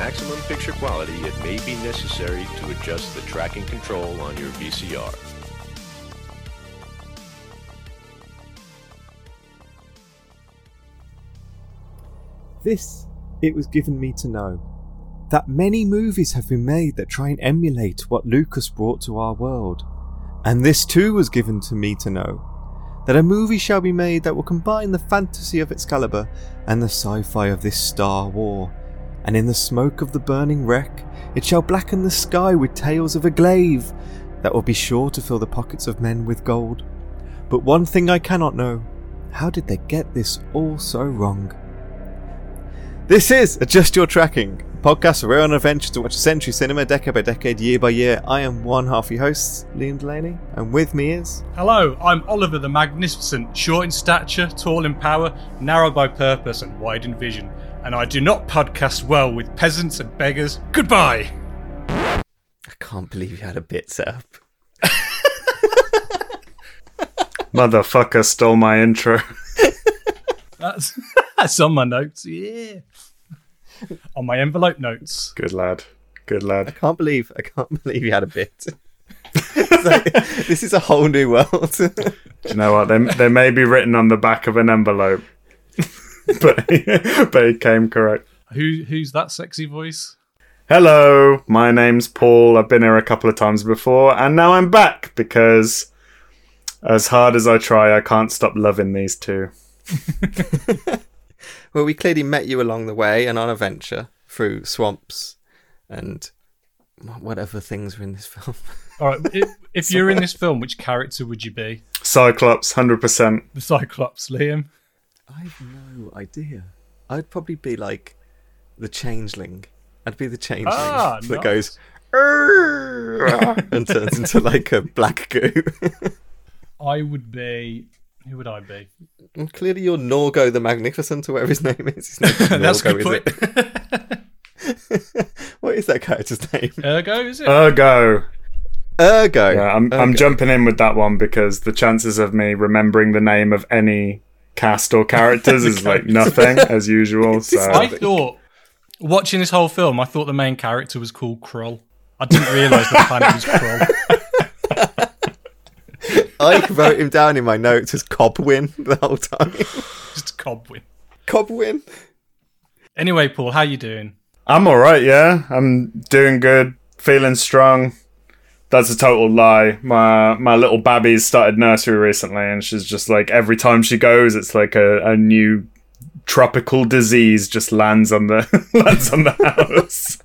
maximum picture quality, it may be necessary to adjust the tracking control on your VCR. This it was given me to know that many movies have been made that try and emulate what Lucas brought to our world. And this too was given to me to know that a movie shall be made that will combine the fantasy of Excalibur and the sci fi of this Star War. And in the smoke of the burning wreck, it shall blacken the sky with tales of a glaive that will be sure to fill the pockets of men with gold. But one thing I cannot know how did they get this all so wrong? This is Adjust Your Tracking, a podcast where we're on adventure to watch century cinema decade by decade, year by year. I am one half your hosts, Liam Delaney, and with me is. Hello, I'm Oliver the Magnificent, short in stature, tall in power, narrow by purpose, and wide in vision. And I do not podcast well with peasants and beggars. Goodbye! I can't believe you had a bit set up. Motherfucker stole my intro. That's, that's on my notes, yeah. on my envelope notes. Good lad. Good lad. I can't believe I can't believe you had a bit. Like, this is a whole new world. Do you know what? They, they may be written on the back of an envelope, but, but it came correct. Who Who's that sexy voice? Hello, my name's Paul. I've been here a couple of times before, and now I'm back because, as hard as I try, I can't stop loving these two. well, we clearly met you along the way and on a venture through swamps and whatever things were in this film. All right, if, if you're in this film, which character would you be? Cyclops, hundred percent. The Cyclops, Liam. I've no idea. I'd probably be like the changeling. I'd be the changeling Ah, that nice. goes and turns into like a black goo. I would be. Who would I be? and clearly, you're Norgo the Magnificent, or whatever his name is. His name is That's a Norgo, good is point. it? what is that character's name? Ergo, is it? Ergo. Ergo. Yeah, I'm, I'm jumping in with that one because the chances of me remembering the name of any cast or characters is like nothing as usual. So I thought watching this whole film, I thought the main character was called Krull. I didn't realise the planet was Krull. I wrote him down in my notes as Cobwin the whole time. Just Cobwin. Cobwin. Anyway, Paul, how you doing? I'm all right. Yeah, I'm doing good, feeling strong. That's a total lie. My my little baby's started nursery recently, and she's just like every time she goes, it's like a, a new tropical disease just lands on the lands on the house.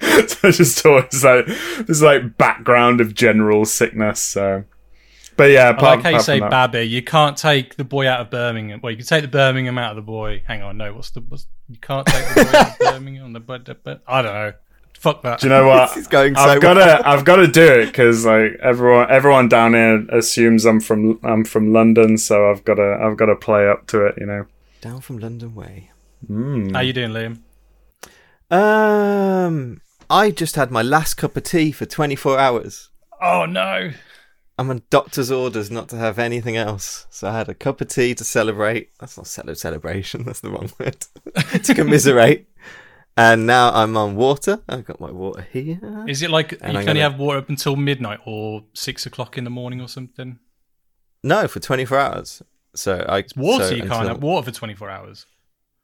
so it's just always like this like background of general sickness. So, but yeah, I like how you say that- Babby. You can't take the boy out of Birmingham. Well, you can take the Birmingham out of the boy. Hang on, no, what's the? What's, you can't take the boy out of Birmingham. The but, but I don't know. Fuck that. Do you know what? This is going so I've got to. I've got to do it because like everyone, everyone down here assumes I'm from, I'm from London, so I've got to, I've got to play up to it, you know. Down from London Way. Mm. How you doing, Liam? Um, I just had my last cup of tea for 24 hours. Oh no. I'm on doctor's orders not to have anything else. So I had a cup of tea to celebrate. That's not cele- celebration, that's the wrong word. to commiserate. And now I'm on water. I've got my water here. Is it like you can only gonna- have water up until midnight or six o'clock in the morning or something? No, for 24 hours. So I It's water. so you can't until- have water for twenty four hours.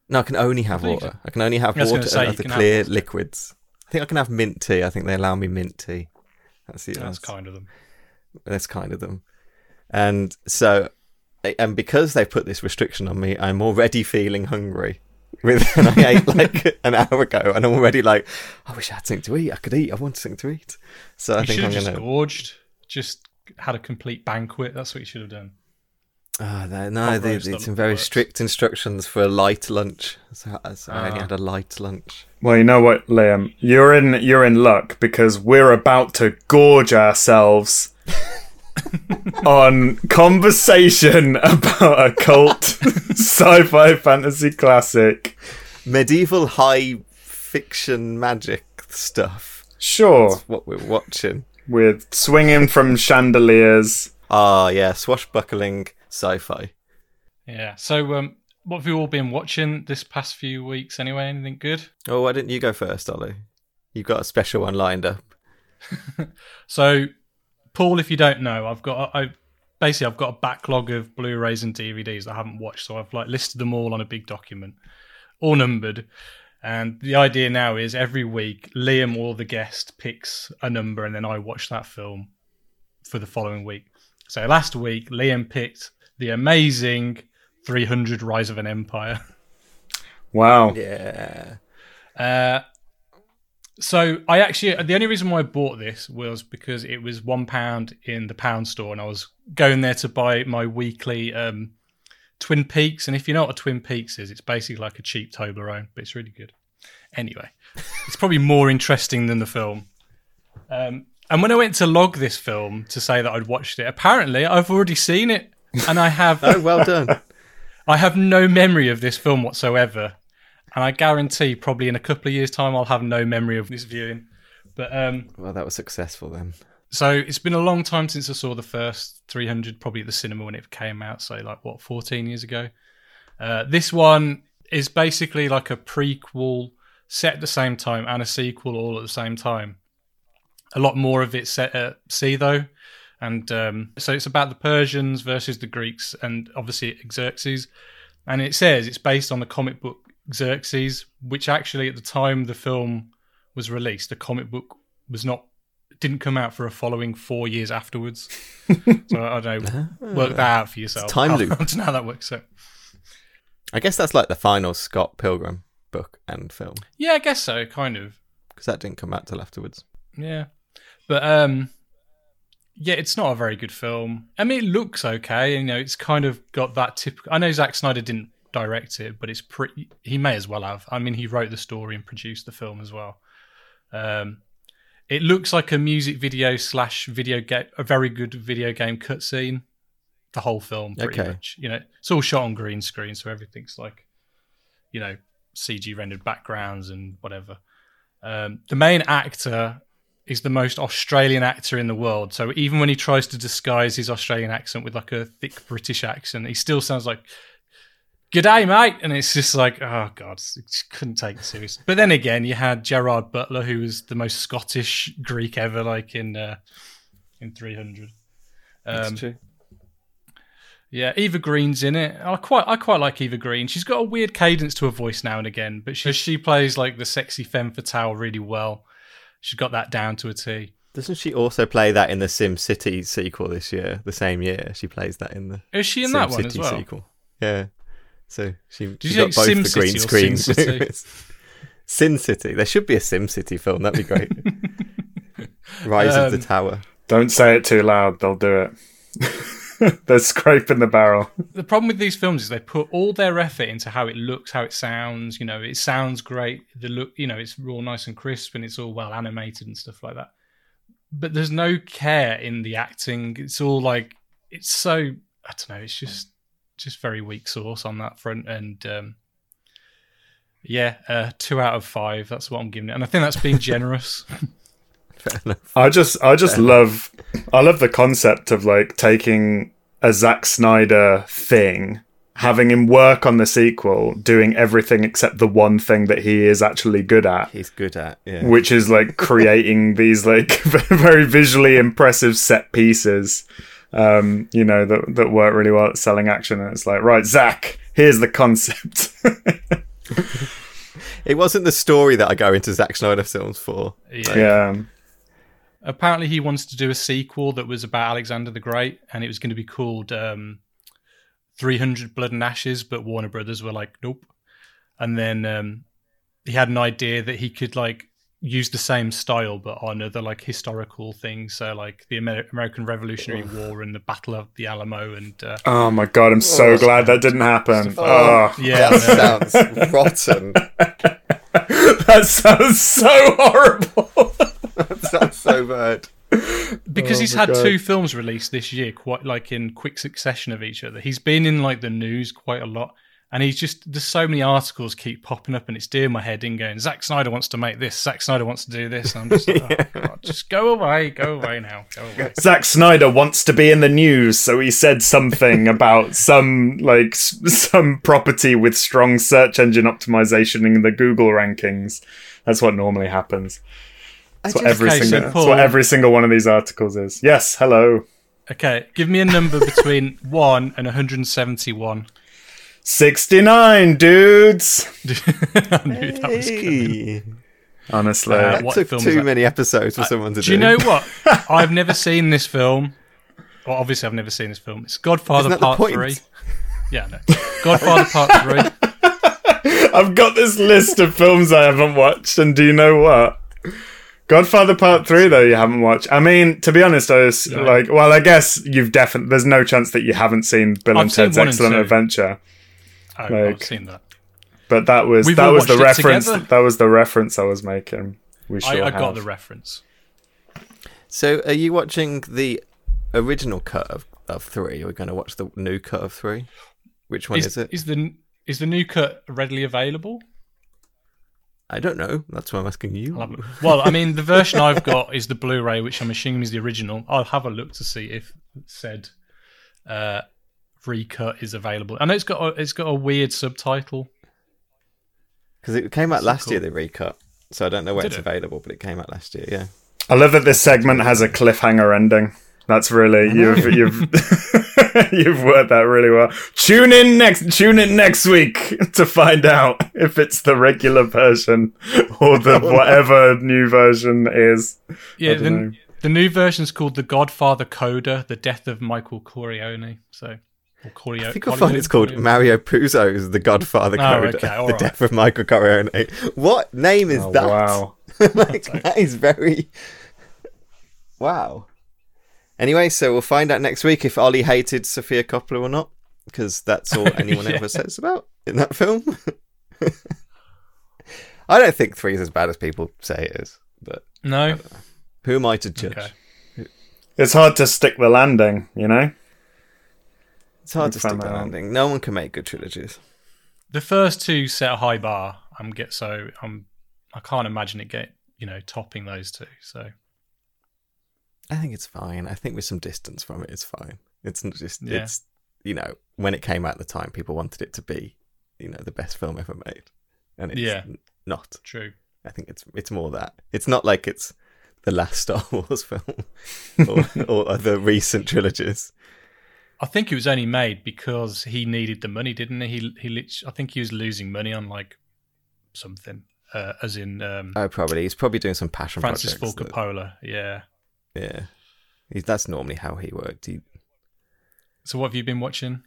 No, I can only have I water. so. I can only have water say, and other can have clear liquids. I think I can have mint tea. I think they allow me mint tea. That's the That's kind of them. that's kind of them. And so, and because they put this restriction on me, I'm already feeling hungry. With and I ate like an hour ago, and I'm already like, I wish I had something to eat. I could eat. I want something to eat. So I You think I'm just gonna. gorged. Just had a complete banquet. That's what you should have done. Ah, they- no, Hot they, roast it's some very works. strict instructions for a light lunch. So, so I only Ah. had a light lunch. Well, you know what, Liam, you're in, you're in luck because we're about to gorge ourselves on conversation about a cult sci-fi fantasy classic. Medieval high fiction magic stuff. Sure, That's what we're watching. with swinging from chandeliers. Ah, yeah, swashbuckling sci-fi. Yeah. So, um, what have you all been watching this past few weeks? Anyway, anything good? Oh, why didn't you go first, Ollie? You've got a special one lined up. So, Paul, if you don't know, I've got I basically I've got a backlog of Blu-rays and DVDs that I haven't watched, so I've like listed them all on a big document, all numbered. And the idea now is every week Liam or the guest picks a number, and then I watch that film for the following week. So last week Liam picked the amazing 300 Rise of an Empire. Wow. Yeah. Uh, so I actually the only reason why I bought this was because it was one pound in the pound store, and I was going there to buy my weekly um, Twin Peaks. And if you know what a Twin Peaks is, it's basically like a cheap Toblerone, but it's really good. Anyway, it's probably more interesting than the film. Um, and when I went to log this film to say that I'd watched it, apparently I've already seen it, and I have Oh, well done. I have no memory of this film whatsoever, and I guarantee probably in a couple of years' time I'll have no memory of this viewing. But um, well, that was successful then. so it's been a long time since I saw the first 300, probably at the cinema when it came out. So like what, 14 years ago. Uh, this one is basically like a prequel set at the same time and a sequel all at the same time. A lot more of it set at sea though, and um, so it's about the Persians versus the Greeks, and obviously Xerxes. And it says it's based on the comic book Xerxes, which actually at the time the film was released, the comic book was not didn't come out for a following four years afterwards. so I don't know, work that out for yourself. time I loop. don't know how that works out. I guess that's like the final Scott Pilgrim book and film Yeah, I guess so, kind of. because that didn't come out till afterwards. Yeah, but um, yeah, it's not a very good film. I mean, it looks okay. You know, it's kind of got that typical. I know Zack Snyder didn't direct it, but it's pretty. He may as well have. I mean, he wrote the story and produced the film as well. Um, it looks like a music video slash video game, a very good video game cutscene. The whole film, pretty Okay. much. You know, it's all shot on green screen, so everything's like, you know, CG rendered backgrounds and whatever. Um, the main actor is the most Australian actor in the world. So even when he tries to disguise his Australian accent with like a thick British accent, he still sounds like "G'day, mate," and it's just like, oh god, couldn't take it serious. But then again, you had Gerard Butler, who was the most Scottish Greek ever, like in uh, in 300. That's Um, true. yeah, Eva Green's in it. I quite I quite like Eva Green. She's got a weird cadence to her voice now and again, but she she plays like the sexy femme fatale really well. She's got that down to a T. Doesn't she also play that in the Sim City sequel this year? The same year she plays that in the Is she in Sim that one City as well? sequel. Yeah. So she, she you got both Sim the City green or screen Sin City? Sin City. There should be a Sim City film. That'd be great. Rise of the Um, Tower. Don't say it too loud. They'll do it. They're scraping the barrel. The problem with these films is they put all their effort into how it looks, how it sounds. You know, it sounds great. The look, you know, it's all nice and crisp and it's all well animated and stuff like that. But there's no care in the acting. It's all like it's so I don't know. It's just just very weak source on that front. And um, yeah, uh, two out of five. That's what I'm giving it. And I think that's being generous. I just, I just love, I love the concept of like taking a Zack Snyder thing, having him work on the sequel, doing everything except the one thing that he is actually good at. He's good at yeah. which is like creating these like very visually impressive set pieces um you know that that work really well at selling action and it's like right zach here's the concept It wasn't the story that I go into Zack Snyder films for. yeah. yeah apparently he wants to do a sequel that was about Alexander the Great, and it was going to be called um, 300 Blood and Ashes, but Warner Brothers were like, nope. And then um, he had an idea that he could like use the same style, but on other like historical things, so like the Amer- American Revolutionary War and the Battle of the Alamo, and uh, oh my god i'm so glad that didn't happen. Oh, yeah, That sounds rotten. that sounds so horrible. That sounds so bad. because Oh he's had God. two films released this year, quite like in quick succession of each other. He's been in like the news quite a lot, And he's just there's so many articles keep popping up, and it's doing my head in. Going, Zack Snyder wants to make this. Zack Snyder wants to do this. And I'm just like, oh, God, just go away, go away now, go away. Zack Snyder wants to be in the news, so he said something about some like s- some property with strong search engine optimization in the Google rankings. That's what normally happens. That's what every Okay, so single that's what every single one of these articles is. Yes, hello. Okay, give me a number between one and 171. 69 dudes. I knew that was good. Hey. Honestly. Uh, That took too that? many episodes for someone to Do Do you know what? I've never seen this film. Well, obviously, I've never seen this film. It's Godfather Isn't that the Part point? Three. Yeah, no. Godfather Part Three. I've got this list of films I haven't watched, and do you know what? Godfather Part Three, though you haven't watched. I mean, to be honest, I was No. like, well, I guess you've definitely. There's no chance that you haven't seen Bill I've and Ted's one and Excellent. Adventure, Oh, Like- I've seen that. but that was We've that was the reference. together. That was the reference I was making. We sure I, I have. got the reference. So, are you watching the original cut of, of three? Or are we going to watch the new cut of three? Which one is, Is, it? is the is the new cut readily available? I don't know. That's why I'm asking you. I'll have a- Well, I mean, the version I've got is the Blu-ray, which I'm assuming is the original. I'll have a look to see if said uh, recut is available. I know it's got a, it's got a weird subtitle. Because it came out So last cool. year, the recut. So I don't know where Did it's it? available, but it came out last year. Yeah. I love that this segment has a cliffhanger ending. That's really you've you've you've worked that really well. Tune in next tune in next week to find out if it's the regular version or the whatever new version is. Yeah, don't know. the, the new version is called The Godfather Coda: The Death of Michael Corleone. So, or I think I'll find it's called Corleone. Mario Puzo's The Godfather Oh, Code, okay, all The right. Death of Michael Corleone. What name is Oh, that? wow. like, that is very. Wow. Anyway, so we'll find out next week if Ollie hated Sofia Coppola or not, because that's all anyone Yeah. ever says about in that film. I don't think three is as bad as people say it is, but No, who am I to judge? Okay. It's hard to stick the landing, you know? It's hard to stick found that out. landing. No one can make good trilogies. the first two set a high bar. I'm get so I'm I can't imagine it get you know topping those two. So I think it's fine. I think with some distance from it, it's fine. It's not just Yeah. it's you know when it came out at the time, people wanted it to be you know the best film ever made, and it's Yeah. n- not. true. I think it's it's more that it's not like it's the last Star Wars film or, or other recent trilogies. I think it was only made because he needed the money, didn't he? He, he I think he was losing money on like something, uh, as in um, Oh, probably he's probably doing some passion Francis projects. Ford that- Coppola. Yeah. yeah, He's, that's normally how he worked. He, So what have you been watching?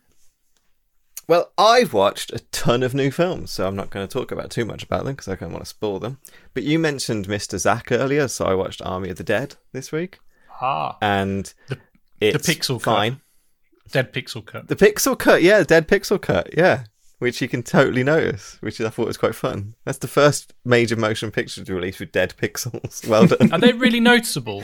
Well, I've watched a ton of new films, so I'm not going to talk about too much about them because I don't want to spoil them. But you mentioned Mr. Zack earlier, so I watched Army of the Dead this week, Ah, and The- it's pixel cut. Dead Pixel Cut. The pixel cut, yeah, dead pixel cut, yeah, which you can totally notice, which I thought was quite fun. That's the first major motion picture to release with dead pixels. Well done. Are they really noticeable?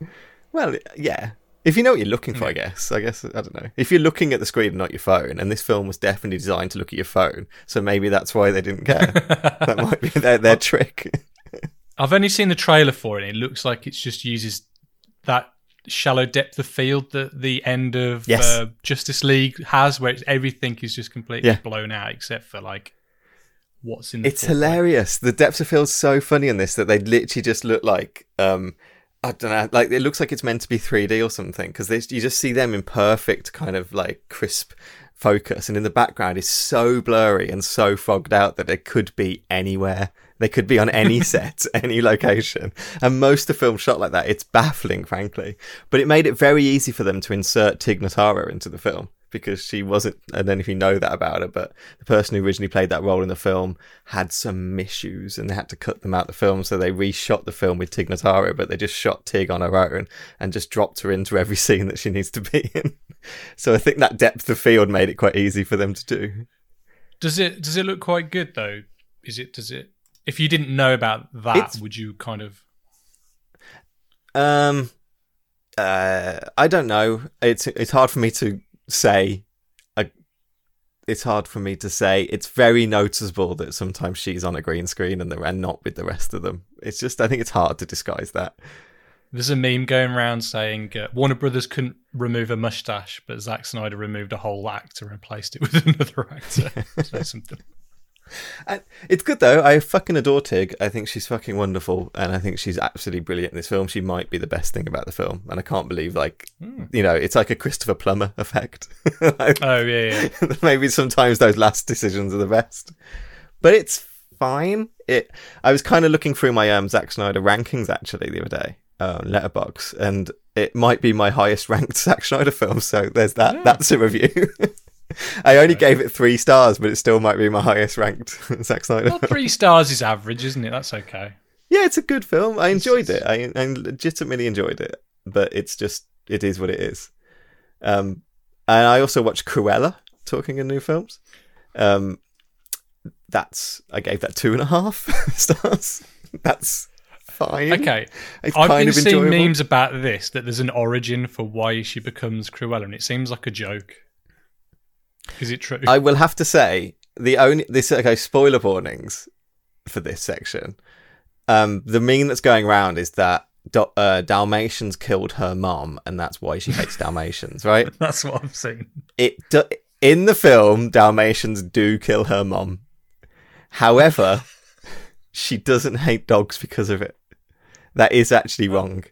well, yeah. If you know what you're looking for, I hmm. guess. I guess I don't know. If you're looking at the screen and not your phone, and this film was definitely designed to look at your phone, so maybe that's why they didn't care. that might be their, their trick. I've only seen the trailer for it. and It looks like it just uses that shallow depth of field that the end of Yes. uh, Justice League has, where it's, everything is just completely Yeah. blown out except for like what's in the. It's hilarious. The depth of field's so funny in this that they literally just look like um I don't know, like it looks like it's meant to be 3D or something because this you just see them in perfect kind of like crisp focus, and in the background is so blurry and so fogged out that it could be anywhere. They could be on any set, any location, and most of the film shot like that. It's baffling, frankly, but it made it very easy for them to insert Tig Notaro into the film because she wasn't. I don't know if you know that about her, but the person who originally played that role in the film had some issues, and they had to cut them out of the film. So they reshot the film with Tig Notaro, but they just shot Tig on her own and just dropped her into every scene that she needs to be in. So I think that depth of field made it quite easy for them to do. Does it does it look quite good though? Is it does it? If you didn't know about that, It's- would you kind of? Um, uh, I don't know. It's it's hard for me to say. It's hard for me to say. It's very noticeable that sometimes she's on a green screen and and not with the rest of them. It's just I think it's hard to disguise that. There's a meme going around saying uh, Warner Brothers couldn't remove a mustache, but Zack Snyder removed a whole actor and replaced it with another actor. so something. And it's good though. I fucking adore Tig. I think she's fucking wonderful, and I think she's absolutely brilliant in this film. She might be the best thing about the film, and I can't believe like you know it's like a Christopher Plummer effect. Like, Oh yeah, yeah. maybe sometimes those last decisions are the best, but it's fine. It. I was kind of looking through my um Zack Snyder rankings actually the other day, um, Letterboxd, and it might be my highest ranked Zack Snyder film. So there's that. That's a review. I only gave it three stars, but it still might be my highest ranked Zack Snyder. Well, three stars is average, isn't it? That's okay. Yeah, it's a good film. I enjoyed it. I, I legitimately enjoyed it, but it's just it is what it is. Um, and I also watched Cruella. Talking in new films, um, that's I gave that two and a half stars. that's fine. Okay, it's I've kind been of seeing enjoyable. memes about this that there's an origin for why she becomes Cruella, and it seems like a joke. Is it true? I will have to say the only this okay spoiler warnings for this section. Um, the meme that's going around is that Do- uh, Dalmatians killed her mom, and that's why she hates Dalmatians, right? That's what I'm saying. it do, in the film Dalmatians do kill her mom. However, she doesn't hate dogs because of it. That is actually wrong.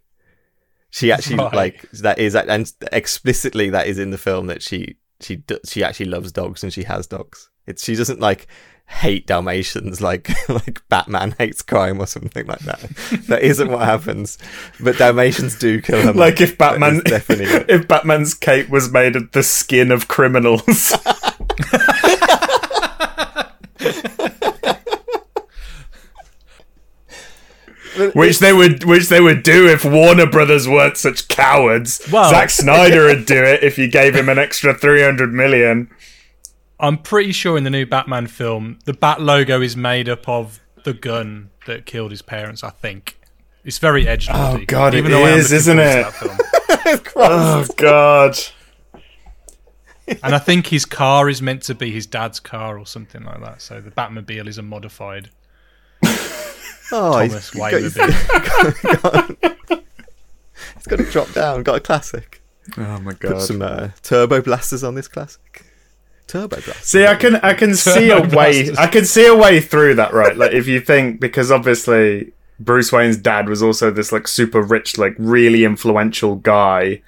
She actually Right. like that is and explicitly that is in the film that she she do, she actually loves dogs and she has dogs. It's she doesn't like hate Dalmatians like like Batman hates crime or something like that. that isn't what happens. But Dalmatians do kill them. Like if Batman, definitely if Batman's cape was made of the skin of criminals. Which they would, which they would do if Warner Brothers weren't such cowards. Well- Zack Snyder would do it if you gave him an extra three hundred million. I'm pretty sure in the new Batman film, the Bat logo is made up of the gun that killed his parents. I think it's very edgy. Oh, God, it even though I am is, isn't it? to that film. Oh God! and I think his car is meant to be his dad's car or something like that. So the Batmobile is a modified Oh, he's- Thomas he's got Mobile. It's got to drop down. Got a classic. Oh my Put some uh, turbo blasters on this classic. Turbo blasters. See, I can I can see a Turbo way blasters. I can see a way through that, right? Like if you think because obviously Bruce Wayne's dad was also this like super rich, like really influential guy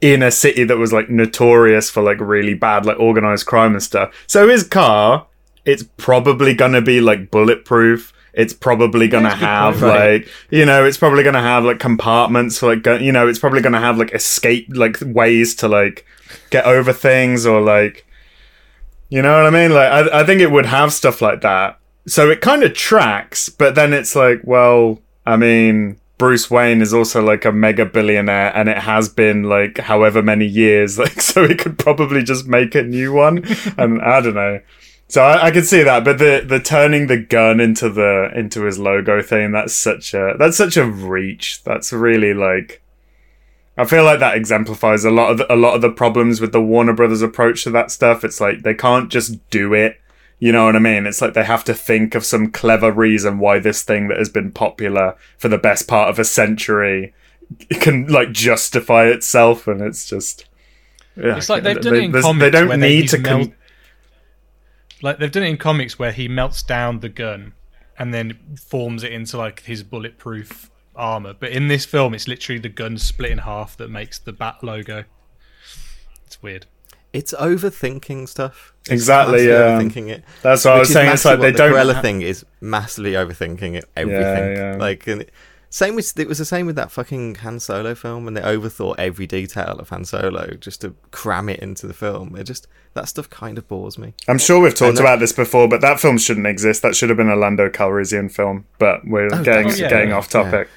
in a city that was like notorious for like really bad like organized crime and stuff. So his car, it's probably gonna be like bulletproof. It's probably a good have point, right. like you know, it's probably gonna have like compartments for like you know, it's probably gonna have like escape like ways to like get over things or like you know what I mean? Like, I, I think it would have stuff like that. So it kind of tracks, but then it's like, well, I mean, Bruce Wayne is also like a mega billionaire, and it has been like however many years. Like, so he could probably just make a new one, and I don't know. So I, I could see that, but the the turning the gun into the into his logo thing that's such a that's such a reach. That's really like I feel like that exemplifies a lot of the, a lot of the problems with the Warner Brothers approach to that stuff. It's like they can't just do it. You know what I mean? It's like they have to think of some clever reason why this thing that has been popular for the best part of a century can like justify itself, and it's just. Yeah, It's like they've done they, it in comics They don't need to. Con- like they've done it in comics where he melts down the gun and then forms it into like his bulletproof armor. But in this film, it's literally the gun split in half that makes the bat logo. It's weird. It's overthinking stuff. It's Exactly, yeah. Overthinking it. That's what I was saying. It's like they what don't. The Cruella ha- thing is massively overthinking it. Everything. yeah. Like, and it, same with it was the same with that fucking Han Solo film, and they overthought every detail of Han Solo just to cram it into the film. It just that stuff kind of bores me. I'm sure we've talked that- about this before, but that film shouldn't exist. That should have been a Lando Calrissian film. But we're getting oh, yeah, getting yeah, off topic.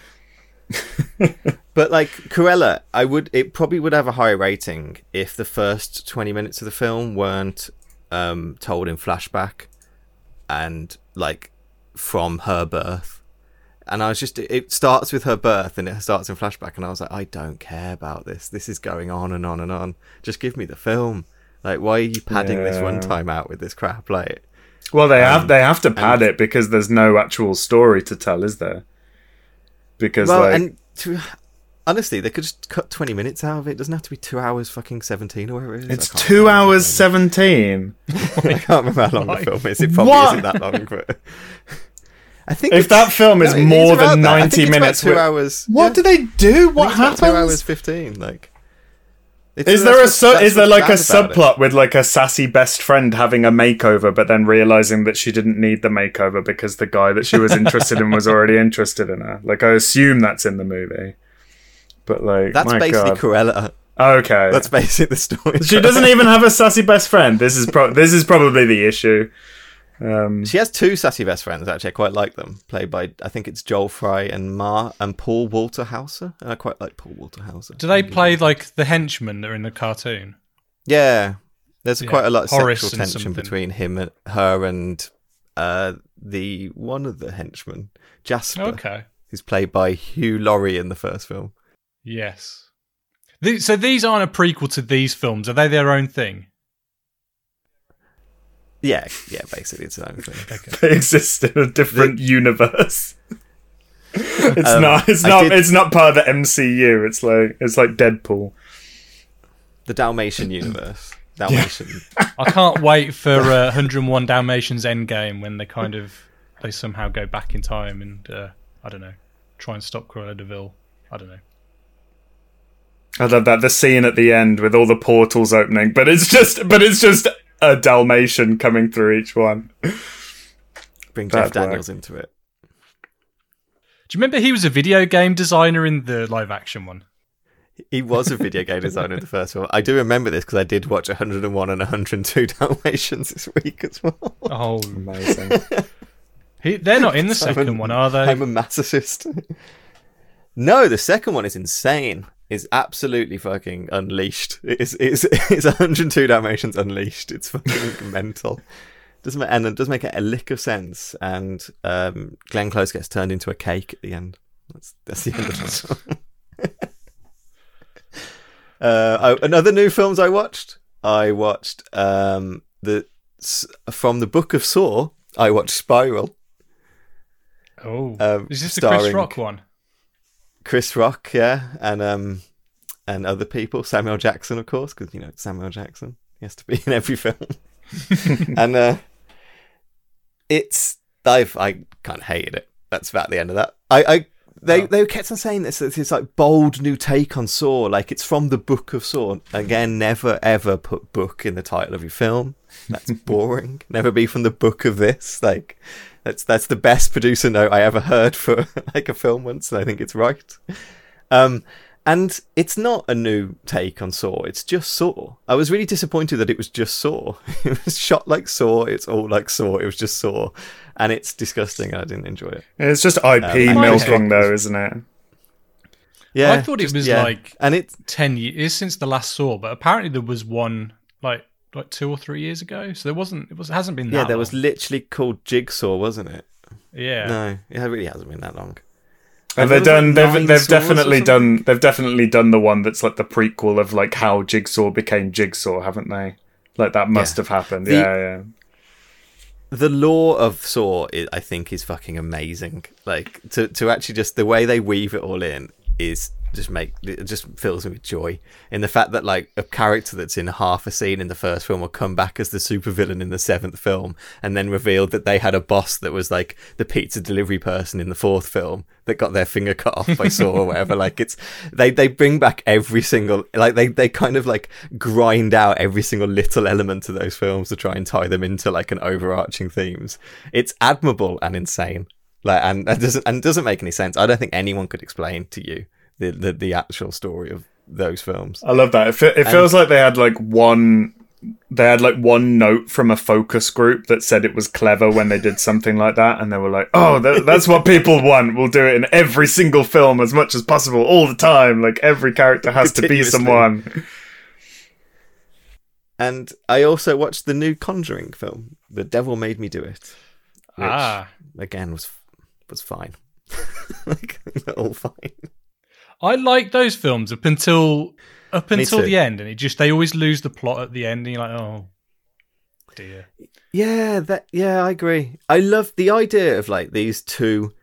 But like Cruella, I would it probably would have a higher rating if the first twenty minutes of the film weren't um, told in flashback and like from her birth. And I was just it starts with her birth and it starts in flashback and I was like, I don't care about this. This is going on and on and on. Just give me the film. Like, why are you padding this Yeah. runtime out with this crap? Like, Well, they Um, have they have to pad and- it because there's no actual story to tell, is there? Because well, like and to, honestly, they could just cut twenty minutes out of it. It doesn't have to be two hours, fucking seventeen or whatever it is. it's two hours seventeen. I can't remember how long the film is. It probably What? isn't that long, but I think If that film is no, more than that. I think ninety minutes, two hours. what yeah. do they do? What happens? it's about Two hours fifteen. Like, it's, Is there a what's- su- is there like a bad about it. subplot with like a sassy best friend having a makeover, but then realizing that she didn't need the makeover because the guy that she was interested in was already interested in her? Like I assume that's in the movie, but like That's my basically God. Cruella. okay. That's basically the story. she doesn't even have a sassy best friend. This is pro- this is probably the issue. Um, She has two sassy best friends. Actually, I quite like them. Played by I think it's Joel Fry and Ma and Paul Walter Hauser. And I quite like Paul Walter Hauser. Do they play like the henchmen that are in the cartoon? Yeah, there's Yeah, quite a lot of Horace sexual tension something. between him and her and uh, the one of the henchmen, Jasper, Okay. who's played by Hugh Laurie in the first film. Yes. The- so these aren't a prequel to these films. Are they their own thing? Yeah, yeah, basically it's his own thing. Okay. they exist in a different universe. it's Um, not. It's I not. did- It's not part of the MCU. It's like it's like Deadpool. The Dalmatian universe. Dalmatian. I can't wait for uh, 101 Dalmatians Endgame when they kind of they somehow go back in time and uh, I don't know try and stop Cruella de Vil. I don't know. I love that the scene at the end with all the portals opening, but it's just, but it's just a Dalmatian coming through each one. Bring Bad Jeff work. Daniels into it. Do you remember he was a video game designer in the live action one? He was a video game designer in the first one. I do remember this because I did watch 101 and 102 Dalmatians this week as well. Oh, Amazing. he, they're not in the second a- one, are they? I'm a masochist. no, the second one is insane. It's absolutely fucking unleashed. It's it's it's 102 Dalmatians unleashed. It's fucking mental. Doesn't make, and it does make a lick of sense. And um, Glenn Close gets turned into a cake at the end. That's that's the end of the song. uh, oh, another new films I watched. I watched um, the from the Book of Saw. I watched Spiral. oh, um, is this the Chris Rock one? Chris Rock, yeah, and um, and other people. Samuel Jackson, of course, because you know Samuel Jackson. He has to be in every film. and uh, it's I've I kind of hated it. That's about the end of that. I, I they Oh. they kept on saying this. It's this like bold new take on Saw. Like it's from the Book of Saw. Again, never ever put book in the title of your film. That's boring. never be from the book of this. Like that's that's the best producer note I ever heard for like a film once. And I think it's right. Um, and it's not a new take on Saw. It's just Saw. I was really disappointed that it was just Saw. It was shot like Saw. It's all like Saw. It was just Saw, and it's disgusting. and I didn't enjoy it. it's just IP Um, milking, though, isn't it? Yeah, I thought it was yeah. like and it's ten years since the last Saw, but apparently there was one like like two or three years ago. So there wasn't. It was. It hasn't been. yeah, that there was literally called Jigsaw, wasn't it? Yeah. No, it really hasn't been that long. Have And they've done? like, they've they've definitely done. They've definitely done the one that's like the prequel of like how Jigsaw became Jigsaw, haven't they? Like that must Yeah. have happened. The- yeah, yeah. the lore of Saw, i I think, is fucking amazing. Like to to actually just the way they weave it all in is just make it just fills me with joy. In the fact that like a character that's in half a scene in the first film will come back as the supervillain in the seventh film and then revealed that they had a boss that was like the pizza delivery person in the fourth film that got their finger cut off by Saw or whatever. Like it's they they bring back every single like they they kind of like grind out every single little element of those films to try and tie them into like an overarching themes. It's admirable and insane. Like and it doesn't and doesn't make any sense. I don't think anyone could explain to you the the, the actual story of those films I love that. It, fe- it feels like they had like one. They had like one note from a focus group that said it was clever when they did something like that, and they were like, "Oh, that, that's what people want. We'll do it in every single film as much as possible, all the time. Like every character has to be someone." and i also watched the new conjuring film the devil made me do it which Ah. again was was fine like all fine I like those films up until up until the end, and it just they always lose the plot at the end, and you're like, oh dear. Yeah, that yeah, I agree. I love the idea of like these two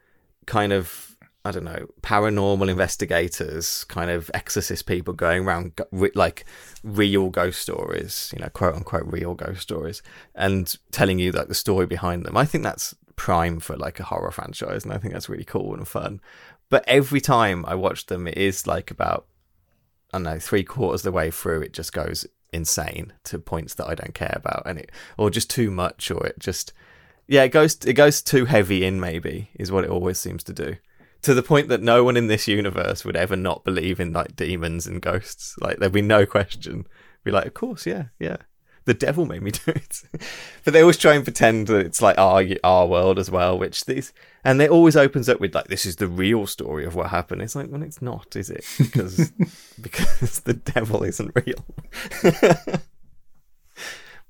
kind of I don't know, paranormal investigators, kind of exorcist people going around like real ghost stories, you know, quote unquote real ghost stories, and telling you like the story behind them. I think that's prime for like a horror franchise, and I think that's really cool and fun. But every time I watch them, it is like about I don't know, three quarters of the way through, it just goes insane to points that I don't care about, and it or just too much, or it just yeah, it goes it goes too heavy in. Maybe is what it always seems to do, to the point that no one in this universe would ever not believe in like demons and ghosts. Like there'd be no question. Be like, of course, yeah, yeah. The devil made me do it, but they always try and pretend that it's like our our world as well. Which these and it always opens up with like, this is the real story of what happened. It's like, well, it's not, is it? Because because the devil isn't real.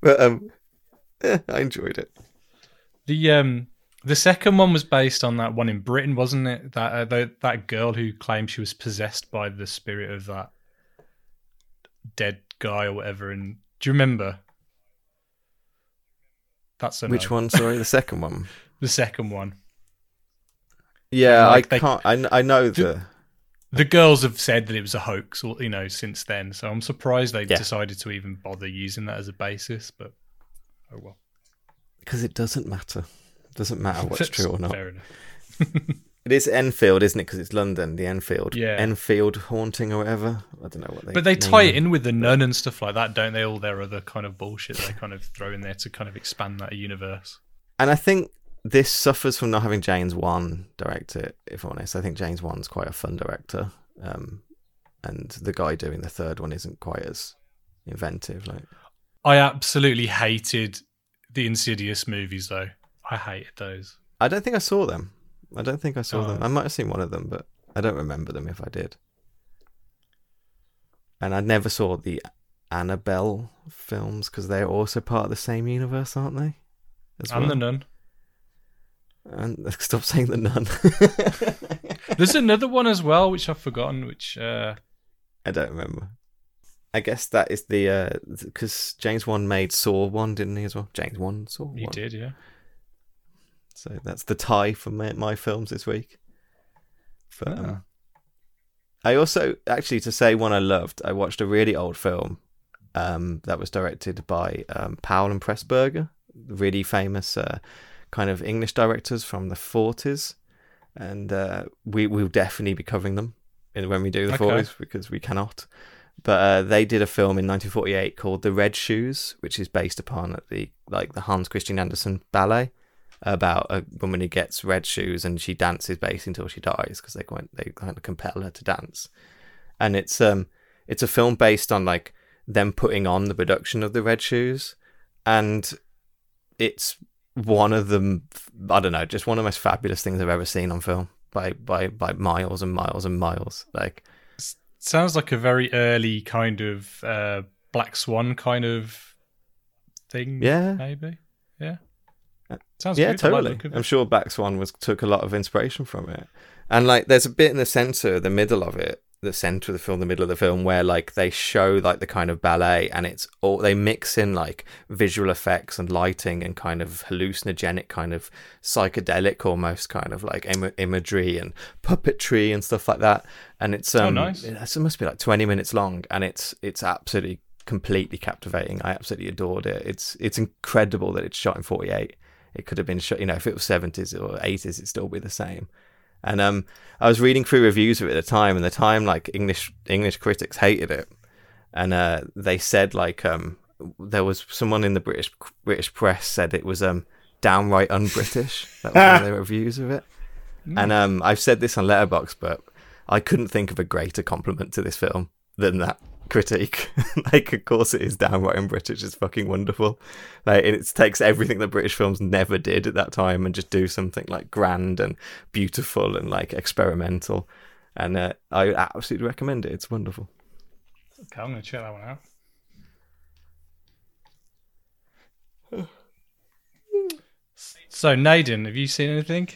but um, yeah, I enjoyed it. The um the second one was based on that one in Britain, wasn't it? That uh, the, that girl who claimed she was possessed by the spirit of that dead guy or whatever. And do you remember? That's a Which no. one? Sorry, the second one. The second one. Yeah, Like I they- can't. I, I know the. The girls have said that it was a hoax, or you know, since then. So I'm surprised they Yeah. decided to even bother using that as a basis. But oh well, Because it doesn't matter. It doesn't matter what's true or not. It is Enfield, isn't it? Because it's London, the Enfield. Yeah. Enfield haunting or whatever. I don't know what they. But they tie it in with the nun and stuff like that, don't they? All their other kind of bullshit they kind of throw in there to kind of expand that universe. And I think this suffers from not having James Wan direct it. If I'm honest, I think James Wan's quite a fun director, um, and the guy doing the third one isn't quite as inventive. Like, I absolutely hated the Insidious movies, though. I hated those. I don't think I saw them. I don't think I saw Oh. them. I might have seen one of them, but I don't remember them if I did. And I never saw the Annabelle films because they're also part of the same universe, aren't they? As And the nun. And stop saying the nun. There's another one as well, which I've forgotten. Which uh, I don't remember. I guess that is the because James Wan made Saw one, didn't he as well? James Wan Saw one. he one. did, yeah. So that's the tie for my, my films this week. But, um, Ah. I also actually to say one I loved. I watched a really old film um, that was directed by um, Powell and Pressburger, really famous uh, kind of English directors from the forties, and uh, we will definitely be covering them in, when we do the Okay. forties because we cannot. But uh, they did a film in 1948 called The Red Shoes, which is based upon the like the Hans Christian Andersen ballet about a woman who gets red shoes and she dances basically until she dies because they kind they kind of compel her to dance. And it's um it's a film based on like them putting on the production of the red shoes, and it's one of the I don't know just one of the most fabulous things I've ever seen on film by by by miles and miles and miles. Like Sounds like a very early kind of uh, Black Swan kind of thing. Yeah. maybe. Yeah. Sounds yeah, good. I like totally. I'm sure Black Swan was took a lot of inspiration from it. And like, there's a bit in the center, the middle of it, the center of the film, the middle of the film, where like they show like the kind of ballet, and it's all they mix in like visual effects and lighting and kind of hallucinogenic, kind of psychedelic, almost kind of like Im- imagery and puppetry and stuff like that. And it's Oh, um, nice. it must be like 20 minutes long, and it's it's absolutely completely captivating. I absolutely adored it. It's it's incredible that it's shot in 48 it could have been shot you know if it was 70s or 80s it'd still be the same. And um i was reading through reviews of it at the time and the time like english english critics hated it. And uh they said like um there was someone in the british british press said it was um downright un-british that was one of their reviews of it. And um i've said this on Letterboxd but i couldn't think of a greater compliment to this film than that critique like of course it is downright un-british it's fucking wonderful like it takes everything that British films never did at that time and just do something like grand and beautiful and like experimental. And uh, I absolutely recommend it. It's wonderful. Okay, I'm going to check that one out. So, Naden, have you seen anything?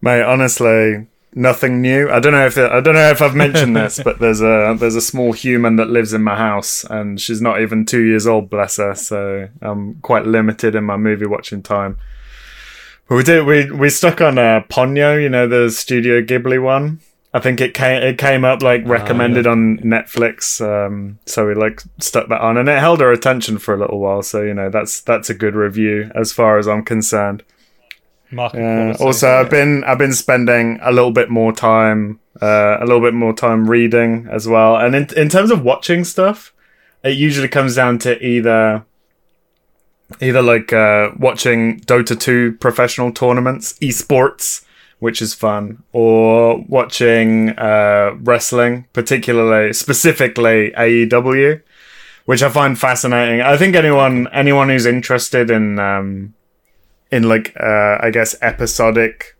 Mate, honestly, nothing new. I don't know if it, I don't know if I've mentioned this, but there's a there's a small human that lives in my house, and she's not even two years old, bless her. So I'm quite limited in my movie watching time. But we did we we stuck on uh, Ponyo, you know, the Studio Ghibli one. I think it came it came up like recommended yeah. on Netflix, um, so we like stuck that on, and it held our attention for a little while. So you know that's that's a good review as far as I'm concerned. Also, I've been I've been spending a little bit more time, uh, a little bit more time reading as well. And in in terms of watching stuff, it usually comes down to either either like uh, watching Dota two professional tournaments, esports, which is fun, or watching uh, wrestling, particularly specifically AEW, which I find fascinating. I think anyone anyone who's interested in um, in like uh, I guess episodic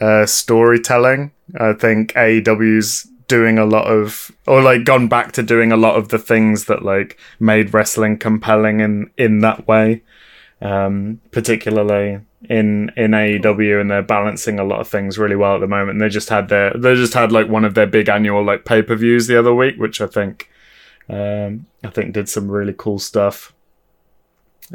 uh, storytelling. I think AEW's doing a lot of or like gone back to doing a lot of the things that like made wrestling compelling in in that way. Um, particularly in in AEW and they're balancing a lot of things really well at the moment. And they just had their they just had like one of their big annual like pay per views the other week, which I think um, I think did some really cool stuff.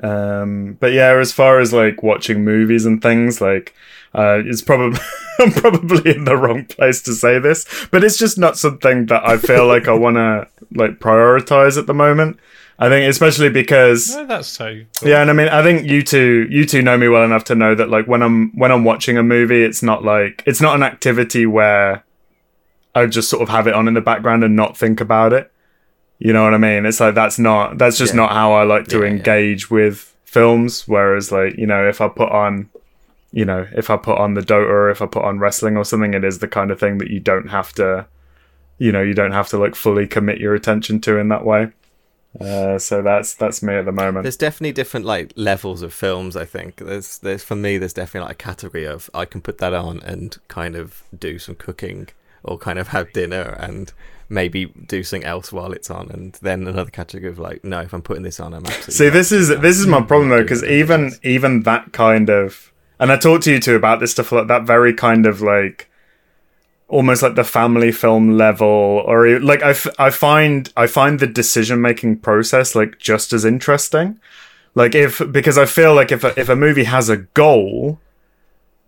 Um, but yeah, as far as like watching movies and things, like uh, it's probably I'm probably in the wrong place to say this, but it's just not something that I feel like I want to like prioritize at the moment. I think especially because No, that's so. Cool. yeah, and I mean, I think you two, you two know me well enough to know that like when I'm when I'm watching a movie, it's not like it's not an activity where I just sort of have it on in the background and not think about it. You know what I mean? It's like that's not that's just Yeah. not how I like to Yeah, engage with films. Whereas like you know, if I put on, you know, if I put on the Dota or if I put on wrestling or something, it is the kind of thing that you don't have to, you know, you don't have to like fully commit your attention to in that way. Uh, so that's that's me at the moment. There's definitely different like levels of films. I think there's there's for me there's definitely like a category of I can put that on and kind of do some cooking or kind of have dinner and maybe do something else while it's on, and then another category of like no, if I'm putting this on, I'm absolutely. See, this is this is my problem though, because even even that kind of, and I talked to you too about this stuff, like that very kind of like, almost like the family film level, or like I, f- I find I find the decision making process like just as interesting, like if because I feel like if a, if a movie has a goal,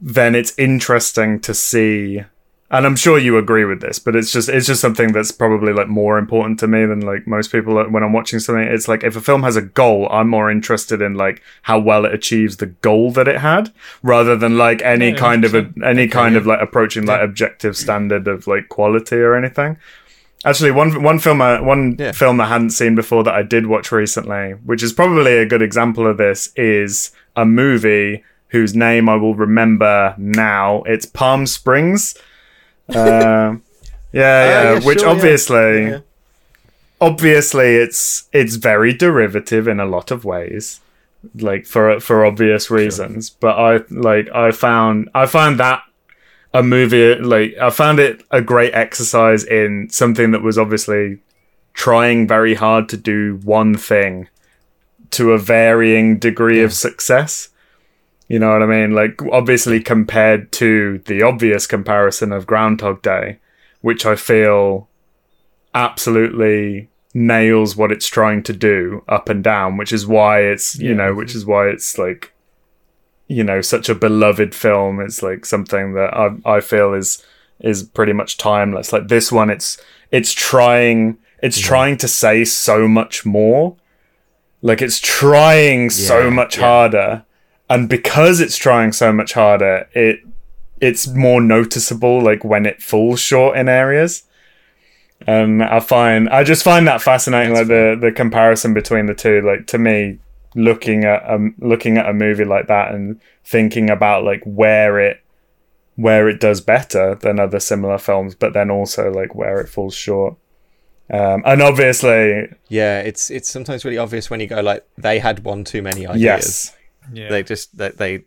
then it's interesting to see and I'm sure you agree with this, but it's just it's just something that's probably like more important to me than like most people Like, when I'm watching something. It's like if a film has a goal, I'm more interested in like how well it achieves the goal that it had, rather than like any Yeah, kind of a, 100%. any kind yeah. of like approaching like objective standard of like quality or anything. Actually, one one film I, one Yeah. film I hadn't seen before that I did watch recently, which is probably a good example of this, is a movie whose name I will remember now. It's Palm Springs. Um, yeah, yeah, yeah, which sure, obviously, Yeah. obviously, it's it's very derivative in a lot of ways, like for for obvious reasons. But I like I found I found that a movie like I found it a great exercise in something that was obviously trying very hard to do one thing to a varying degree of success. You know what I mean? Like obviously compared to the obvious comparison of Groundhog Day, which I feel absolutely nails what it's trying to do up and down, which is why it's you Yeah. know, which is why it's like you know such a beloved film. It's like something that I I feel is is pretty much timeless. Like this one, it's it's trying it's trying to say so much more. Like it's trying so much yeah. harder, and because it's trying so much harder, it it's more noticeable. Like when it falls short in areas. And I find I just find that fascinating, like the the comparison between the two. Like to me, looking at um looking at a movie like that and thinking about like where it where it does better than other similar films, but then also like where it falls short. Um, and obviously, Yeah, it's it's sometimes really obvious when you go like they had one too many ideas. yes, Yeah. They just that they,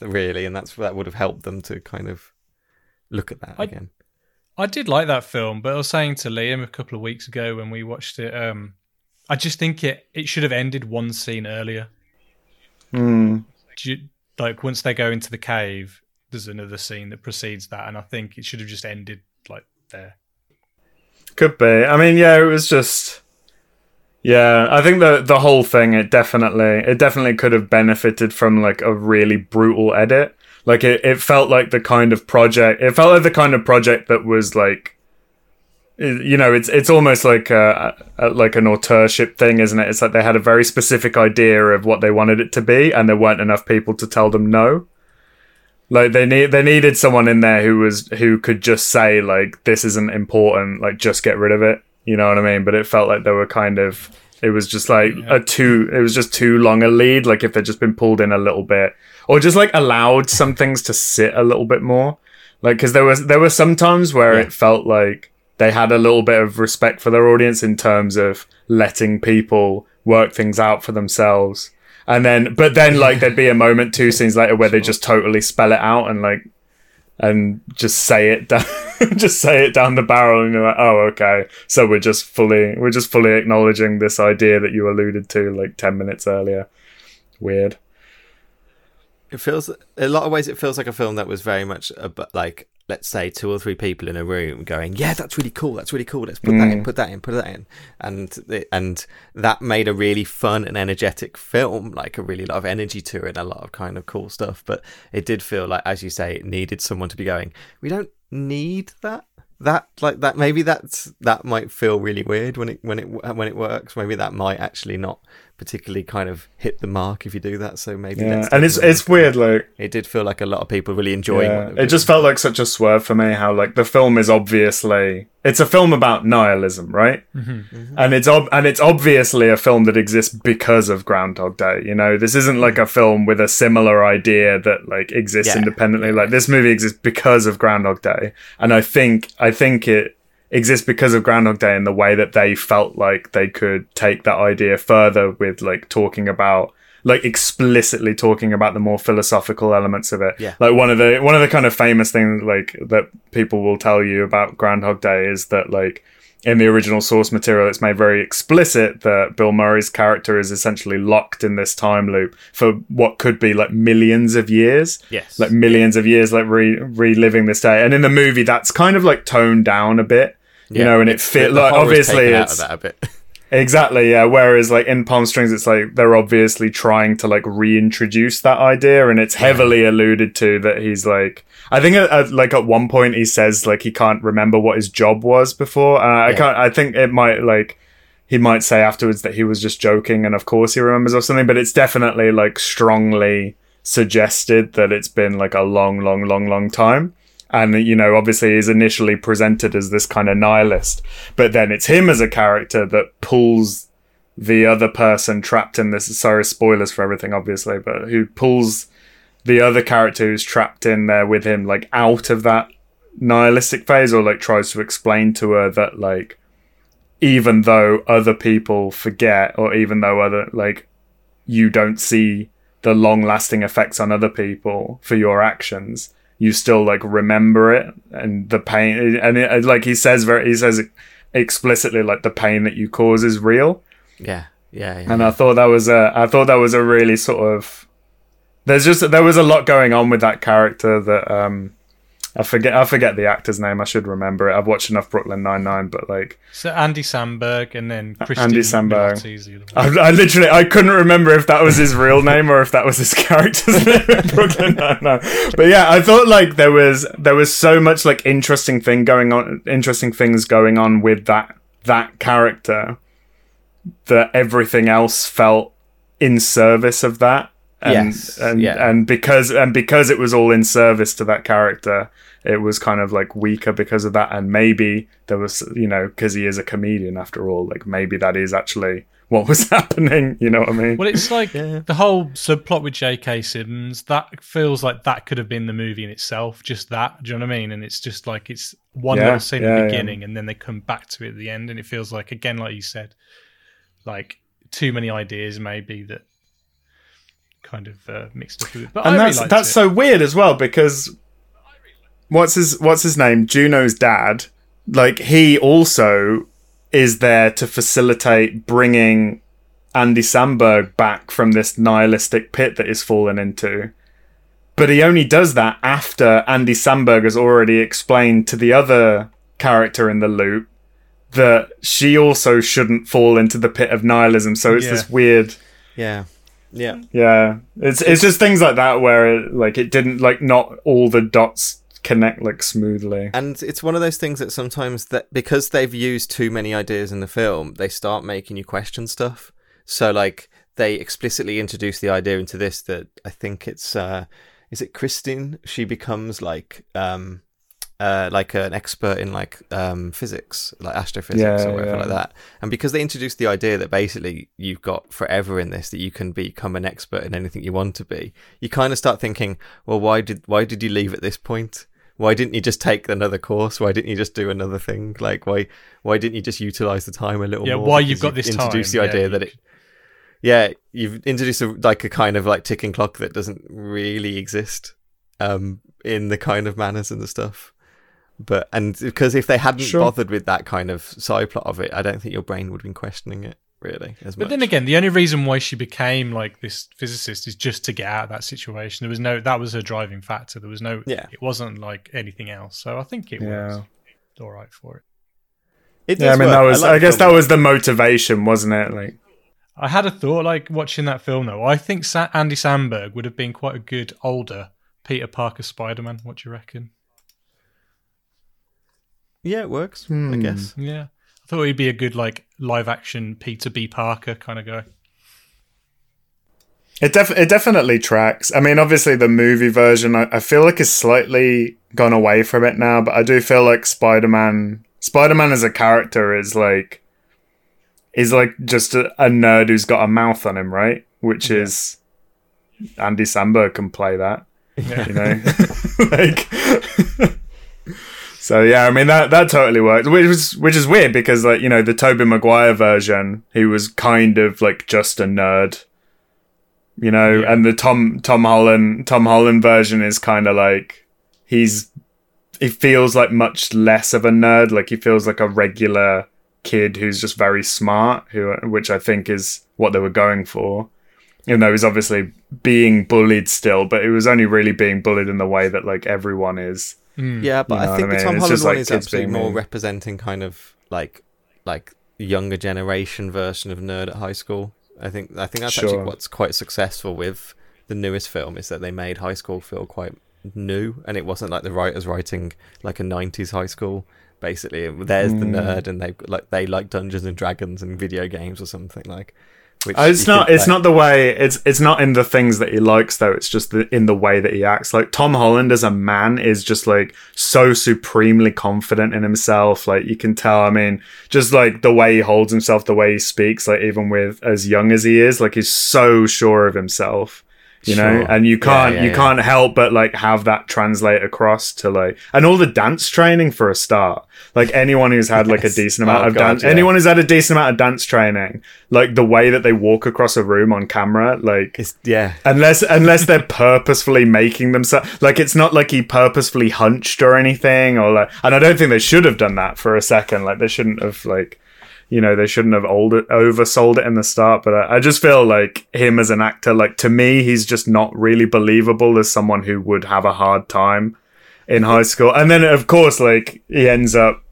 really, and that's that would have helped them to kind of look at that I- again. I did like that film, but I was saying to Liam a couple of weeks ago when we watched it, um, I just think it it should have ended one scene earlier. Do you- like once they go into the cave, there's another scene that precedes that, and I think it should have just ended like there. Could be. I mean, yeah, it was just. Yeah, I think the the whole thing it definitely it definitely could have benefited from like a really brutal edit. Like it, it felt like the kind of project it felt like the kind of project that was like you know it's it's almost like a, a, like an authorship thing isn't it? It's like they had a very specific idea of what they wanted it to be and there weren't enough people to tell them no. Like they need they needed someone in there who was who could just say like this isn't important like just get rid of it you know what i mean but it felt like they were kind of it was just like Yeah. a too it was just too long a lead like if they'd just been pulled in a little bit or just like allowed some things to sit a little bit more like because there was there were some times where Yeah. it felt like they had a little bit of respect for their audience in terms of letting people work things out for themselves and then but then like there'd be a moment two scenes later where they just totally spell it out and like and just say it down just say it down the barrel and you're like oh okay so we're just fully we're just fully acknowledging this idea that you alluded to like 10 minutes earlier weird It feels a lot of ways. It feels like a film that was very much about, like let's say two or three people in a room going, "Yeah, that's really cool. That's really cool. Let's put that in. Mm. Put that in. Put that in." And and that made a really fun and energetic film, like a really lot of energy to it, and a lot of kind of cool stuff. But it did feel like, as you say, it needed someone to be going. We don't need that. That like that maybe that's that might feel really weird when it when it when it works. Maybe that might actually not particularly kind of hit the mark if you do that. So maybe yeah let's and take it's a look. it's weird like It did feel like a lot of people really enjoying Yeah, what they it just felt like such a swerve for me how like the film is obviously it's a film about nihilism right? Mm-hmm. Mm-hmm. And it's ob- and it's obviously a film that exists because of groundhog day you know? This isn't like a mm. film with a similar idea that like exists Yeah, independently. Like this movie exists because of groundhog day. And i think i think it exists because of groundhog day and the way that they felt like they could take that idea further with like talking about like explicitly talking about the more philosophical elements of it. Yeah. Like one of the one of the kind of famous things like that people will tell you about Groundhog Day is that like in the original source material it's made very explicit that Bill Murray's character is essentially locked in this time loop for what could be like millions of years. Yes. Like millions of years like re- reliving this day. And in the movie that's kind of like toned down a bit. You know, and it fit like obviously taken out it's of that a bit. Exactly, yeah. Whereas like in Palm Springs, it's like they're obviously trying to like reintroduce that idea, and it's heavily alluded to that he's like. I think at, at, like at one point he says like he can't remember what his job was before, and I Yeah. can't. I think it might like he might say afterwards that he was just joking, and of course he remembers or something. But it's definitely like strongly suggested that it's been like a long, long, long, long time and you know obviously he's initially presented as this kind of nihilist but then it's him as a character that pulls the other person trapped in this sorry spoilers for everything obviously but who pulls the other character who's trapped in there with him like out of that nihilistic phase or like tries to explain to her that like even though other people forget or even though other like you don't see the long lasting effects on other people for your actions you still like remember it and the pain and it, like he says very he says explicitly like the pain that you cause is real yeah, yeah, yeah. and I thought that was a I thought that was a really sort of there's just there was a lot going on with that character that um I forget I forget the actor's name I should remember it I've watched enough Brooklyn Nine Nine but like So Andy Samberg and then Christian Andy Samberg. I, I literally I couldn't remember if that was his real name or if that was his character's name in Brooklyn Nine Nine. But yeah, I thought like there was there was so much like interesting thing going on, interesting things going on with that that character that everything else felt in service of that. And, Yes, and yeah. and because and because it was all in service to that character, it was kind of like weaker because of that. And maybe there was, you know, because he is a comedian after all, like maybe that is actually what was happening. You know what I mean? Well, it's like Yeah. the whole subplot with J.K. Simmons. That feels like that could have been the movie in itself. Just that. Do you know what I mean? And it's just like it's one Yeah, little scene yeah, at the beginning, and then they come back to it at the end, and it feels like again, like you said, like too many ideas maybe that kind of uh, mixed up with it. But I and really that's liked that's it. so weird as well because what's his what's his name Juno's dad like he also is there to facilitate bringing Andy Samberg back from this nihilistic pit that he's fallen into but he only does that after Andy Samberg has already explained to the other character in the loop that she also shouldn't fall into the pit of nihilism. So it's Yeah. this weird. Yeah. Yeah. Yeah, it's it's just things like that where it, like it didn't like not all the dots connect like smoothly. And it's one of those things that sometimes that because they've used too many ideas in the film, they start making you question stuff. So like they explicitly introduce the idea into this that I think it's uh is it Christine? She becomes like um uh, like an expert in like um, physics, like astrophysics Yeah, or whatever yeah. like that. And because they introduced the idea that basically you've got forever in this, that you can become an expert in anything you want to be, you kind of start thinking, well, why did why did you leave at this point? Why didn't you just take another course? Why didn't you just do another thing? Like why why didn't you just utilize the time a little Yeah, more? why you've got this introduced time, the idea you that it yeah, you've introduced a, like a kind of like ticking clock that doesn't really exist um, in the kind of manners and the stuff. But and because if they hadn't Sure. bothered with that kind of side plot of it, I don't think your brain would have been questioning it really as But much. then again, the only reason why she became like this physicist is just to get out of that situation. There was no that was her driving factor. There was no Yeah. it wasn't like anything else. So I think it Yeah. was all right for it. It Yeah, I mean work. that was like I, guess film that was the motivation, wasn't it? Like I had a thought like watching that film though. I think Sa- Andy Samberg would have been quite a good older Peter Parker Spider-Man. What do you reckon? Yeah, it works. I Hmm. guess. Yeah. I thought he'd be a good like live action Peter B. Parker kind of guy. It def- it definitely tracks. I mean, obviously the movie version, I, I feel like is slightly gone away from it now, but I do feel like Spider Man, Spider Man as a character is like, is like just a, a nerd who's got a mouth on him, right? Which is Andy Samberg can play that, you know, like. So yeah, I mean that that totally worked, which is which is weird because like you know the Tobey Maguire version, he was kind of like just a nerd, you know, Yeah. and the Tom Tom Holland Tom Holland version is kind of like he's he feels like much less of a nerd, like he feels like a regular kid who's just very smart, who which I think is what they were going for. Even though he's obviously being bullied still, but it was only really being bullied in the way that like everyone is. Yeah, but You know I think what I the? Tom It's Holland one like is kids absolutely more mean. representing kind of like like younger generation version of nerd at high school. I think I think that's actually what's quite successful with the newest film is that they made high school feel quite new, and it wasn't like the writers writing like a '90s high school. Basically, there's the Mm. nerd, and they like they like Dungeons and Dragons and video games or something like. Uh, It's not. It's like- not the way. It's it's not in the things that he likes though. It's just the, in the way that he acts. Like Tom Holland as a man is just like so supremely confident in himself. Like you can tell. I mean, just like the way he holds himself, the way he speaks. Like even with as young as he is, like he's so sure of himself. You know, and you can't yeah, you yeah. can't help but like have that translate across to like and all the dance training for a start. Like anyone who's had like a decent amount Oh, of God, dance, yeah. anyone who's had a decent amount of dance training, like the way that they walk across a room on camera, like It's yeah. unless unless they're purposefully making themselves like it's not like he purposefully hunched or anything or like and I don't think they should have done that for a second. Like they shouldn't have like you know they shouldn't have old oversold it in the start. But I, I just feel like him as an actor, like to me, he's just not really believable as someone who would have a hard time in high school. And then of course, like he ends up.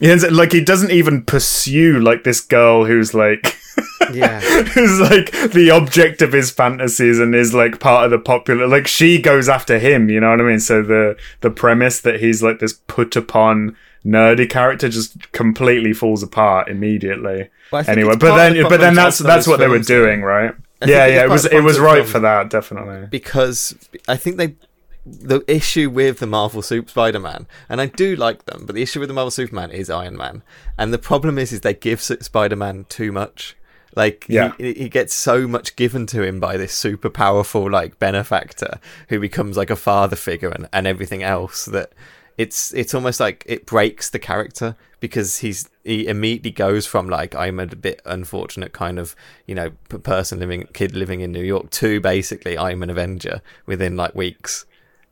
He ends up, like he doesn't even pursue like this girl who's like Yeah. who's like the object of his fantasies and is like part of the popular like she goes after him you know what i mean so the the premise that he's like this put upon nerdy character just completely falls apart immediately But anyway but then the but then that's that's what they were though. doing right I yeah yeah it was it was right for that definitely because I think they the issue with the Marvel Super Spider-Man, and I do like them, but the issue with the Marvel Superman is Iron Man, and the problem is is they give Spider-Man too much. Like Yeah. he, he gets so much given to him by this super powerful like benefactor who becomes like a father figure and, and everything else that it's it's almost like it breaks the character because he's he immediately goes from like I'm a bit unfortunate kind of you know person living kid living in New York to basically I'm an Avenger within like weeks,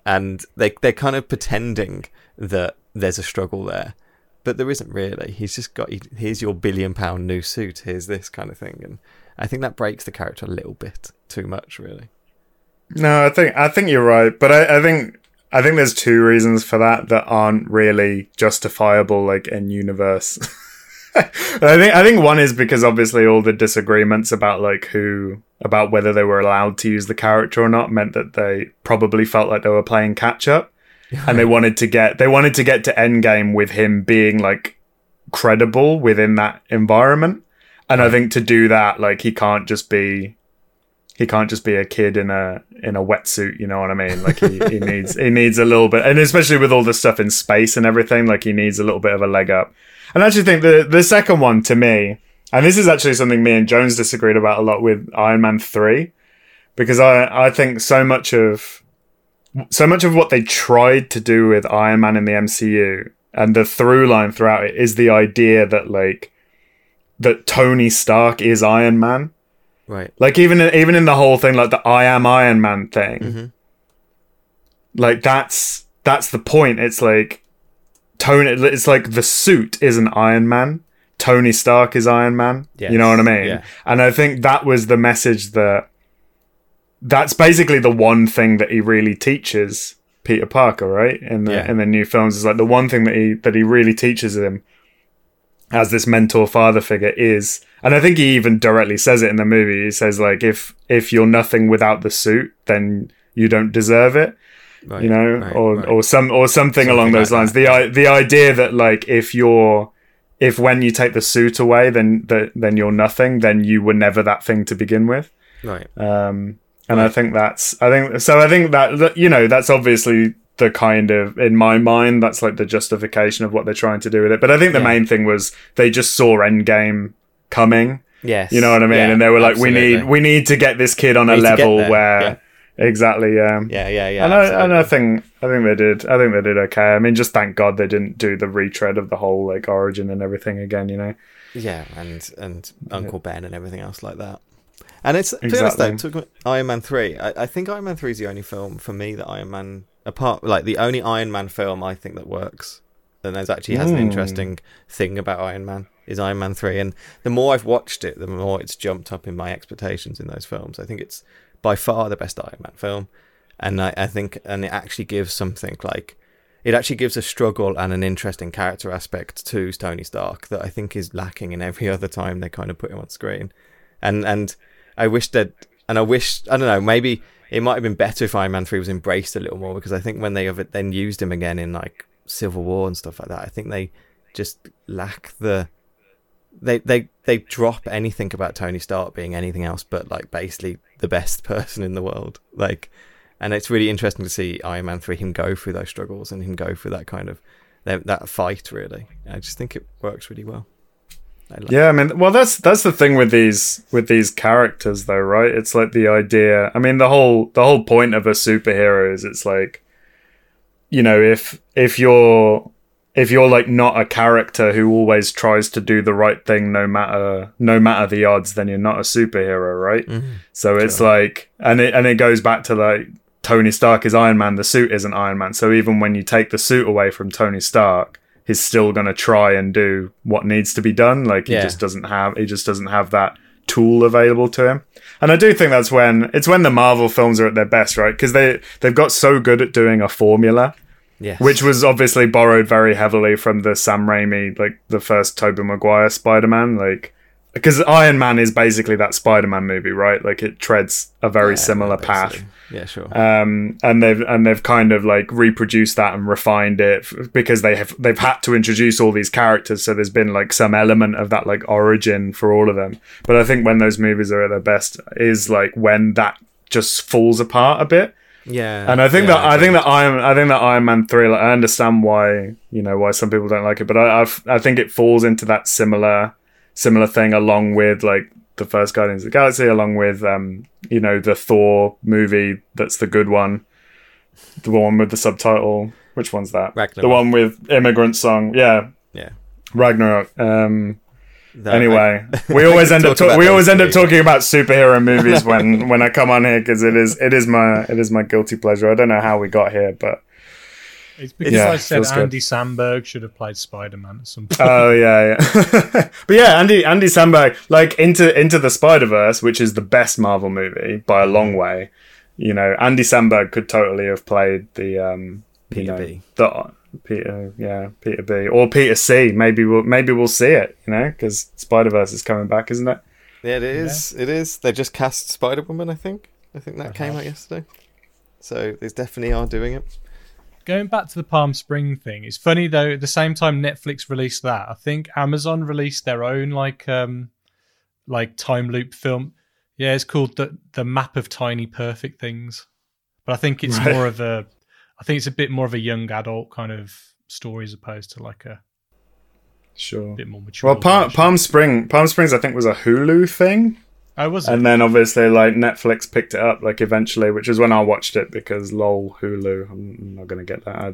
and they they're kind of pretending that there's a struggle there, but there isn't really. He's just got here's your billion pound new suit, here's this kind of thing, and I think that breaks the character a little bit too much, really. No, I think I think you're right, but I, I think I think there's two reasons for that that aren't really justifiable, like in universe. I think I think one is because obviously all the disagreements about like who about whether they were allowed to use the character or not meant that they probably felt like they were playing catch up, and they wanted to get they wanted to get to Endgame with him being like credible within that environment, and I think to do that, like he can't just be he can't just be a kid in a in a wetsuit you know what i mean? Like he, he needs he needs a little bit and especially with all the stuff in space and everything like he needs a little bit of a leg up. And I actually think the the second one to me and this is actually something me and jones disagreed about a lot with iron man 3 because i i think so much of so much of what they tried to do with iron man in the mcu and the through line throughout it is the idea that like that tony stark is iron man Right. like even even in the whole thing, like the I am Iron Man thing, Mm-hmm. like that's that's the point. It's like Tony. It's like the suit is an Iron Man. Tony Stark is Iron Man. Yes. You know what I mean? Yeah. And I think that was the message that that's basically the one thing that he really teaches Peter Parker, right? In the Yeah. in the new films is like the one thing that he that he really teaches him as this mentor father figure is and I think he even directly says it in the movie. He says like if if you're nothing without the suit, then you don't deserve it Right. you know, right, or right. or some or something, along those like lines. that, the i the idea that like if you're if when you take the suit away, then that then you're nothing, then you were never that thing to begin with. right. Um, and I think that's I think so. I think that that, you know that's obviously the kind of in my mind that's like the justification of what they're trying to do with it. But I think the Yeah. main thing was they just saw Endgame coming. Yes. You know what I mean? Yeah, and they were like, we need we need to get this kid on a to get level where yeah. exactly yeah. Yeah, yeah, yeah. And I, and I think I think they did. I think they did okay. I mean, just thank God they didn't do the retread of the whole like origin and everything again. You know, Yeah, and and Uncle Ben and everything else like that. And it's to be Exactly. honest though, Iron Man three. I, I think Iron Man three is the only film for me that Iron Man apart like the only Iron Man film I think that works. And there's actually has an Mm. interesting thing about Iron Man is Iron Man three. And the more I've watched it, the more it's jumped up in my expectations in those films. I think it's by far the best Iron Man film. And I, I think and it actually gives something like it actually gives a struggle and an interesting character aspect to Tony Stark that I think is lacking in every other time they kind of put him on screen. And and I wish that and I wish I don't know, maybe it might have been better if Iron Man 3 was embraced a little more because I think when they have then used him again in like Civil War and stuff like that, I think they just lack the they they they drop anything about Tony Stark being anything else but like basically the best person in the world. Like and it's really interesting to see Iron Man 3 him go through those struggles and him go through that kind of that, that fight really. I just think it works really well. I like yeah. I mean, well, that's that's the thing with these with these characters, though, right? It's like the idea. I mean, the whole the whole point of a superhero is it's like, you know, if if you're if you're like not a character who always tries to do the right thing no matter no matter the odds, then you're not a superhero, right? Mhm. So it's like, and it and it goes back to like Tony Stark is Iron Man. The suit isn't Iron Man. So even when you take the suit away from Tony Stark, he's still gonna try and do what needs to be done. Like he Yeah. just doesn't have he just doesn't have that tool available to him. And I do think that's when it's when the Marvel films are at their best, right? Because they they've got so good at doing a formula Yes. which was obviously borrowed very heavily from the Sam Raimi, like the first Tobey Maguire Spider-Man, like because Iron Man is basically that Spider-Man movie, right? Like it treads a very Yeah, similar path. Yeah, sure. Um, and they've and they've kind of like reproduced that and refined it f- because they have they've had to introduce all these characters, so there's been like some element of that like origin for all of them. But I think when those movies are at their best is like when that just falls apart a bit. Yeah. And I think yeah, that I agree. think that Iron I think that Iron Man three. Like, I understand why you know why some people don't like it, but I I've, I think it falls into that similar similar thing along with like the first Guardians of the Galaxy, along with um you know the Thor movie that's the good one, the one with the subtitle. Which one's that? The one with immigrant song. Yeah, Yeah. Ragnarok. Um. That- Anyway, we always end up talk ta- we always end up talking about superhero movies when when I come on here because it is it is my it is my guilty pleasure. I don't know how we got here, but It's because Yeah, I said feels good. Andy Samberg should have played Spider Man at some point. oh yeah, yeah. but yeah, Andy Andy Samberg like into into the Spider Verse, which is the best Marvel movie by a long way. you know, Andy Samberg could totally have played the um, you know, B. the Peter, yeah, Peter B or Peter C. Maybe we'll maybe we'll see it, you know, because Spider Verse is coming back, isn't it? Yeah, it is. It is. They just cast Spider Woman. I think. I think that came out yesterday. So they definitely are doing it. Going back to the Palm Spring thing, it's funny though. At the same time, Netflix released that. I think Amazon released their own like um like time loop film. Yeah, it's called the the Map of Tiny Perfect Things. But I think it's Right. more of a. I think it's a bit more of a young adult kind of story as opposed to like a Sure. bit more mature. Well, Palm. Palm Spring, Palm Springs, I think was a Hulu thing, I was it? and then obviously like Netflix picked it up like eventually, which is when I watched it because lol Hulu. I'm not gonna get that. I,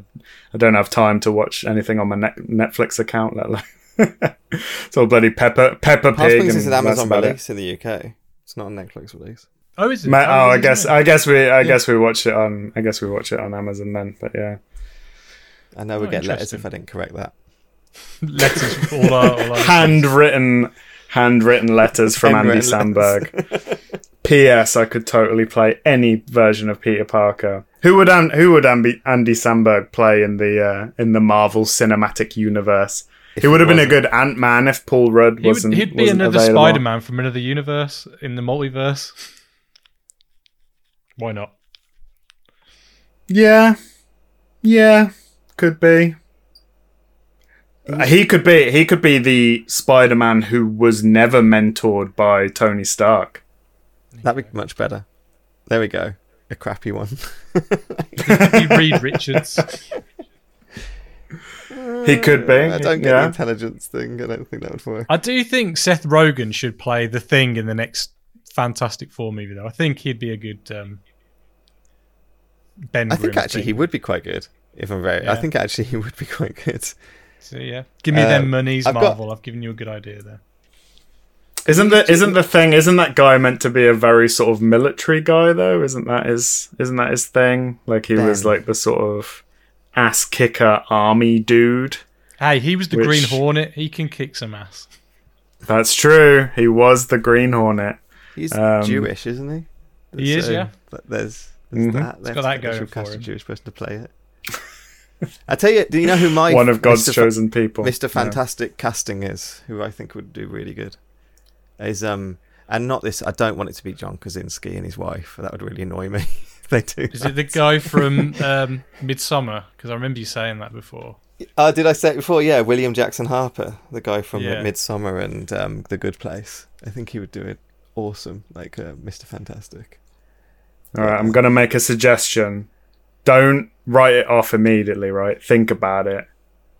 I don't have time to watch anything on my net, Netflix account. Let alone it's all bloody Pepper Pepper Palm Pig. Springs is an Amazon about it. release in the UK. It's not a Netflix release. Oh, is it? Ma- oh, it I guess it? I guess we I guess we watched it on I guess we watch it on Amazon then. But yeah, I know we Oh, get letters if I didn't correct that. letters all our, all our handwritten handwritten letters from Andy Handwritten letters. Samberg. P.S. I could totally play any version of Peter Parker. Who would An- who would Andy, Andy Samberg play in the uh, in the Marvel Cinematic Universe? he would have been a good Ant Man if Paul Rudd He would, wasn't. he'd be wasn't another. Spider Man from another universe in the multiverse. Why not? Yeah, yeah, could be. Uh, He could be. He could be the Spider Man who was never mentored by Tony Stark. That'd be much better. There we go. A crappy one. Be Reed Richards. He could be. I don't get the intelligence thing. I don't think that would work. I do think Seth Rogen should play the Thing in the next Fantastic Four movie, though. I think he'd be a good um, Ben. I think actually thing. he would be quite good. If I'm very, I think actually he would be quite good. So yeah, give me Uh, them monies, I've got- Marvel. I've given you a good idea there. Isn't the isn't the thing? Isn't that guy meant to be a very sort of military guy though? Isn't that his? Isn't that his thing? Like he was like the sort of ass kicker army dude. Hey, he was the Which- Green Hornet. He can kick some ass. That's true. He was the Green Hornet. He's Um, Jewish, isn't he? He is, So, yeah. but There's, there's Mhm. that. They got have to that get going for cast a him. Jewish person to play it. I tell you, do you know who my One of God's Mr. Chosen people. Mr. Yeah. Fantastic casting is, who I think would do really good, is um, and not this. I don't want it to be John Krasinski and his wife. That would really annoy me. they do. Is it the guy from um, Midsommar? Because I remember you saying that before. Uh, did I say it before? Yeah, William Jackson Harper, the guy from Yeah. Midsommar and um, The Good Place. I think he would do it awesome, like uh, Mr. Fantastic. All right, I'm gonna make a suggestion. Don't write it off immediately. Right, think about it.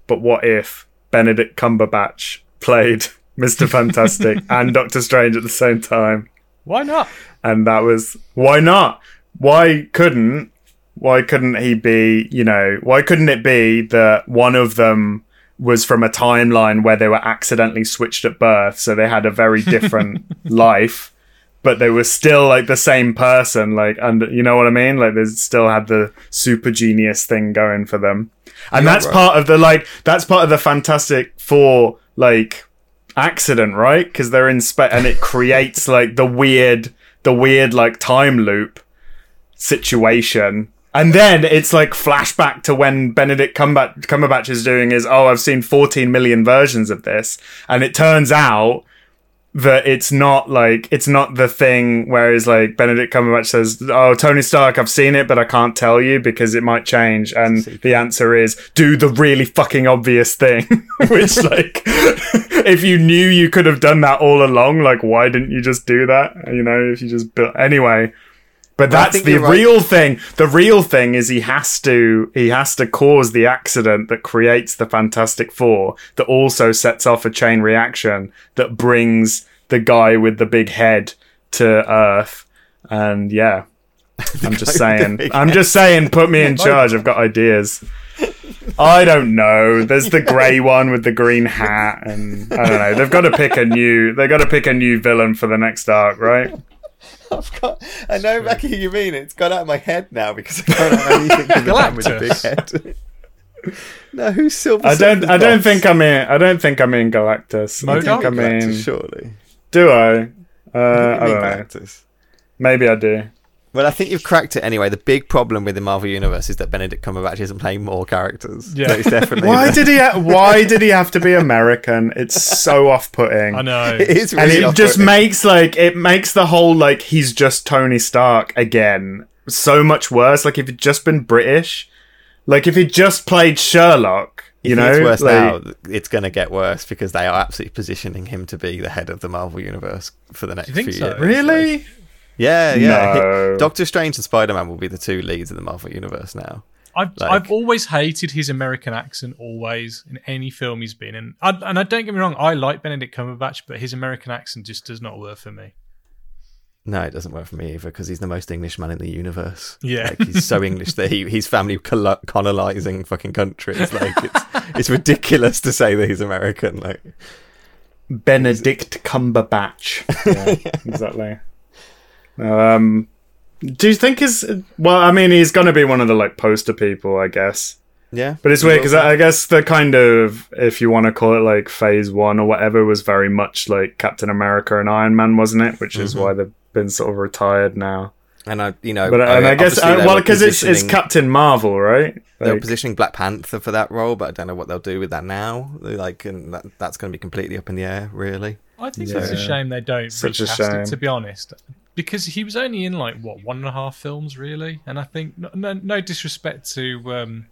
But what if Benedict Cumberbatch played Mr. Fantastic and Doctor Strange at the same time? Why not? and that was why not why couldn't why couldn't he be you know why couldn't it be that one of them was from a timeline where they were accidentally switched at birth so they had a very different life but they were still like the same person like and you know what i mean like they still had the super genius thing going for them and You're that's right. part of the like that's part of the fantastic four like accident, right? Because they're in space, and it creates like the weird, the weird like time loop situation. And then it's like flashback to when Benedict Cumberbatch, Cumberbatch is doing his, oh, I've seen 14 million versions of this. And it turns out that it's not like, it's not the thing whereas like Benedict Cumberbatch says, oh, Tony Stark, I've seen it, but I can't tell you because it might change. And the answer is do the really fucking obvious thing, which like, if you knew you could have done that all along, like, why didn't you just do that? You know, if you just built, anyway. But that's the right. real thing. The real thing is he has to he has to cause the accident that creates the Fantastic Four that also sets off a chain reaction that brings the guy with the big head to Earth. And yeah. I'm just guy with the saying. I'm just saying put me in charge. I've got ideas. I don't know. There's the grey one with the green hat and I don't know. They've got to pick a new they've got to pick a new villain for the next arc, right? I've got, I know exactly who you mean. It's gone out of my head now because I can't have anything of the man with the big head. no, who's Silver I don't. I don't think I'm in. I don't think I'm in Galactus. I Modok? think I'm Galactus, in. surely. Do I? Uh, I I don't know. Maybe I do. Well, I think you've cracked it anyway. The big problem with the Marvel Universe is that Benedict Cumberbatch isn't playing more characters. Yeah. So it's definitely Why did he? Ha- why did he have to be American? It's so off-putting. I know. it is really and it just off-putting. makes like it makes the whole like he's just Tony Stark again so much worse. Like if he'd just been British, like if he'd just played Sherlock, you If know, it's worse like, now. It's going to get worse because they are absolutely positioning him to be the head of the Marvel Universe for the next you think few so? years. really? Yeah, yeah. No. Doctor Strange and Spider Man will be the two leads in the Marvel Universe now. I've Like- I've always hated his American accent. Always in any film he's been in, I, and I don't get me wrong, I like Benedict Cumberbatch, but his American accent just does not work for me. No, it doesn't work for me either because he's the most English man in the universe. Yeah. like, he's so English that he his family colo- colonizing fucking countries. Like it's it's ridiculous to say that he's American. Like Benedict Cumberbatch. Yeah, exactly. Um, do you think is well? I mean, he's gonna be one of the like poster people, I guess. yeah, But it's weird because I I guess the kind of, if you want to call it like phase one or whatever, was very much like Captain America and Iron Man, wasn't it? Which is why they've been sort of retired now. and I you know, But and I guess obviously uh, well because it's it's Captain Marvel, right? They were Like, positioning Black Panther for that role, but I don't know what they'll do with that now. They're Like, and that, that's going to be completely up in the air, really. I think it's a shame they don't Such a recast shame. it. To be honest, because he was only in like what one and a half films, really, and I think no, no, no disrespect to. Um,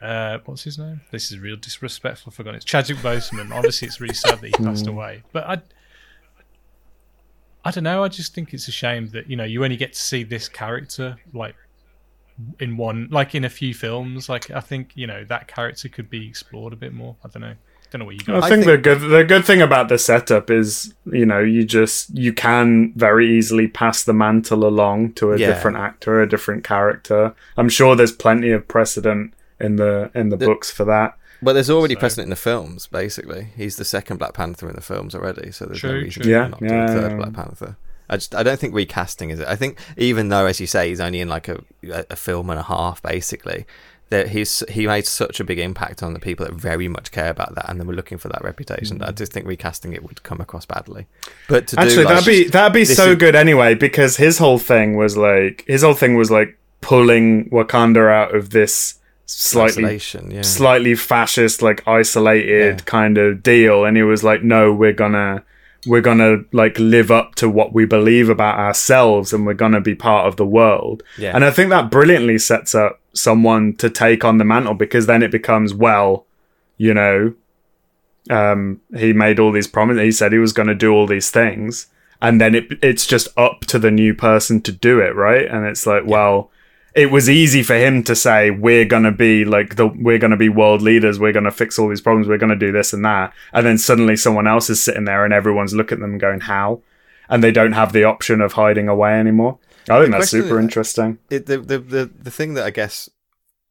uh, what's his name? This is real disrespectful. I've forgotten. It's Chadwick Boseman. Obviously, it's really sad that he passed Hmm. away. But I, I don't know. I just think it's a shame that you know you only get to see this character like in one, like in a few films. Like I think you know that character could be explored a bit more. I don't know. Don't know what you I got. think, think- the good the good thing about the setup is you know you just you can very easily pass the mantle along to a Yeah. different actor, a different character. I'm sure there's plenty of precedent in the in the, books for that. But there's already So- precedent in the films, basically. He's the second Black Panther in the films already, so there's no reason true. to Yeah, not do yeah, a third yeah. Black Panther. I just I don't think recasting is it. I think even though, as you say, he's only in like a a, a film and a half, basically, that he's he made such a big impact on the people that very much care about that, and they were looking for that reputation. I just think recasting it would come across badly. But to Mm. Actually, do like, that'd be that'd be so is- good anyway because his whole thing was like his whole thing was like pulling Wakanda out of this slightly yeah. slightly fascist, like isolated Yeah. kind of deal, and he was like, "No, we're gonna." We're gonna like live up to what we believe about ourselves, and we're gonna be part of the world. Yeah. And I think that brilliantly sets up someone to take on the mantle because then it becomes well, you know, um, he made all these promises. He said he was going to do all these things, and then it it's just up to the new person to do it, right? And it's like, well, it was easy for him to say we're going to be like the we're going to be world leaders, we're going to fix all these problems, we're going to do this and that, and then suddenly someone else is sitting there and everyone's looking at them going how, and they don't have the option of hiding away anymore. I think that's question super is- interesting. it, the, the the the thing that I guess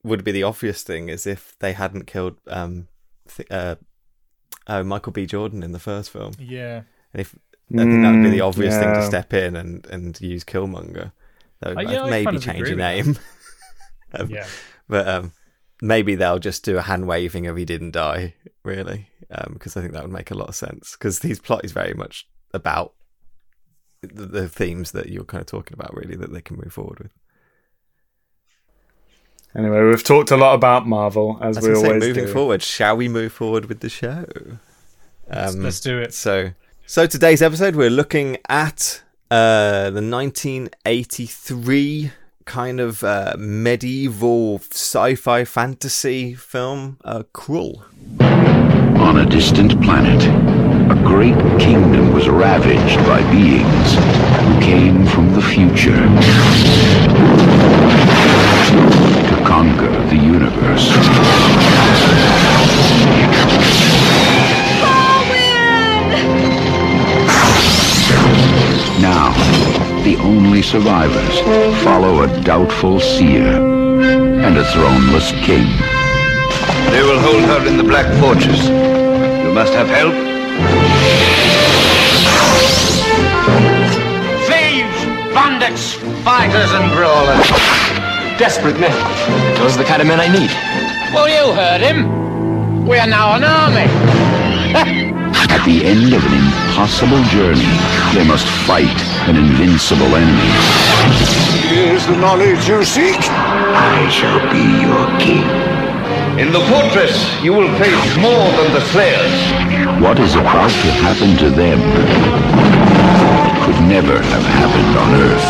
would be the obvious thing is if they hadn't killed um th- uh, uh Michael B. Jordan in the first film, yeah. and if I think that would be the Mm, obvious thing to step in and and use Killmonger. Though Uh, yeah, maybe kind of change your name, um, Yeah. but um maybe they'll just do a hand waving of he didn't die really um because I think that would make a lot of sense because his plot is very much about the, the themes that you're kind of talking about really that they can move forward with. Anyway, we've talked a lot about Marvel as As we we say, moving do. forward, shall we move forward with the show? Let's, Um, let's do it. So, so today's episode, we're looking at uh, the 1983 kind of uh, medieval sci-fi fantasy film, uh, Krull. On a distant planet, a great kingdom was ravaged by beings who came from the future to conquer the universe. Now, the only survivors follow a doubtful seer and a throneless king. They will hold her in the Black Fortress. You must have help. Bandits, fighters, and brawlers. Desperate men. Those are the kind of men I need. Well, you heard him. We are now an army. At the end of an impossible journey, they must fight an invincible enemy. Here's the knowledge you seek. I shall be your king. In the fortress, you will face more than the Slayers. What is about to happen to them could never have happened on Earth.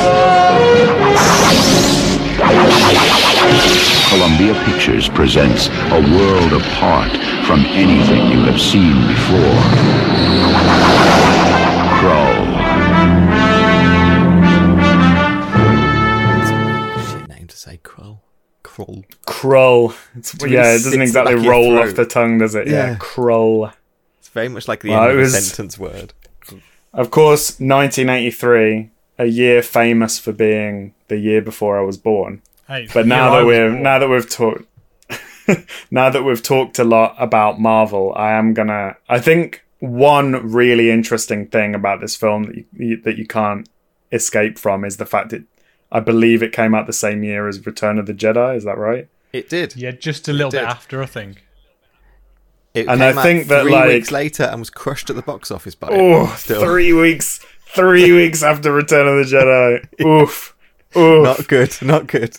Columbia Pictures presents a world apart from anything you have seen before. Krull. Shit name to say. It's, really yeah, it doesn't sits in the exactly back roll throat. off the tongue, does it? Yeah, Yeah. Krull. It's very much like the Well, end of was- a sentence word. Of course, 1983, a year famous for being the year before I was born. Hey, But now that we're born. now that we've talked now that we've talked a lot about Marvel, I am gonna. I think one really interesting thing about this film that you, you, that you can't escape from is the fact that I believe it came out the same year as Return of the Jedi. Is that right? It did. yeah, just a little bit did. after, I think. It And I think that, three like- weeks later and was crushed at the box office by Oh. Still three weeks, three weeks after Return of the Jedi. Oof, oof. not good. Not good.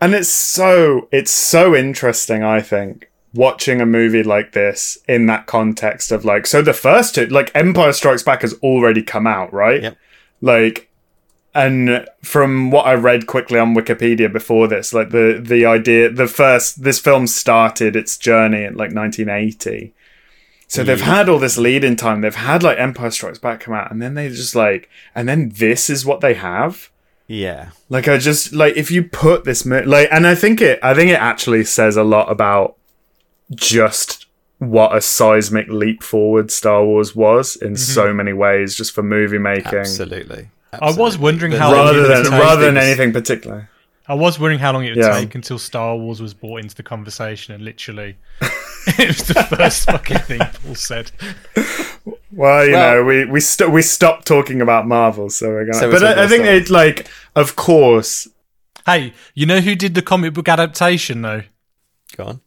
and it's so it's so interesting i think watching a movie like this in that context of like so the first two like empire strikes back has already come out right Yep. like and from what i read quickly on wikipedia before this like the the idea the first this film started its journey in like 1980 so they've mm. had all this lead in time. They've had like empire strikes back come out and then they just like and then this is what they have? Yeah. like I just like if you put this mo- like, and I think it, I think it actually says a lot about just what a seismic leap forward Star Wars was in mm-hmm. so many ways, just for movie making, Absolutely. I was wondering how the- long rather it than would rather than take- anything particular. I was wondering how long it would Yeah. take until Star Wars was brought into the conversation, and literally, it was the first fucking thing Paul said. Well, you Well- know, we we st- we stopped talking about Marvel, so we're gonna. So but I, I think Star it's like, of course, Hey, you know who did the comic book adaptation though? Go on.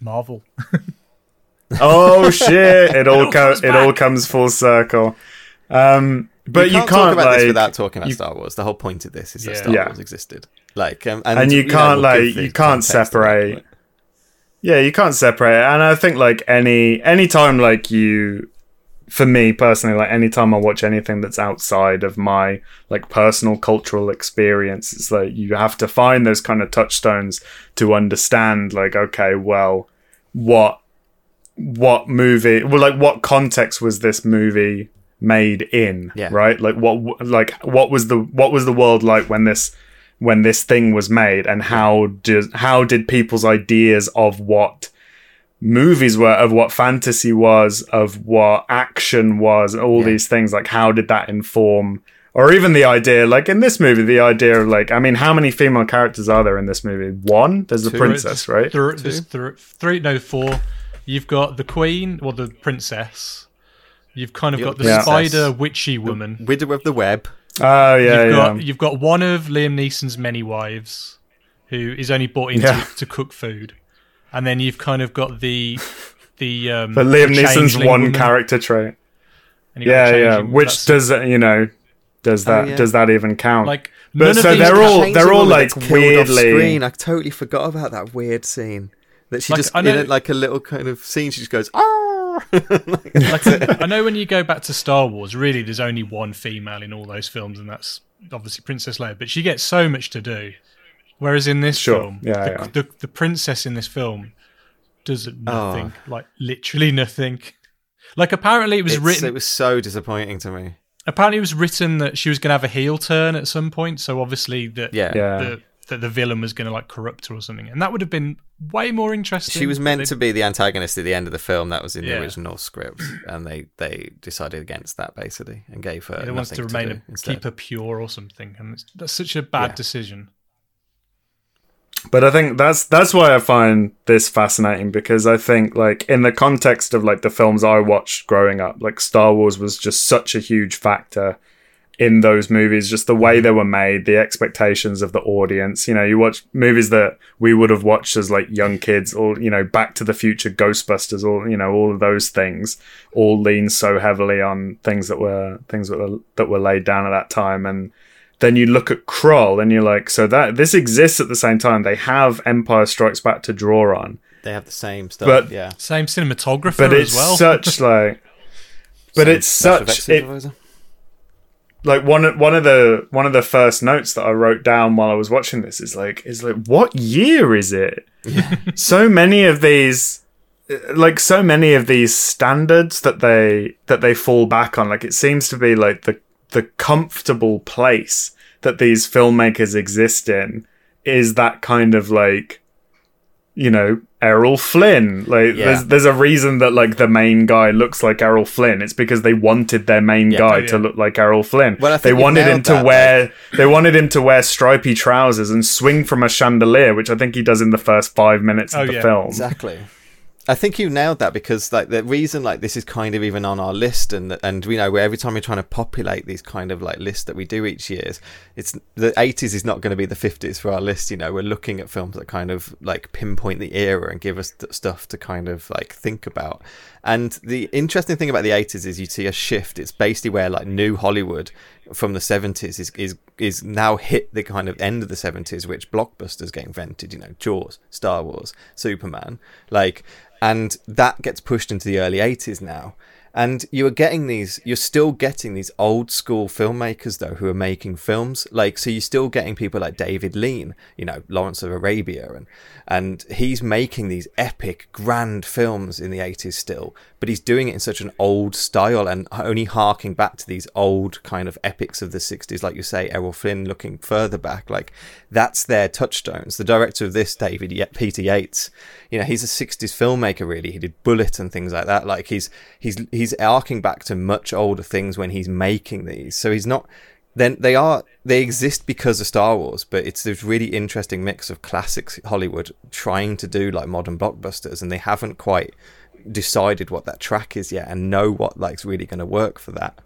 Marvel. oh shit, it all all comes comes it all comes full circle. Um, but you can't, talk about like this without talking about you- Star Wars. The whole point of this is that Yeah. Star Yeah. Wars existed. Like, um, and, you know, can't we'll like you can't context that, separate yeah you can't separate and i think like any any time like you for me personally like anytime i watch anything that's outside of my like personal cultural experience it's like you have to find those kind of touchstones to understand like okay well what what movie well like what context was this movie made in Yeah. right like what like what was the what was the world like when this when this thing was made and how did how did people's ideas of what movies were of what fantasy was of what action was all Yeah. these things like how did that inform or even the idea like in this movie the idea of like i mean how many female characters are there in this movie one there's the Two. princess right Thr- there's thr- three, no, four. You've got the queen, or the princess. You've kind of got the got the spider witchy woman. Widow of the Web. oh yeah you've yeah got you've got one of Liam Neeson's many wives, who is only brought in Yeah. to, to cook food, and then you've kind of got the the um. but liam the neeson's one woman, character trait and you've got yeah yeah which does that you know does that yeah. does that even count like but none of so they're all they're all like killed off weirdly Screen. I totally forgot about that weird scene. That she Like, just I in know- a, like a little kind of scene. She just goes, "Ah!" Like I know when you go back to Star Wars, really there's only one female in all those films, and that's obviously Princess Leia. But she gets so much to do. Whereas in this Sure. film, Yeah, the, yeah. The, the princess in this film does Oh. nothing, ah. like literally nothing. Like apparently it was It's- written. It was so disappointing to me. apparently it was written that she was going to have a heel turn at some point. So obviously that Yeah. Yeah. the, that the villain was going to like corrupt her or something, and that would have been way more interesting. She was meant They- to be the antagonist at the end of the film. That was in Yeah. the original script, and they they decided against that basically and gave her They wanted to remain do a, keep her pure or something, and it's, that's such a bad Yeah. decision. But I think that's that's why I find this fascinating because I think like in the context of like the films I watched growing up, like Star Wars was just such a huge factor in those movies, just the way they were made, the expectations of the audience. You know, you watch movies that we would have watched as like young kids, or you know, Back to the Future, Ghostbusters, or you know, all of those things, all lean so heavily on things that were things that were that were laid down at that time, and then you look at Krull, and you're like, so that this exists at the same time. They have Empire Strikes Back to draw on. They have the same stuff, But- yeah. Same cinematographer but it's as well. such like but Same it's such it, supervisor. Like one of one of the one of the first notes that I wrote down while I was watching this is like is like what year is it? so many of these like so many of these standards that they that they fall back on like it seems to be like the the comfortable place that these filmmakers exist in is that kind of like you know Errol Flynn like Yeah. there's there's a reason that like the main guy looks like Errol Flynn it's because they wanted their main guy Oh, yeah. to look like Errol Flynn Well, I they think you've wanted him to that, wear they wanted him to wear stripy trousers and swing from a chandelier which I think he does in the first 5 minutes of Oh, the yeah. film Exactly. I think you nailed that because like the reason like this is kind of even on our list and and we know where every time we're trying to populate these kind of like lists that we do each year, it's the 80s is not going to be the 50s for our list. You know, we're looking at films that kind of like pinpoint the era and give us th- stuff to kind of like think about. And the interesting thing about the 80s is you see a shift. It's basically where like new Hollywood from the 70s is is is now hit the kind of end of the 70s which blockbusters get invented you know jaws star wars superman like and that gets pushed into the early 80s now. And you are getting these you're still getting these old school filmmakers though who are making films. Like so you're still getting people like david lean you know lawrence of arabia and and he's making these epic grand films in the 80s still but he's doing it in such an old style and only harking back to these old kind of epics of the 60s like you say errol flynn looking further back like that's their touchstones. The director of this david Ye- peter yates you know he's a 60s filmmaker really. He did Bullitt and things like that. Like he's he's he's arcing back to much older things when he's making these. So he's not then they are they exist because of Star Wars, but it's this really interesting mix of classics Hollywood trying to do like modern blockbusters, and they haven't quite decided what that track is yet and know what like's really going to work for that.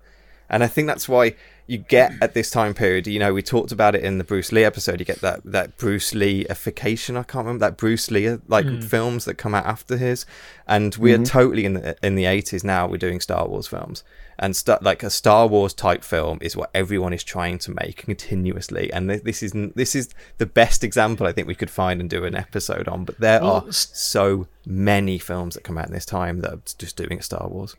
And I think that's why you get at this time period, you know, we talked about it in the Bruce Lee episode, you get that that Bruce Lee-ification, I can't remember that Bruce Lee like hmm. films that come out after his. And we are mm-hmm. totally in the in the 80s now we're doing Star Wars films. And st- like a Star Wars type film is what everyone is trying to make continuously, and th- this is this is the best example I think we could find and do an episode on. But there Well, are so many films that come out in this time that are just doing Star Wars.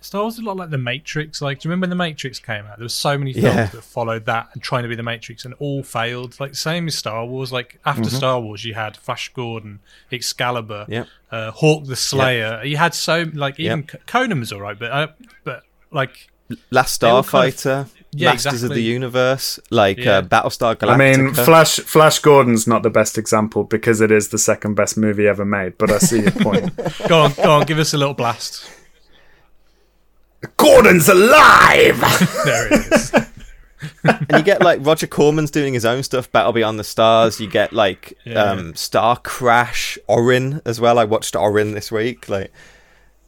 Star Wars is a lot like The Matrix. Like, do you remember when The Matrix came out? There was so many films Yeah. that followed that and trying to be The Matrix, and all failed. Like, same as Star Wars. Like after Star Wars, you had Flash Gordon, Excalibur, Yep. uh, Hawk the Slayer. You had so like even Yep. Conan was alright, but uh, but like Last They all kind of- Starfighter, Yeah, Masters of the Universe, like Yeah. uh, Battlestar Galactica. I mean, Flash Flash Gordon's not the best example because it is the second best movie ever made. But I see your point. go on, go on, give us a little blast. Gordon's alive. There it is. and you get like Roger Corman's doing his own stuff, Battle Beyond the Stars. You get like Yeah. um, Star Crash, Orin as well. I watched Orin this week, like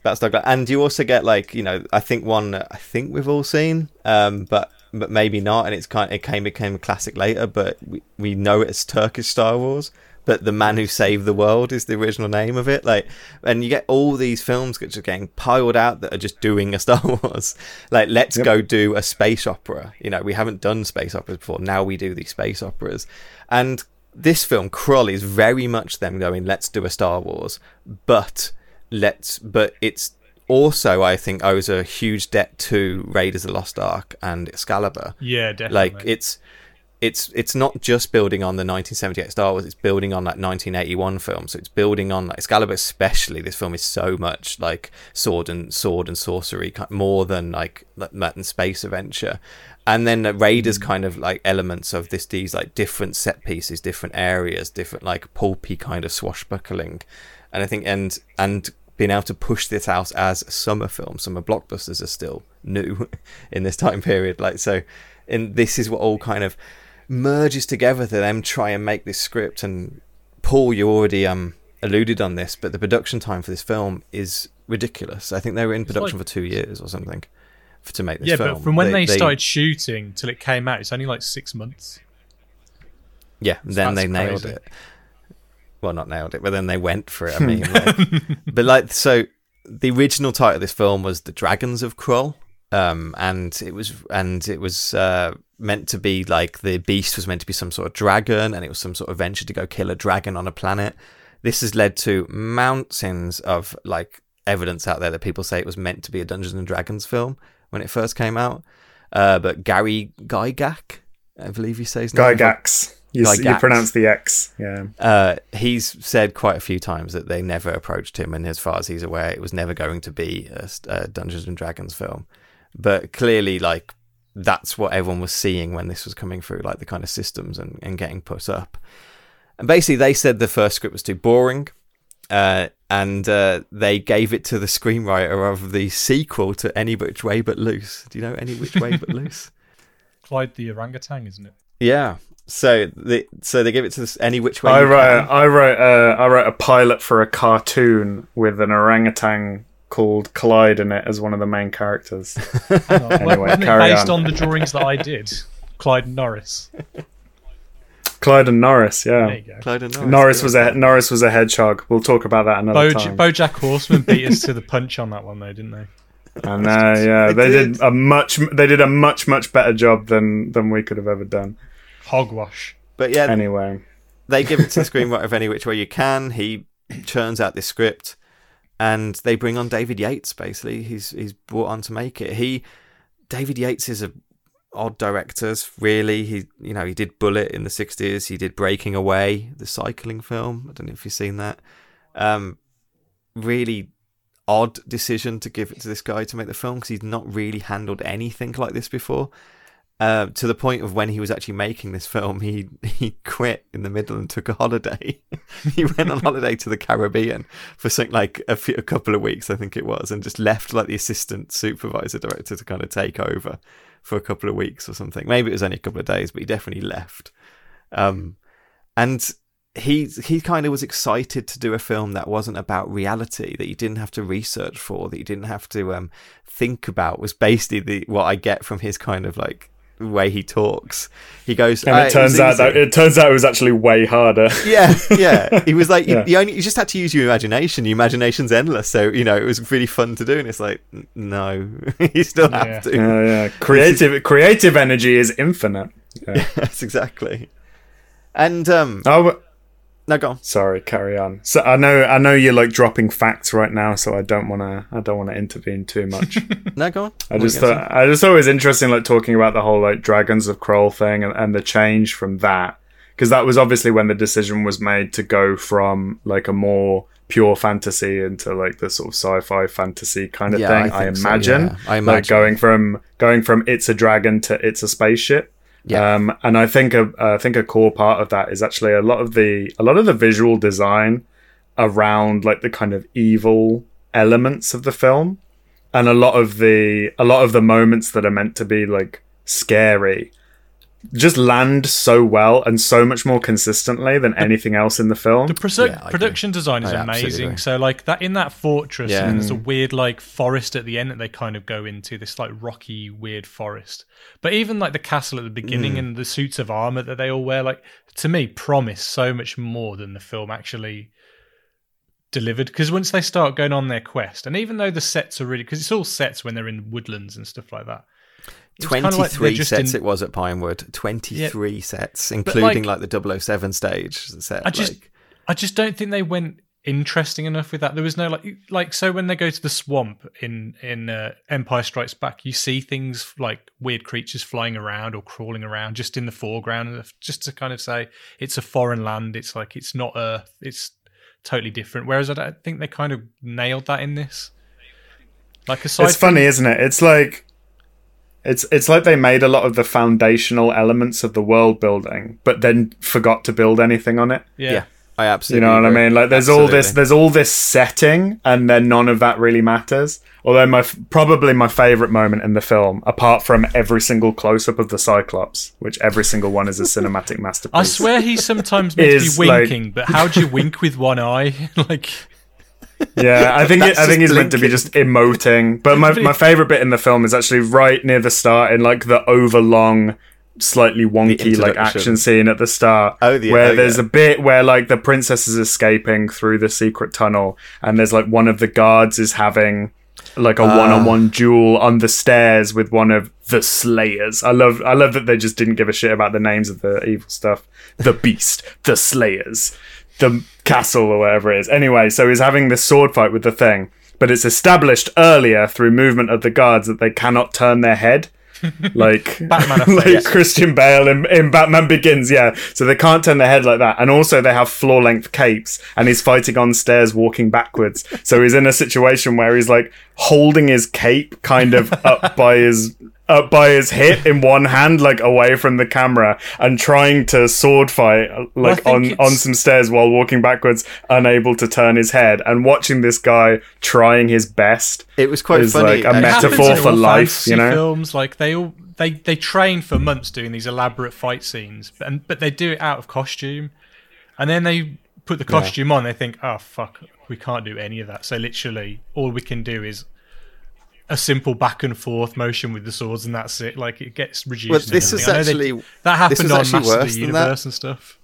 Battlestar, Gal- and you also get like you know I think one I think we've all seen, um, but but maybe not, and it's kind it came became a classic later, but we we know it as Turkish Star Wars. But the man who saved the world is the original name of it. Like, and you get all these films which are getting piled out that are just doing a Star Wars. Like, let's go do a space opera. You know, we haven't done space operas before. Now we do these space operas, and this film Krull is very much them going, let's do a Star Wars, but let's, but it's also I think owes a huge debt to Raiders of the Lost Ark and Excalibur Yeah, definitely. like it's it's it's not just building on the 1978 Star Wars. It's building on that 1981 film. So it's building on like Excalibur, especially. This film is so much like sword and sword and sorcery, more than like that and space adventure. And then the Raiders mm. kind of like elements of this these like different set pieces, different areas, different like pulpy kind of swashbuckling. And I think and and being able to push this out as summer film, summer blockbusters are still new in this time period. Like so, and this is what all kind of merges together to them try and make this script. And Paul, you already um alluded on this, but the production time for this film is ridiculous. I think they were in production like- for two years or something. f- to make this yeah, film. but from when they, started shooting till it came out, it's only like six months. Yeah, then that's they nailed crazy. it. Well, not nailed it, but then they went for it. I mean, like, but like, so the original title of this film was "The Dragons of Krull," um, and it was and it was uh, meant to be like the beast was meant to be some sort of dragon, and it was some sort of venture to go kill a dragon on a planet. This has led to mountains of like evidence out there that people say it was meant to be a Dungeons and Dragons film when it first came out. Uh, but Gary Gygax, I believe you say his name. Gygax. You, s- you pronounce the X. Yeah. Uh, he's said quite a few times that they never approached him, and as far as he's aware, it was never going to be a Dungeons and Dragons film. But clearly, like that's what everyone was seeing when this was coming through, like the kind of systems and, and getting put up. And basically, they said the first script was too boring, uh, and uh, they gave it to the screenwriter of the sequel to Any Which Way But Loose. Do you know Any Which Way But Loose? Clyde the orangutan, isn't it? Yeah. So they so they gave it to this Any Which Way. I You wrote, Can. I wrote, uh, I wrote a pilot for a cartoon with an orangutan called Clyde in it as one of the main characters. Anyway, carry based on. on. the drawings that I did? Clyde and Norris. Clyde and Norris, yeah. There you go. Clyde and Norris. Norris was a Norris was a hedgehog. We'll talk about that another Boj- time. Bojack Horseman beat us to the punch on that one, though, didn't they? and uh, yeah, They they did. did. a much they did a much much better job than than we could have ever done. Hogwash. But yeah, Anyway, they give it to the screenwriter of Any Which Way You Can. He churns out this script, and they bring on David Yates. Basically, he's he's brought on to make it. He David Yates is a odd directors Really, he you know he did Bullitt in the sixties. He did Breaking Away, the cycling film. I don't know if you've seen that. Um, really odd decision to give it to this guy to make the film because he's not really handled anything like this before. Uh, to the point of when he was actually making this film, he he quit in the middle and took a holiday. he went on holiday to the Caribbean for something like a, few, a couple of weeks, I think it was, and just left like the assistant supervisor director to kind of take over for a couple of weeks or something. Maybe it was only a couple of days, but he definitely left. Um, and he he kind of was excited to do a film that wasn't about reality that you didn't have to research for that you didn't have to um think about was basically the what I get from his kind of like way he talks he goes and "Ah, it was turns out that it turns out it was actually way harder. yeah yeah he was like you, Yeah. you only you just had to use your imagination your imagination's endless so you know it was really fun to do and it's like no you still have Yeah. to yeah, yeah. Creative creative energy is infinite. Yeah. that's exactly and um Oh, no go on sorry. Carry on. So I know I know you're like dropping facts right now, so I don't want to I don't want to intervene too much. no go on I What just thought I just thought it was interesting, like talking about the whole like Dragons of Krull thing and, and the change from that, because that was obviously when the decision was made to go from like a more pure fantasy into like the sort of sci-fi fantasy kind of Yeah, thing. I I, think so, imagine, yeah. I like imagine. going from going from it's a dragon to it's a spaceship. Yeah. Um, and I think a I think a core part of that is actually a lot of the a lot of the visual design around like the kind of evil elements of the film and a lot of the a lot of the moments that are meant to be like scary just land so well and so much more consistently than anything else in the film. The produ- Yeah, I agree. production design is I amazing. So like that in that fortress, Yeah. and there's a weird like forest at the end that they kind of go into this like rocky weird forest. But even like the castle at the beginning mm. and the suits of armor that they all wear, like to me, promise so much more than the film actually delivered. Because once they start going on their quest, and even though the sets are really, because it's all sets when they're in woodlands and stuff like that. It's kinda like 23 just sets in- it was at Pinewood. 23 sets, including like, the 007 stage set. I just, like, I just don't think they went interesting enough with that. There was no like, like so when they go to the swamp in in uh, Empire Strikes Back, you see things like weird creatures flying around or crawling around just in the foreground, just to kind of say it's a foreign land. It's like it's not Earth. It's totally different. Whereas I don't think they kind of nailed that in this. Like aside, it's from- funny, isn't it? It's like it's it's like they made a lot of the foundational elements of the world building, but then forgot to build anything on it. yeah. yeah. I absolutely You absolutely know what I mean? Like there's all this there's all this setting and then none of that really matters. Although my f- probably my favorite moment in the film apart from every single close up of the Cyclops, which every single one is a cinematic masterpiece. I swear he's sometimes meant to Is, be like- winking, but how do you wink with one eye? like Yeah, I think it, I think he's meant to be just emoting. But my, my favorite bit in the film is actually right near the start in like the overlong, slightly wonky like action scene at the start. Oh, the- where oh, there's yeah. a bit where like the princess is escaping through the secret tunnel, and there's like one of the guards is having like a Ah. one-on-one duel on the stairs with one of the slayers. I love I love that they just didn't give a shit about the names of the evil stuff. The beast, the slayers, the castle or whatever it is. Anyway, so he's having this sword fight with the thing, but it's established earlier through movement of the guards that they cannot turn their head. like Batman like effect. Christian Bale in, in Batman Begins, yeah. So they can't turn their head like that. And also they have floor length capes and he's fighting on stairs walking backwards. So he's in a situation where he's like holding his cape kind of up by his up by his hip in one hand, like away from the camera, and trying to sword fight uh, like think on it's- on some stairs while walking backwards, unable to turn his head, and watching this guy trying his best. It was quite is funny. like a It It metaphor happens in for all life, fantasy you know. films like they all they they train for months doing these elaborate fight scenes, and but they do it out of costume, and then they put the costume on. They think, oh fuck, we can't do any of that. So literally, all we can do is a simple back and forth motion with the swords, and that's it. Like it gets reduced. Well, this is know they- actually- that happened on Master of the. Universe and stuff.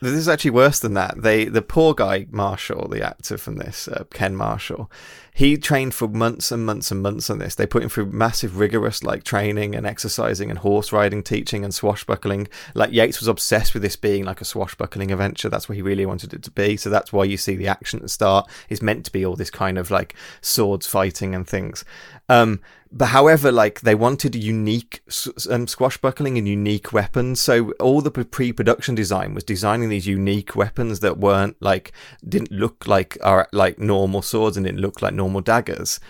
This is actually worse than that. They, the poor guy Marshall, the actor from this, uh, Ken Marshall, he trained for months and months and months on this. They put him through massive, rigorous like training and exercising and horse riding, teaching and swashbuckling. Like Yates was obsessed with this being like a swashbuckling adventure. That's what he really wanted it to be. So that's why you see the action at the start is meant to be all this kind of like swords fighting and things. Um, but however, like they wanted unique um, squashbuckling and unique weapons. So all the pre-production design was designing these unique weapons that weren't like didn't look like are like normal swords and didn't look like normal daggers.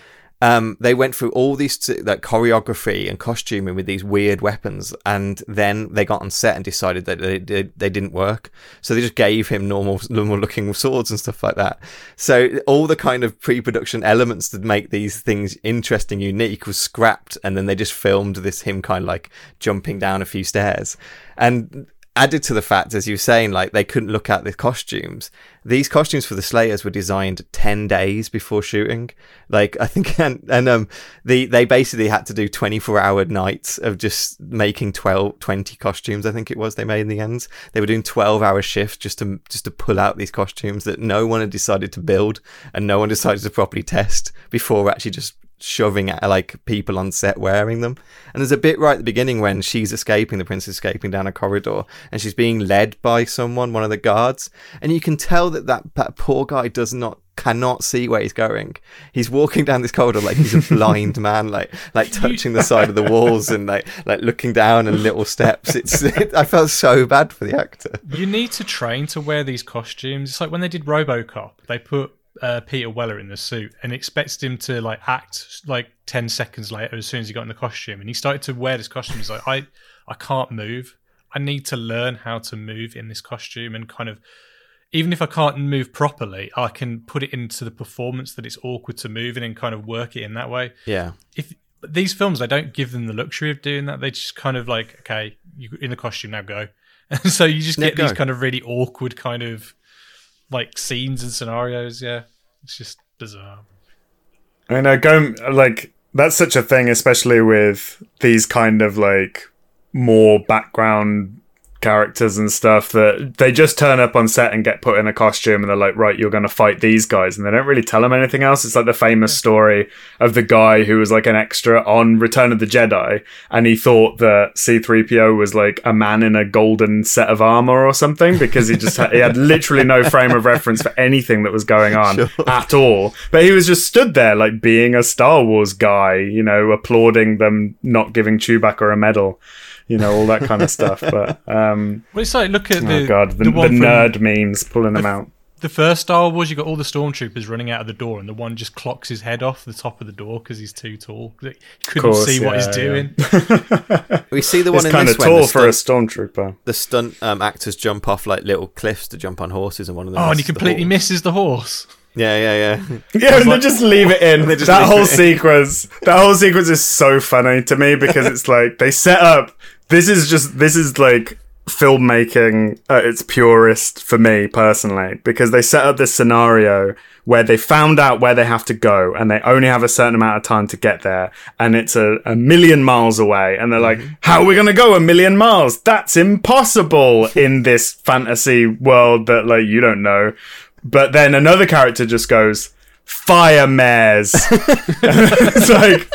Um, they went through all these like choreography and costuming with these weird weapons, and then they got on set and decided that they, they, they didn't work. So they just gave him normal, normal looking swords and stuff like that. So all the kind of pre-production elements that make these things interesting, unique, was scrapped, and then they just filmed this him kind of like jumping down a few stairs, and added to the fact, as you were saying, like they couldn't look at the costumes. These costumes for the Slayers were designed ten days before shooting. Like I think, and, and um, the they basically had to do twenty four hour nights of just making 12, 20 costumes. I think it was they made in the end. They were doing twelve hour shifts just to just to pull out these costumes that no one had decided to build and no one decided to properly test before actually just shoving at like people on set wearing them. And there's a bit right at the beginning when she's escaping, the princess escaping down a corridor, and she's being led by someone, one of the guards, and you can tell that that, that poor guy does not cannot see where he's going. He's walking down this corridor like he's a blind man, like like touching the side of the walls and like like looking down and little steps. It's it, I felt so bad for the actor. You need to train to wear these costumes. It's like when they did RoboCop, they put uh, Peter Weller in the suit and expected him to like act like ten seconds later as soon as he got in the costume, and he started to wear this costume. He's like, I, I can't move. I need to learn how to move in this costume and kind of. Even if I can't move properly, I can put it into the performance that it's awkward to move in and kind of work it in that way. Yeah. If but these films, they don't give them the luxury of doing that. They just kind of like, okay, you in the costume now, go. And so you just get these kind of really awkward kind of like scenes and scenarios. Yeah, it's just bizarre. I know, go like that's such a thing, especially with these kind of like more background characters and stuff that they just turn up on set and get put in a costume and they're like, right, you're going to fight these guys, and they don't really tell them anything else. It's like the famous story of the guy who was like an extra on Return of the Jedi, and he thought that C-3PO was like a man in a golden set of armor or something because he just had, he had literally no frame of reference for anything that was going on at all. But he was just stood there like being a Star Wars guy, you know, applauding them not giving Chewbacca a medal, you know, all that kind of stuff. But um, Well, it's like look at oh the god, the, the the, nerd memes pulling them out. the first Star Wars. You got all the stormtroopers running out of the door, and the one just clocks his head off the top of the door because he's too tall. He couldn't Course, see what yeah, he's yeah. doing. We see the one It's in kind this of tall the for a stormtrooper. the stunt um, actors jump off like little cliffs to jump on horses, and one of them. Oh, and he misses the completely misses the horse. Yeah, yeah, yeah. Yeah, and they just leave it in. Just That whole sequence, that whole sequence is so funny to me because it's like they set up. This is just this is like filmmaking at its purest for me personally because they set up this scenario where they found out where they have to go and they only have a certain amount of time to get there and it's a, a million miles away and they're like mm-hmm. how are we going to go a million miles? That's impossible in this fantasy world that like you don't know. But then another character just goes fire mares it's like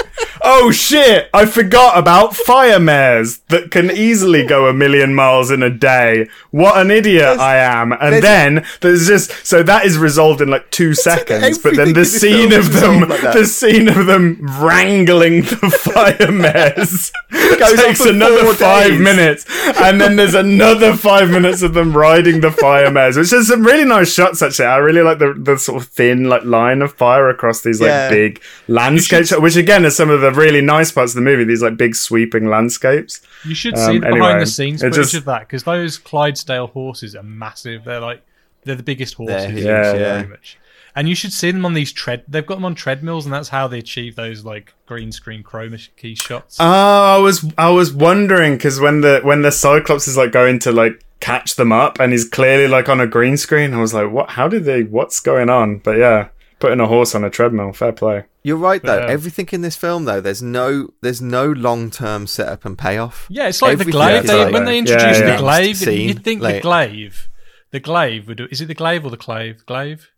oh shit, I forgot about fire mares that can easily go a million miles in a day. What an idiot I am. And then there's just, so that is resolved in like two seconds, but then the scene of them, like the scene of them wrangling the fire mares takes another five days. minutes. And then there's another five minutes of them riding the fire mares, which is some really nice shots actually. I really like the, the sort of thin like line of fire across these like Yeah. big landscapes, which again are some of the really nice parts of the movie. These like big sweeping landscapes. You should Um, see the anyway, behind the scenes it footage just- of that because those Clydesdale horses are massive. They're like they're the biggest horses. They're Yeah, very yeah. much. And you should see them on these tread. They've got them on treadmills, and that's how they achieve those like green screen chroma key shots. Oh, I was I was wondering because when the when the Cyclops is like going to like catch them up and he's clearly like on a green screen, I was like, what? How did they? What's going on? But yeah, putting a horse on a treadmill, fair play. You're right though. Yeah. Everything in this film though, there's no there's no long term setup and payoff. yeah, it's like the glaive. They, like- when they Yeah, introduced yeah. the glaive, Scene, you'd think like- the glaive, the glaive would. Is it the glaive or the clave? Glaive.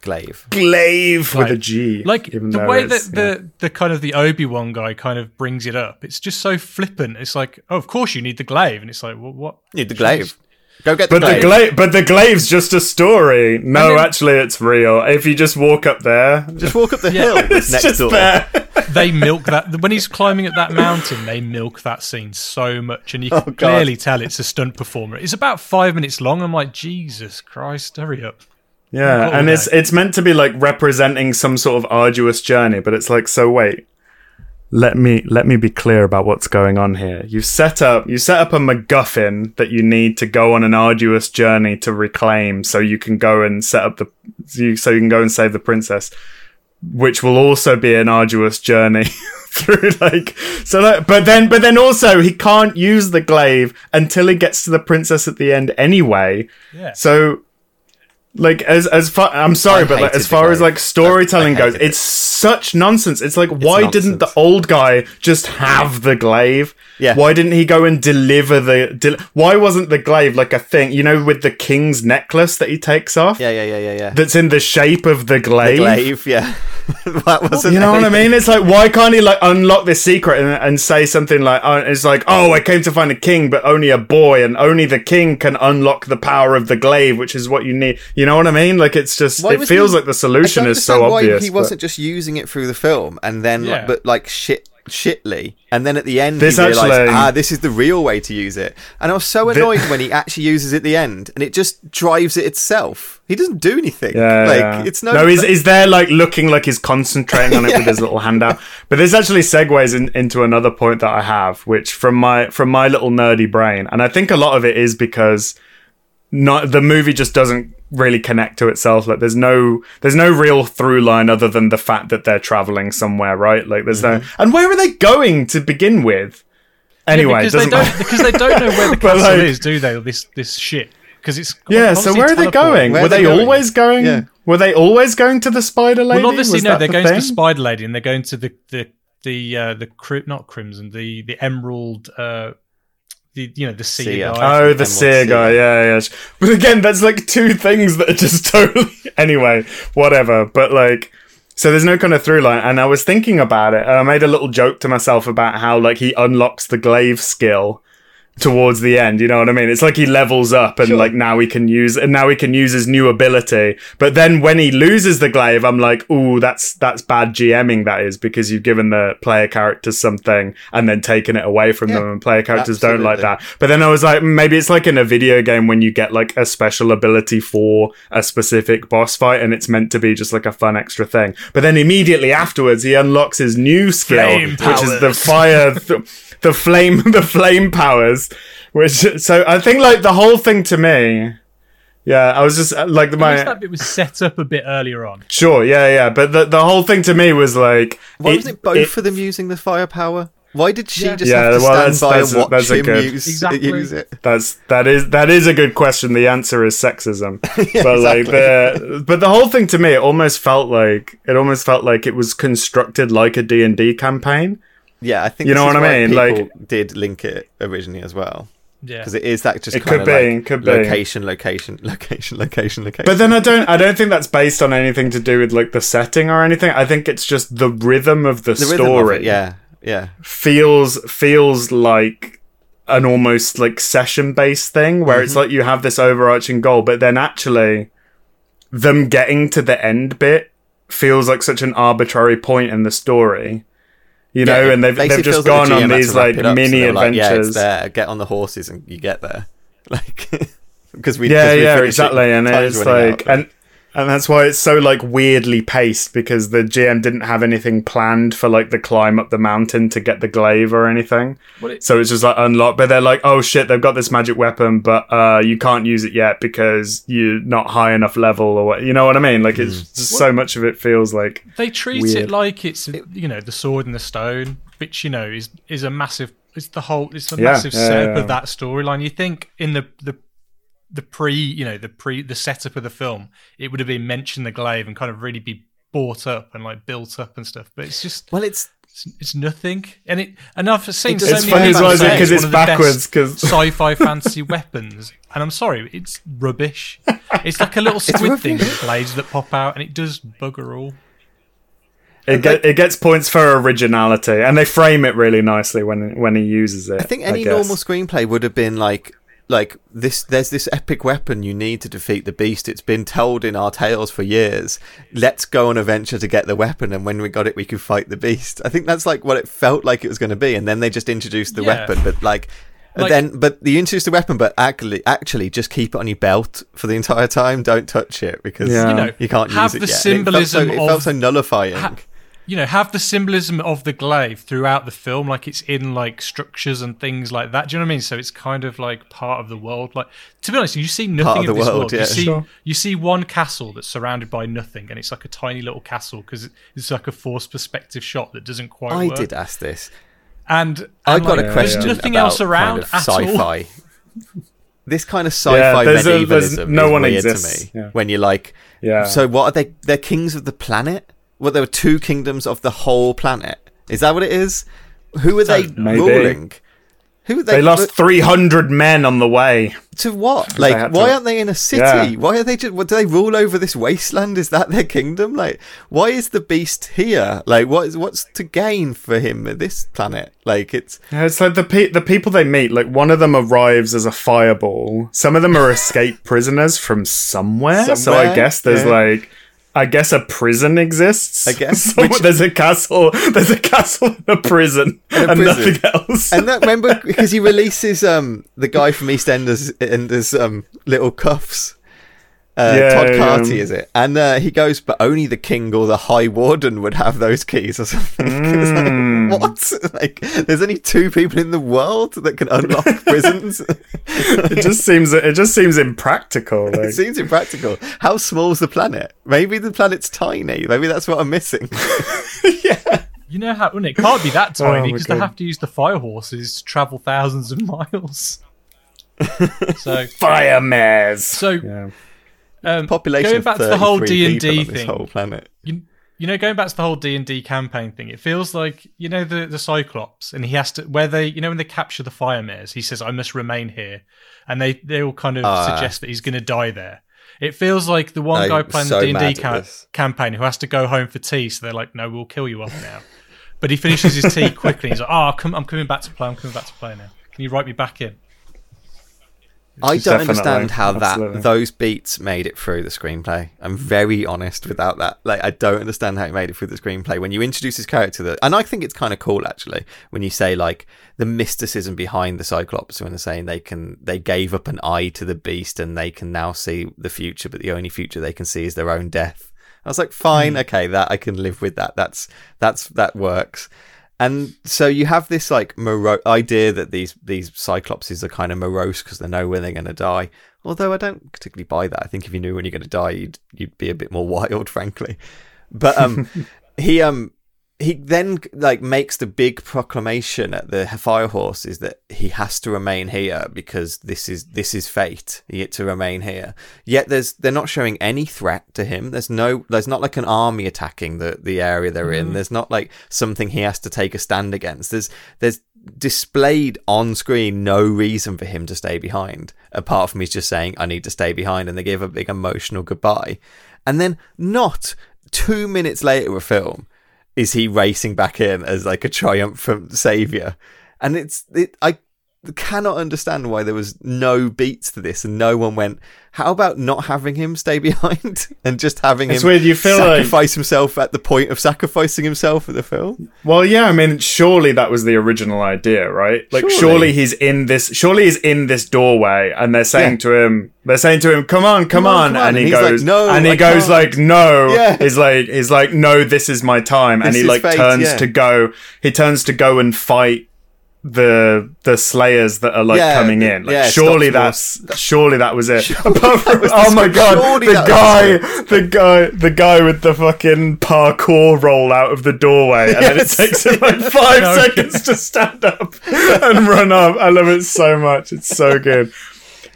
Glaive. Glaive with a Like- even the way that the the kind of the Obi Wan guy kind of brings it up, it's just so flippant. It's like, oh, of course you need the glaive, and it's like, well, what? Need the glaive. Go get the But the glaive. glaive, but the glaive's just a story. No, then- actually, it's real. If you just walk up there, Just walk up the hill. It's it's next just door. there. they milk that when he's climbing up that mountain. They milk that scene so much, and you Oh, can God. clearly tell it's a stunt performer. It's about five minutes long. I'm like, Jesus Christ, hurry up! Yeah, Oh, and no. it's it's meant to be like representing some sort of arduous journey, but it's like, so wait, let me let me be clear about what's going on here. You set up you set up a MacGuffin that you need to go on an arduous journey to reclaim, so you can go and set up the so you, so you can go and save the princess, which will also be an arduous journey. through like so that but then but then also he can't use the glaive until he gets to the princess at the end anyway Yeah. so like as as far I'm sorry, I but like, as far as like storytelling goes, it. it's such nonsense. It's like why didn't the old guy just have the glaive? Yeah. Why didn't he go and deliver the? Del- why wasn't the glaive like a thing? You know, with the king's necklace that he takes off. Yeah, yeah, yeah, yeah, yeah. That's in the shape of the The glaive. glaive, yeah. that wasn't. You know what I mean? It's like why can't he like unlock this secret and, and say something like, uh, "It's like, oh, I came to find a king, but only a boy, and only the king can unlock the power of the glaive, which is what you need." You know what I mean? Like it's just Why it feels he- like the I solution don't is so understand why obvious. He but- wasn't just using it through the film and then, Yeah. like, but like shit, shitly, and then at the end This he realised, actually- ah, this is the real way to use it. And I was so annoyed when he actually uses it at the end, and it just drives it itself. He doesn't do anything. Yeah, like yeah. it's no. no. He's, he's there like looking like he's concentrating on it with his little hand out. But this actually segues in, into another point that I have, which from my from my little nerdy brain, and I think a lot of it is because not the movie just doesn't really connect to itself. Like there's no there's no real through line other than the fact that they're traveling somewhere, right? Like there's no and where are they going to begin with? Anyway, because they doesn't don't because they don't know where the But, castle like- is, do they? This this shit because it's Yeah, so where are they going? Where Were they they, going? always going? Yeah. Were they always going to the spider lady? Well, obviously Was no. They're the going to the? Spider Lady, and they're going to the the the uh, the cri- not crimson, the the emerald, uh, the you know the sea Sea, guy. Oh, the Emerald seer Sea. guy, yeah, yeah. But again, that's like two things that are just totally. anyway, whatever. But like, so there's no kind of through line. And I was thinking about it, and I made a little joke to myself about how like he unlocks the glaive skill towards the end. You know what I mean? It's like he levels up, and like now he can use, and now he can use his new ability. But then when he loses the glaive, I'm like, ooh, that's that's bad GMing. That is because you've given the player characters something and then taken it away from them, and player characters don't like that. But then I was like, mm, maybe it's like in a video game when you get like a special ability for a specific boss fight, and it's meant to be just like a fun extra thing. But then immediately afterwards, he unlocks his new skill, which is the fire, th- the flame, the flame powers. Which so I think like the whole thing to me. Yeah, I was just uh, like I wish my that bit was set up a bit earlier on. sure, yeah, yeah, but the the whole thing to me was like Why it- wasn't it both it- of them using the firepower? Why did she Yeah. just Yeah, have to well, stand that's- by that's and a- watch that's a him good- use, Exactly. use it? That's that is that is a good question. The answer is sexism. but like exactly. the but the whole thing to me, it almost felt like it almost felt like it was constructed like a D and D campaign. Yeah, I think You know what I mean? Like, did link it originally as well Yeah. because it is that just It could be, like could be. location, location, location, location, location. But then I don't I don't think that's based on anything to do with like the setting or anything. I think it's just the rhythm of the, the story. of it, yeah, yeah, feels feels like an almost like session based thing where Mm-hmm. it's like you have this overarching goal, but then actually them getting to the end bit feels like such an arbitrary point in the story. You know, Yeah, and they've they've just feels like the gone on these like so mini like, yeah, it's adventures. there. Get on the horses and you get there, like because we yeah, we yeah, exactly. And it's like out, and and that's why it's so like weirdly paced because the GM didn't have anything planned for like the climb up the mountain to get the glaive or anything. It- so it's just like unlocked, but they're like, oh shit, they've got this magic weapon, but uh, you can't use it yet because you're not high enough level or what. You know what I mean? Like it's Mm. just so much of it feels like they treat Weird. it like it's you know the sword and the stone, which you know is is a massive. It's the whole. It's the Yeah, massive yeah, setup yeah. of that storyline. You think in the the the pre, you know, the pre the setup of the film, it would have been mentioned the glaive and kind of really be bought up and like built up and stuff. But it's just well, it's it's, it's nothing. And it and I've seen It so does- many funny as people say because it's one of the best backwards because sci-fi fantasy weapons. And I'm sorry, it's rubbish. It's like a little squid thing with blades that pop out, and it does bugger all. it get, it gets points for originality and they frame it really nicely when when he uses it. I think any guess. normal screenplay would have been like like this there's this epic weapon you need to defeat the beast it's been told in our tales for years let's go on a venture to get the weapon and when we got it we could fight the beast i think that's like what it felt like it was going to be and then they just introduced the Yeah. weapon but like, Like- then but you introduce the weapon but actually actually just keep it on your belt for the entire time don't touch it because Yeah. You know, you can't have use it the yet. symbolism it felt so, it felt of- so nullifying Ha- you know, have the symbolism of the glaive throughout the film, like it's in like structures and things like that. Do you know what I mean? So it's kind of like part of the world. Like to be honest, you see nothing of the this world, world. yeah. You see, Sure. you see one castle that's surrounded by nothing, and it's like a tiny little castle because it's like a forced perspective shot that doesn't quite i work. did ask this And, and I've got like, a question. There's nothing about else around kind of at sci-fi. This kind of sci-fi there's a- there's- no is one weird exists, to me. yeah. When you're like, Yeah. So what are they? They're kings of the planet. Well, there were two kingdoms of the whole planet. Is that what it is? Who are they Maybe. ruling? Who are they? They lost 300 men on the way. to what? Like, why to- aren't they in a city? Yeah. Why are they just? What do they rule over this wasteland? Is that their kingdom? Like, why is the beast here? Like, what is what's to gain for him at this planet? Like, it's Yeah, it's like the pe- the people they meet. Like one of them arrives as a fireball. Some of them are escaped prisoners from somewhere. So I guess there's yeah. like, I guess a prison exists. I guess, So which- there's a castle. There's a castle and a prison and, a prison. nothing else. And that remember because he releases um the guy from EastEnders Enders um little cuffs. Uh, Yeah, Todd yeah, Carty yeah. is it? And uh, he goes, but only the king or the high warden would have those keys or something. It's like, Hmm. what? Like, there's only two people in the world that can unlock prisons. it just seems it just seems impractical. it Like, seems impractical. How small's the planet? Maybe the planet's tiny. Maybe that's what I'm missing. Yeah. You know how and it can't be that tiny Oh, because they have to use the fire horses to travel thousands of miles. so, fire mares. so Yeah. Um, Population going back to the whole D and D thing. whole planet. you, you know going back to the whole d&d campaign thing it feels like you know the, the cyclops and he has to where they you know when they capture the fire mares he says i must remain here and they they all kind of Ah. suggest that he's going to die there it feels like the one I'm guy playing so the d&d at ca- this. campaign who has to go home for tea so they're like no we'll kill you off now but he finishes his tea quickly he's like oh i'm coming back to play i'm coming back to play now can you write me back in I don't understand how absolutely. that those beats made it through the screenplay. I'm very honest without that. Like, I don't understand how it made it through the screenplay. When you introduce this character, that, and I think it's kind of cool actually when you say like the mysticism behind the Cyclops when they're saying they can they gave up an eye to the beast and they can now see the future, but the only future they can see is their own death. I was like, fine, hmm. okay, that I can live with that. That's that's that works. And so you have this like moro- idea that these these cyclopses are kind of morose because they know when they're going to die. Although I don't particularly buy that. I think if you knew when you're going to die, you'd you'd be a bit more wild, frankly. But um, he um he then like makes the big proclamation at the fire horses that he has to remain here because this is this is fate. He had to remain here. Yet there's they're not showing any threat to him. There's no there's not like an army attacking the the area they're in. Mm. There's not like something he has to take a stand against. There's there's displayed on screen no reason for him to stay behind apart from he's just saying i need to stay behind and they give a big emotional goodbye. And then not two minutes later a film is he racing back in as like a triumphant savior? And it's it, i cannot understand why there was no beats to this and no one went how about not having him stay behind and just having It's him weird, you feel like- sacrifice himself at the point of sacrificing himself in the film Well, yeah, I mean, surely that was the original idea, right? Like, Surely. surely, he's in this. Surely he's in this doorway, and they're saying Yeah. to him, they're saying to him, "Come on, come, Come on, on," and he And he's like, goes, "No, and he I goes can't." like, "No," Yeah. he's like, he's like, "No, this is my time," and he like fate, turns yeah. to go. He turns to go and fight the the slayers that are like Yeah, coming in. Like, yeah, surely that's surely that was it. Apart from, oh my god, the guy, the guy, the guy with the fucking parkour roll out of the doorway, and then it takes him like five seconds to stand up and run up. I love it so much. It's so good.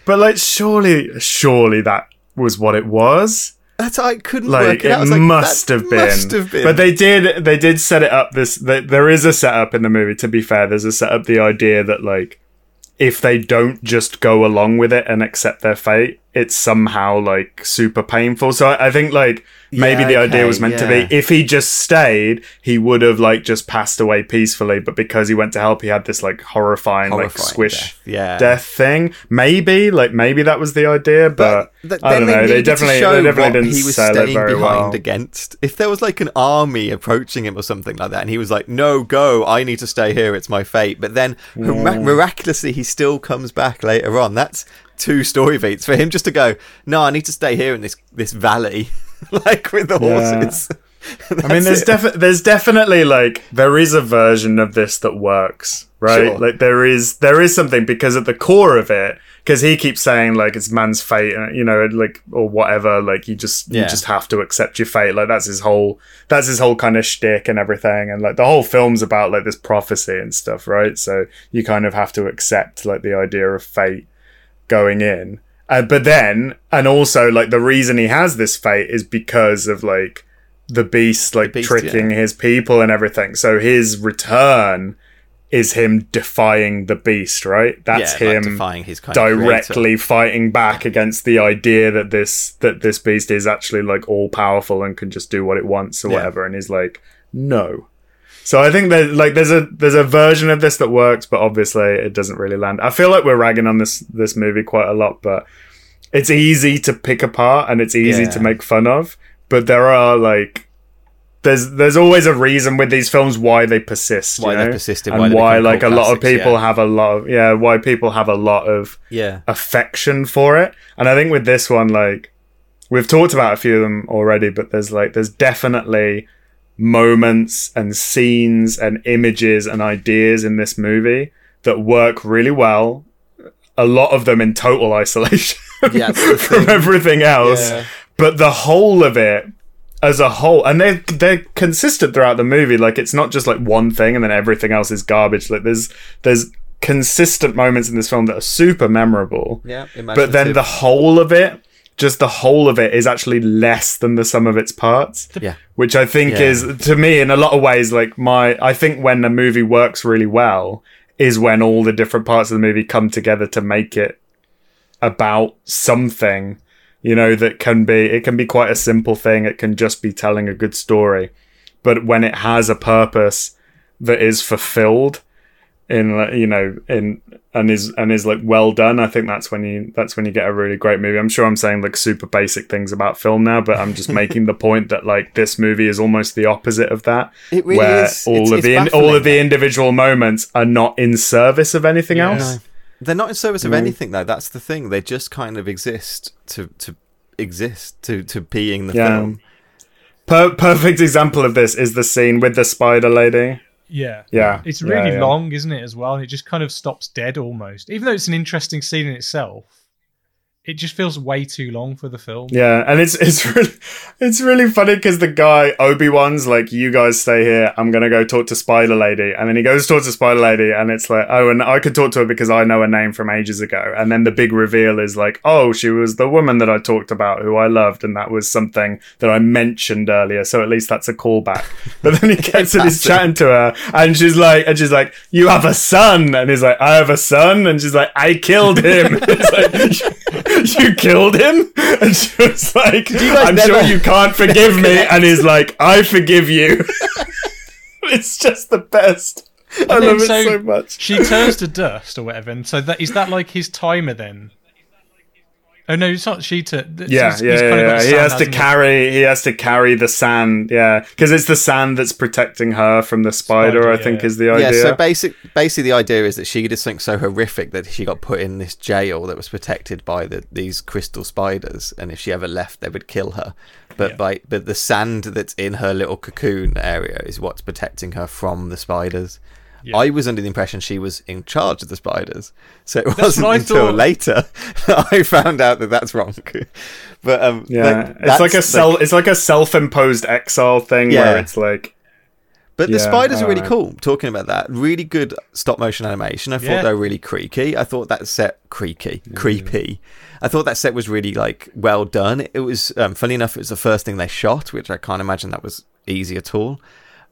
But like, surely, surely that was what it was that's I couldn't like work it it out. Like, must that have been. must have been. But they did they did set it up this th there is a setup in the movie to be fair. There's a setup the idea that like if they don't just go along with it and accept their fate it's somehow like super painful so i, I think like maybe Yeah, the idea was meant to be if he just stayed he would have like just passed away peacefully but because he went to help he had this like horrifying, like Horrifying squish death, yeah. death thing maybe like maybe that was the idea but, th- i don't then know they definitely show they definitely didn't he was sell it very behind well against. If there was like an army approaching him or something like that, and he was like, "No, go! I need to stay here. It's my fate." But then mm. mira- miraculously, he still comes back later on. That's two story beats for him just to go. No, I need to stay here in this this valley, like with the Yeah. horses. I mean, there's defi- there's definitely like there is a version of this that works, right? Sure. Like there is there is something because at the core of it, because he keeps saying like it's man's fate, uh, you know, like or whatever. Like you just you just have to accept your fate. Like that's his whole that's his whole kind of shtick and everything. And like the whole film's about like this prophecy and stuff, right? So you kind of have to accept like the idea of fate going in. Uh, but then, and also like the reason he has this fate is because of like the beast like beast, tricking yeah. his people and everything. So his return is him defying the beast, right? That's yeah, like him defying his directly fighting back against the idea that this that this beast is actually like all powerful and can just do what it wants or Yeah. whatever. And he's like, no. So I think that like there's a there's a version of this that works, but obviously it doesn't really land. I feel like we're ragging on this this movie quite a lot, but it's easy to pick apart and it's easy Yeah. to make fun of. But there are like there's there's always a reason with these films why they persist, Why they persist and and why why like a cult lot of people yeah. have a lot of yeah why people have a lot of Yeah, affection for it. And I think with this one, like we've talked about a few of them already, but there's like there's definitely moments and scenes and images and ideas in this movie that work really well. A lot of them in total isolation Yeah, from everything else. Yeah. But the whole of it as a whole and they're they're consistent throughout the movie like it's not just like one thing and then everything else is garbage like there's there's consistent moments in this film that are super memorable yeah. but then the whole of it just the whole of it is actually less than the sum of its parts yeah. which i think Yeah. is to me in a lot of ways like my i think when a movie works really well is when all the different parts of the movie come together to make it about something you know that can be it can be quite a simple thing it can just be telling a good story but when it has a purpose that is fulfilled in you know in and is and is like well done i think that's when you that's when you get a really great movie i'm sure i'm saying like super basic things about film now but i'm just making the point that like this movie is almost the opposite of that It really where is. all It's- of it's the in, all of the individual moments are not in service of anything Yeah. else No. They're not in service of Mm. anything though. That's the thing. They just kind of exist to to exist to to being the Yeah. film. Per- perfect example of this is the scene with the spider lady Yeah. yeah It's Yeah, really yeah. long, isn't it, as well? And it just kind of stops dead almost. Even though it's an interesting scene in itself, it just feels way too long for the film. Yeah, and it's it's really it's really funny because the guy Obi Wan's like, "You guys stay here. I'm gonna go talk to Spider Lady," and then he goes to talk to Spider Lady, and it's like, "Oh, and I could talk to her because I know her name from ages ago." And then the big reveal is like, "Oh, she was the woman that I talked about, who I loved, and that was something that I mentioned earlier. So at least that's a callback." But then he gets and he's chatting to her, and she's like, and she's like, "You have a son," and he's like, "I have a son," and she's like, "I killed him." you killed him? And she was like, I'm never- sure you can't forgive me. And he's like, I forgive you. it's just the best. I love it then so much. She turns to dust or whatever, and so that is that like his timer then? Oh no, it's not she to. Yeah, he's- yeah, he's yeah. kind of got. He has to hasn't he? carry. He has to carry the sand. Yeah, because it's the sand that's protecting her from the spider. Spider, I yeah, think yeah. is the idea. Yeah, so basic, basically the idea is that she did something so horrific that she got put in this jail that was protected by the, these crystal spiders, and if she ever left, they would kill her. But Yeah. by but the sand that's in her little cocoon area is what's protecting her from the spiders. Yeah. I was under the impression she was in charge of the spiders, so it what wasn't until thought. later that I found out that that's wrong. but um, yeah, like, it's like a that's, self. it's like a self-imposed exile thing where it's like, But the spiders are really alright. cool. Talking about that, really good stop motion animation. I thought they were really creaky. I thought that set creaky, creepy. I thought that set was really like well done. It was um, funny enough. It was the first thing they shot, which I can't imagine that was easy at all.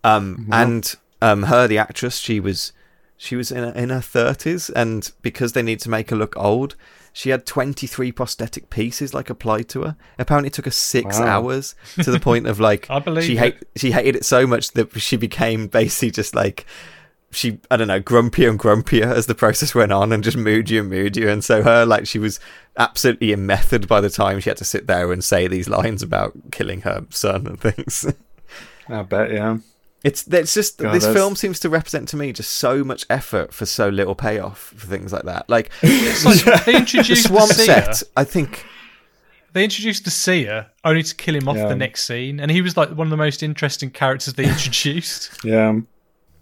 Um, And um, her, the actress, she was she was in her, in her thirties, and because they need to make her look old, she had twenty three prosthetic pieces like applied to her. Apparently, it took her six Wow. hours to the point of like I believe she hate she hated it so much that she became basically just like she I don't know grumpier and grumpier as the process went on and just moodier and moodier and so her like she was absolutely in method by the time she had to sit there and say these lines about killing her son and things. I bet, yeah. It's it's just God, this that's- film seems to represent to me just so much effort for so little payoff for things like that. Like like they introduced the swamp seer. set, I think They introduced the seer only to kill him off Yeah. the next scene, and he was like one of the most interesting characters they introduced. Yeah.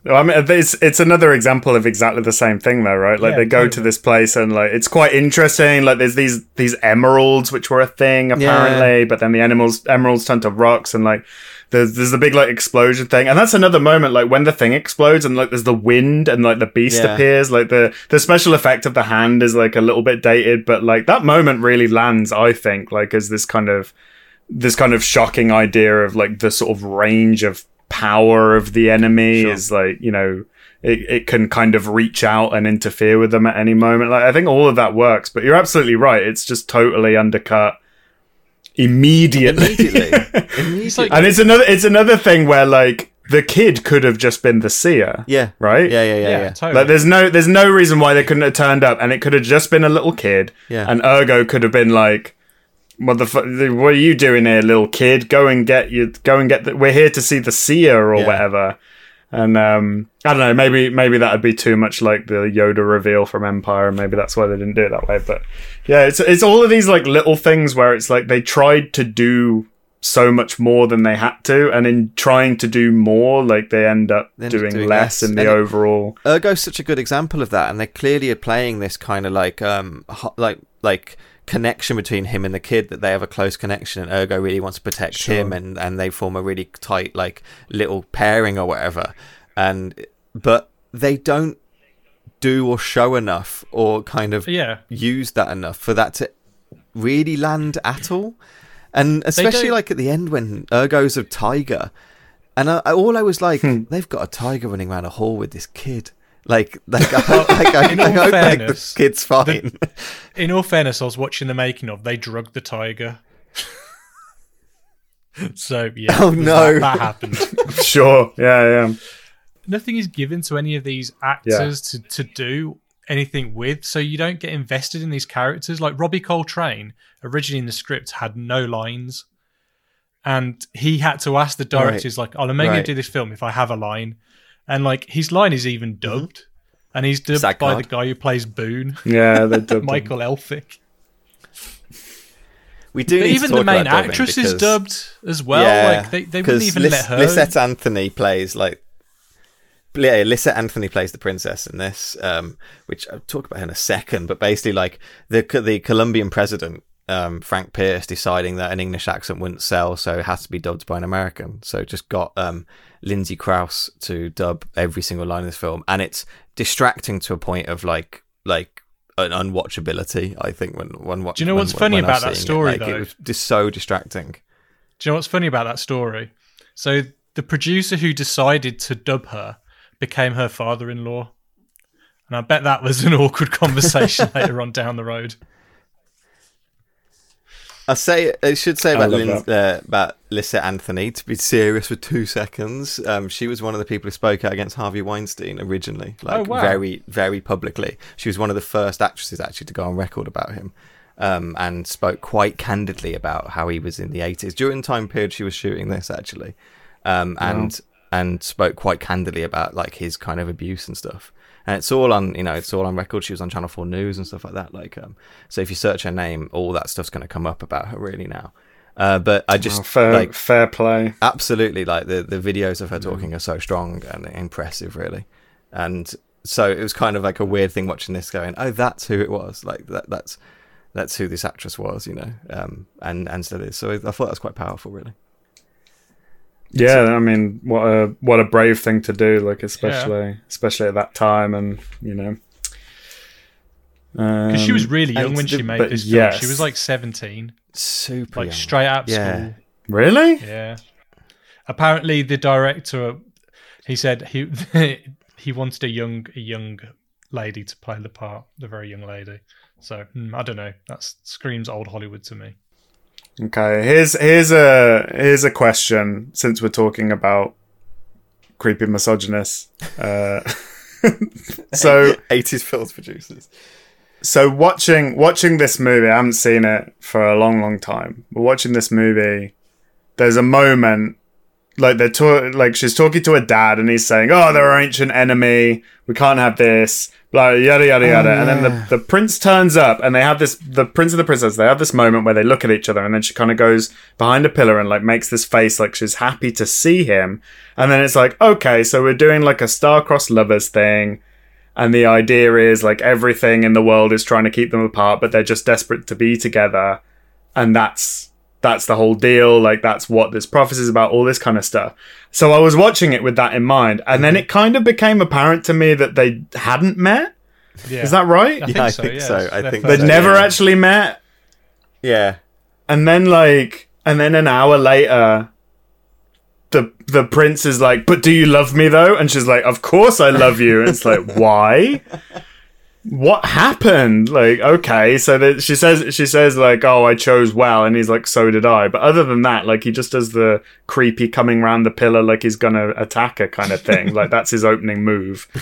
Well, I mean, uh, it's it's another example of exactly the same thing, though, right? Like Yeah, they go to this place and like it's quite interesting. Like there's these these emeralds which were a thing apparently, but then the animals emeralds turn to rocks and like there's there's the big like explosion thing, and that's another moment like when the thing explodes and like there's the wind and like the beast Yeah. appears. Like the the special effect of the hand is like a little bit dated, but like that moment really lands. I think like as this kind of this kind of shocking idea of like the sort of range of power of the enemy Sure. is like you know it, it can kind of reach out and interfere with them at any moment like i think all of that works but you're absolutely right it's just totally undercut immediately, immediately. Immediately. and it's another it's another thing where like the kid could have just been the seer yeah. right Yeah, yeah, yeah, yeah, yeah. totally. like there's no there's no reason why they couldn't have turned up, and it could have just been a little kid. Yeah. And Ergo could have been like, "What the fu- What are you doing here, little kid? Go and get you. Go and get. The, we're here to see the seer or Yeah. whatever." And um, I don't know. Maybe maybe that would be too much like the Yoda reveal from Empire, and maybe that's why they didn't do it that way. But yeah, it's it's all of these like little things where it's like they tried to do so much more than they had to, and in trying to do more, like they end up They end up doing, doing less less. in the And overall. Ergo's such a good example of that, and they clearly are playing this kind of like um like like connection between him and the kid that they have a close connection, and Ergo really wants to protect Sure. him, and and they form a really tight like little pairing or whatever, and but they don't do or show enough or kind of yeah, use that enough for that to really land at all. And especially like at the end when Ergo's a tiger, and I, I- all I was like, Hmm. they've got a tiger running around a hall with this kid. Like, like, I, like, I, in I all hope like, the fairness, kid's fine. in all fairness, I was watching the making of. They drugged the tiger. so yeah, Oh, no. that, that happened. Sure. Yeah, yeah. Nothing is given to any of these actors to to do anything with, so you don't get invested in these characters. Like Robbie Coltrane, originally in the script, had no lines, and he had to ask the directors, like, "Oh, I'm only going to do this film if I have a line," and like his line is even dubbed, and he's dubbed by Card. the guy who plays Boone, Yeah, they dubbed him. Michael Elphick. we do But need to even talk the main about dubbing actress is dubbed as well. Yeah, like they, they wouldn't 'cause even Lis- let her. Lysette Anthony plays like yeah, Lysette Anthony plays the princess in this, um, which I'll talk about in a second. But basically, like the the Colombian president, um, Frank Price, deciding that an English accent wouldn't sell, so it has to be dubbed by an American. So just got um, Lindsay Crouse to dub every single line of this film, and it's distracting to a point of like like an unwatchability. I think when when watch. Do you know when- what's funny when about that story, It, like, though? it was just so distracting. Do you know what's funny about that story? So the producer who decided to dub her became her father-in-law, and I bet that was an awkward conversation later on down the road. I say I should say about Lin, uh, about Lysette Anthony to be serious for two seconds. Um, she was one of the people who spoke out against Harvey Weinstein originally, like Oh, wow. very very publicly. She was one of the first actresses actually to go on record about him, um, and spoke quite candidly about how he was in the eighties during the time period she was shooting this actually, um, and and spoke quite candidly about like his kind of abuse and stuff. And it's all on, you know, it's all on record. She was on Channel Four News and stuff like that. Like, um, so if you search her name, all that stuff's going to come up about her really now. Uh, but I just Oh, fair, like fair play. absolutely like the the videos of her talking are so strong and impressive, really. And so it was kind of like a weird thing watching this, going, "Oh, that's who it was." Like that, that's that's who this actress was, you know, um, and and still is. So I thought that was quite powerful, really. Yeah, I mean, what a what a brave thing to do, like especially especially at that time, and you know, Because she was Um, really young when the- she made this film. yes. She was like 17, Super, like young. straight out of Yeah. school. really. Yeah. Apparently, the director he said he he wanted a young a young lady to play the part, the very young lady. So hmm, I don't know. That screams old Hollywood to me. Okay, here's here's a here's a question. Since we're talking about creepy misogynists, uh, so 80s films producers. so watching watching this movie, I haven't seen it for a long, long time. But watching this movie, there's a moment like they're ta- like she's talking to her dad, and he's saying, "Oh, they're our ancient enemy. We can't have this." Blah yada yada oh, yada, and then the, the prince turns up, and they have this. The prince and the princess. They have this moment where they look at each other, and then she kind of goes behind a pillar and like makes this face like she's happy to see him, and then it's like, okay, so we're doing like a star-crossed lovers thing and the idea is like everything in the world is trying to keep them apart but they're just desperate to be together and that's that's the whole deal like that's what this prophecy is about all this kind of stuff so i was watching it with that in mind and then it kind of became apparent to me that they hadn't met Yeah. is that right I Yeah, think I so. think yeah. so. I think first they'd so, never yeah. actually met Yeah. and then like and then an hour later the the prince is like but do you love me though and she's like of course i love you and it's like why what happened like okay so that she says she says like oh i chose well and he's like so did i but other than that like he just does the creepy coming round the pillar like he's gonna attack her kind of thing like that's his opening move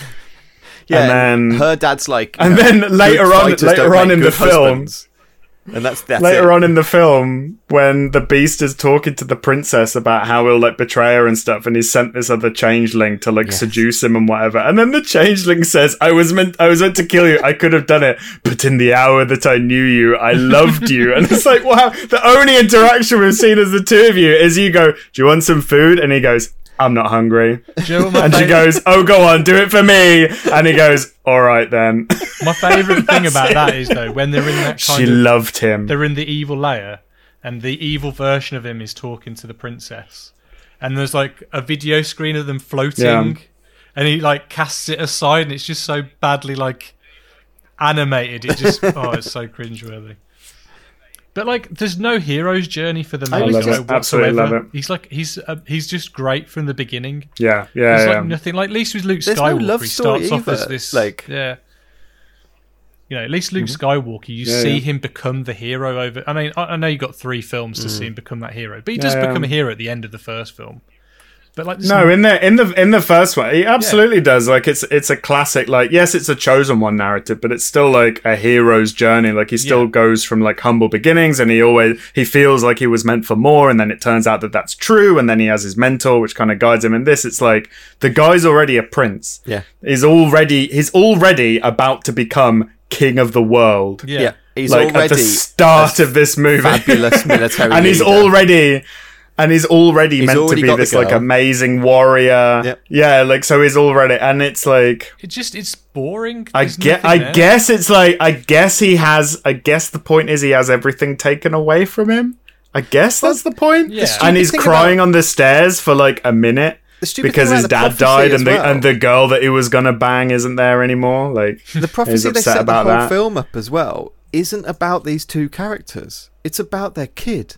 Yeah. And And then- her dad's like. and know, then later on- later on in the film- husbands. And that's, that's later it. on in the film when the beast is talking to the princess about how he'll like betray her and stuff and he's sent this other changeling to like Yes. seduce him and whatever and then the changeling says i was meant i was meant to kill you i could have done it but in the hour that i knew you i loved you and it's like wow the only interaction we've seen as the two of you is you go do you want some food and he goes i'm not hungry you know and she goes oh go on do it for me and he goes all right then My favourite thing about that is though when they're in that kind she of loved him they're in the evil layer, and the evil version of him is talking to the princess, and there's like a video screen of them floating, Yeah. and he like casts it aside, and it's just so badly like animated. It just oh, it's so cringeworthy. But like, there's no hero's journey for the I main love guy it. Absolutely whatsoever. love it. He's like he's uh, he's just great from the beginning. yeah yeah There's yeah like nothing like at least with Luke There's no Skywalker, love he story starts off as this like- yeah. You know, at least Luke Skywalker, you Mm-hmm. Yeah, see yeah. him become the hero over. I mean, I, I know you got three films to see him become that hero, but he does Mm. Yeah, become yeah. a hero at the end of the first film. But like, there's No, in the in the in the first one, he absolutely does. Like it's it's a classic. Like yes, it's a chosen one narrative, but it's still like a hero's journey. Like he still Yeah. goes from like humble beginnings, and he always he feels like he was meant for more, and then it turns out that that's true, and then he has his mentor, which kind of guides him. In this, it's like the guy's already a prince. Yeah. He's already he's already about to become king of the world. yeah. Yeah. He's like already at the start of this movie, fabulous military and he's leader. already and he's already He's meant already to be this like amazing warrior. Yep. Yeah, like so he's already, and it's like It just it's boring. I get. I there. guess it's like I guess he has. I guess the point is he has everything taken away from him. I guess that's the point. Yeah. The And he's stupid thing crying on the stairs for like a minute The because his dad died and the well. and the girl that he was gonna bang isn't there anymore. Like The he's prophecy they upset set the about whole that. film up as well isn't about these two characters. It's about their kid.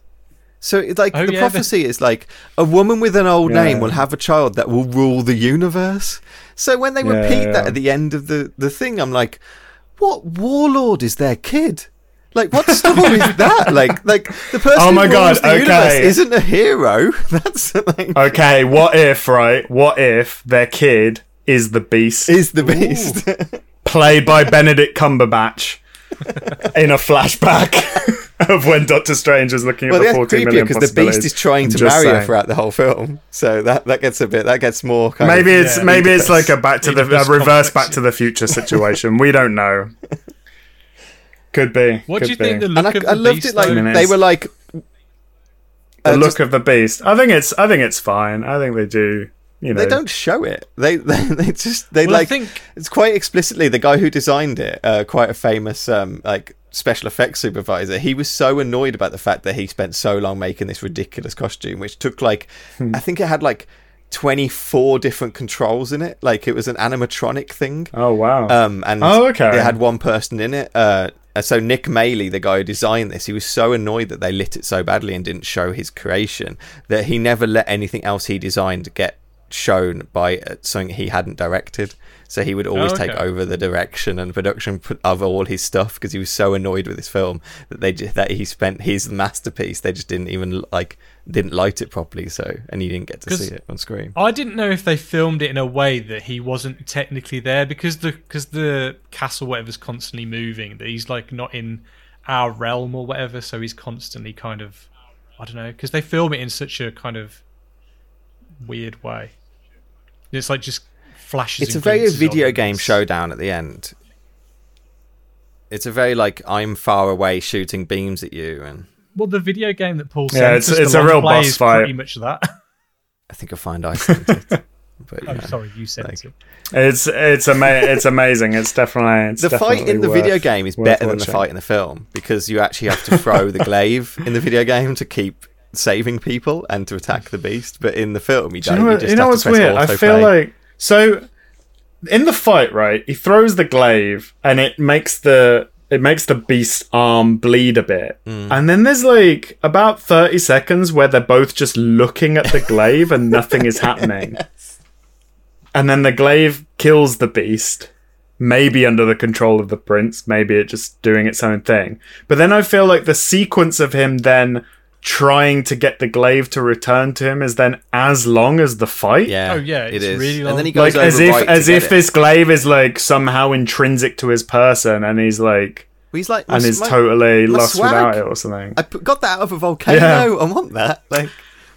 So it's like Oh, the yeah, prophecy is like a woman with an old Yeah. name will have a child that will rule the universe. So when they Yeah, repeat yeah. that at the end of the, the thing, I'm like, what warlord is their kid? Like what story is that? Like like the person Oh my who rules God, the universe isn't a hero. That's like Okay, what if right? What if their kid is the beast, is the beast. played by Benedict Cumberbatch in a flashback of when Doctor Strange is looking at well, the that's fourteen creepier million because the beast is trying to just marry her throughout the whole film. So that that gets a bit that gets more kind Maybe of it's Yeah. maybe it's like a back to the a reverse complex, Back to the Future situation. we don't know. Could be. What could do you be. think the and look I, the I loved beast, it like though? Minutes. they were like the uh, look just- of the beast? I think it's I think it's fine. I think they do. You know, they don't show it. They they, they just they Well, I like think- it's quite explicitly the guy who designed it, uh, quite a famous um like special effects supervisor. He was so annoyed about the fact that he spent so long making this ridiculous costume, which took like Hmm. I think it had like. 24 different controls in it like it was an animatronic thing Oh wow. um, and Oh, okay. it had one person in it. Uh, so Nick Maley, the guy who designed this, he was so annoyed that they lit it so badly and didn't show his creation that he never let anything else he designed get shown by uh, something he hadn't directed. So he would always Oh, take over the direction and production of all his stuff because he was so annoyed with this film that they just, that he spent his masterpiece. They just didn't even like didn't light it properly. So and he didn't get to see it on screen. I didn't know if they filmed it in a way that he wasn't technically there because the because the castle whatever's constantly moving that he's like not in our realm or whatever so he's constantly kind of I don't know because they film it in such a kind of weird way. It's like just flashes. it's a very video game It's- showdown at the end. It's a very like I'm far away shooting beams at you, and Well, the video game that Paul Yeah, it's- it's a real play boss is fight. Pretty much that. I think I find I sent it. But, I'm yeah. sorry, you sent Like- it. It's it's ama- it's amazing. It's definitely it's the fight definitely in the worth- video game is worth better than the fight in the film because you actually have to throw the glaive in the video game to keep saving people and to attack the beast. But in the film, you Do you know, You, what, just you know what's weird? I feel like so in the fight, right? He throws the glaive, and it makes the it makes the beast's arm bleed a bit, Mm. and then there's like about thirty seconds where they're both just looking at the glaive and nothing is happening, and then the glaive kills the beast. Maybe under the control of the prince, maybe it just doing its own thing. But then I feel like the sequence of him then trying to get the glaive to return to him is then as long as the fight. yeah, Oh, yeah, it it's really long. And then he goes Like as if right as get if it. this glaive is like somehow intrinsic to his person and he's like he's like and my- is my- totally my lost swag. without it or something. I put, got that out of a volcano. Yeah. I want that. Like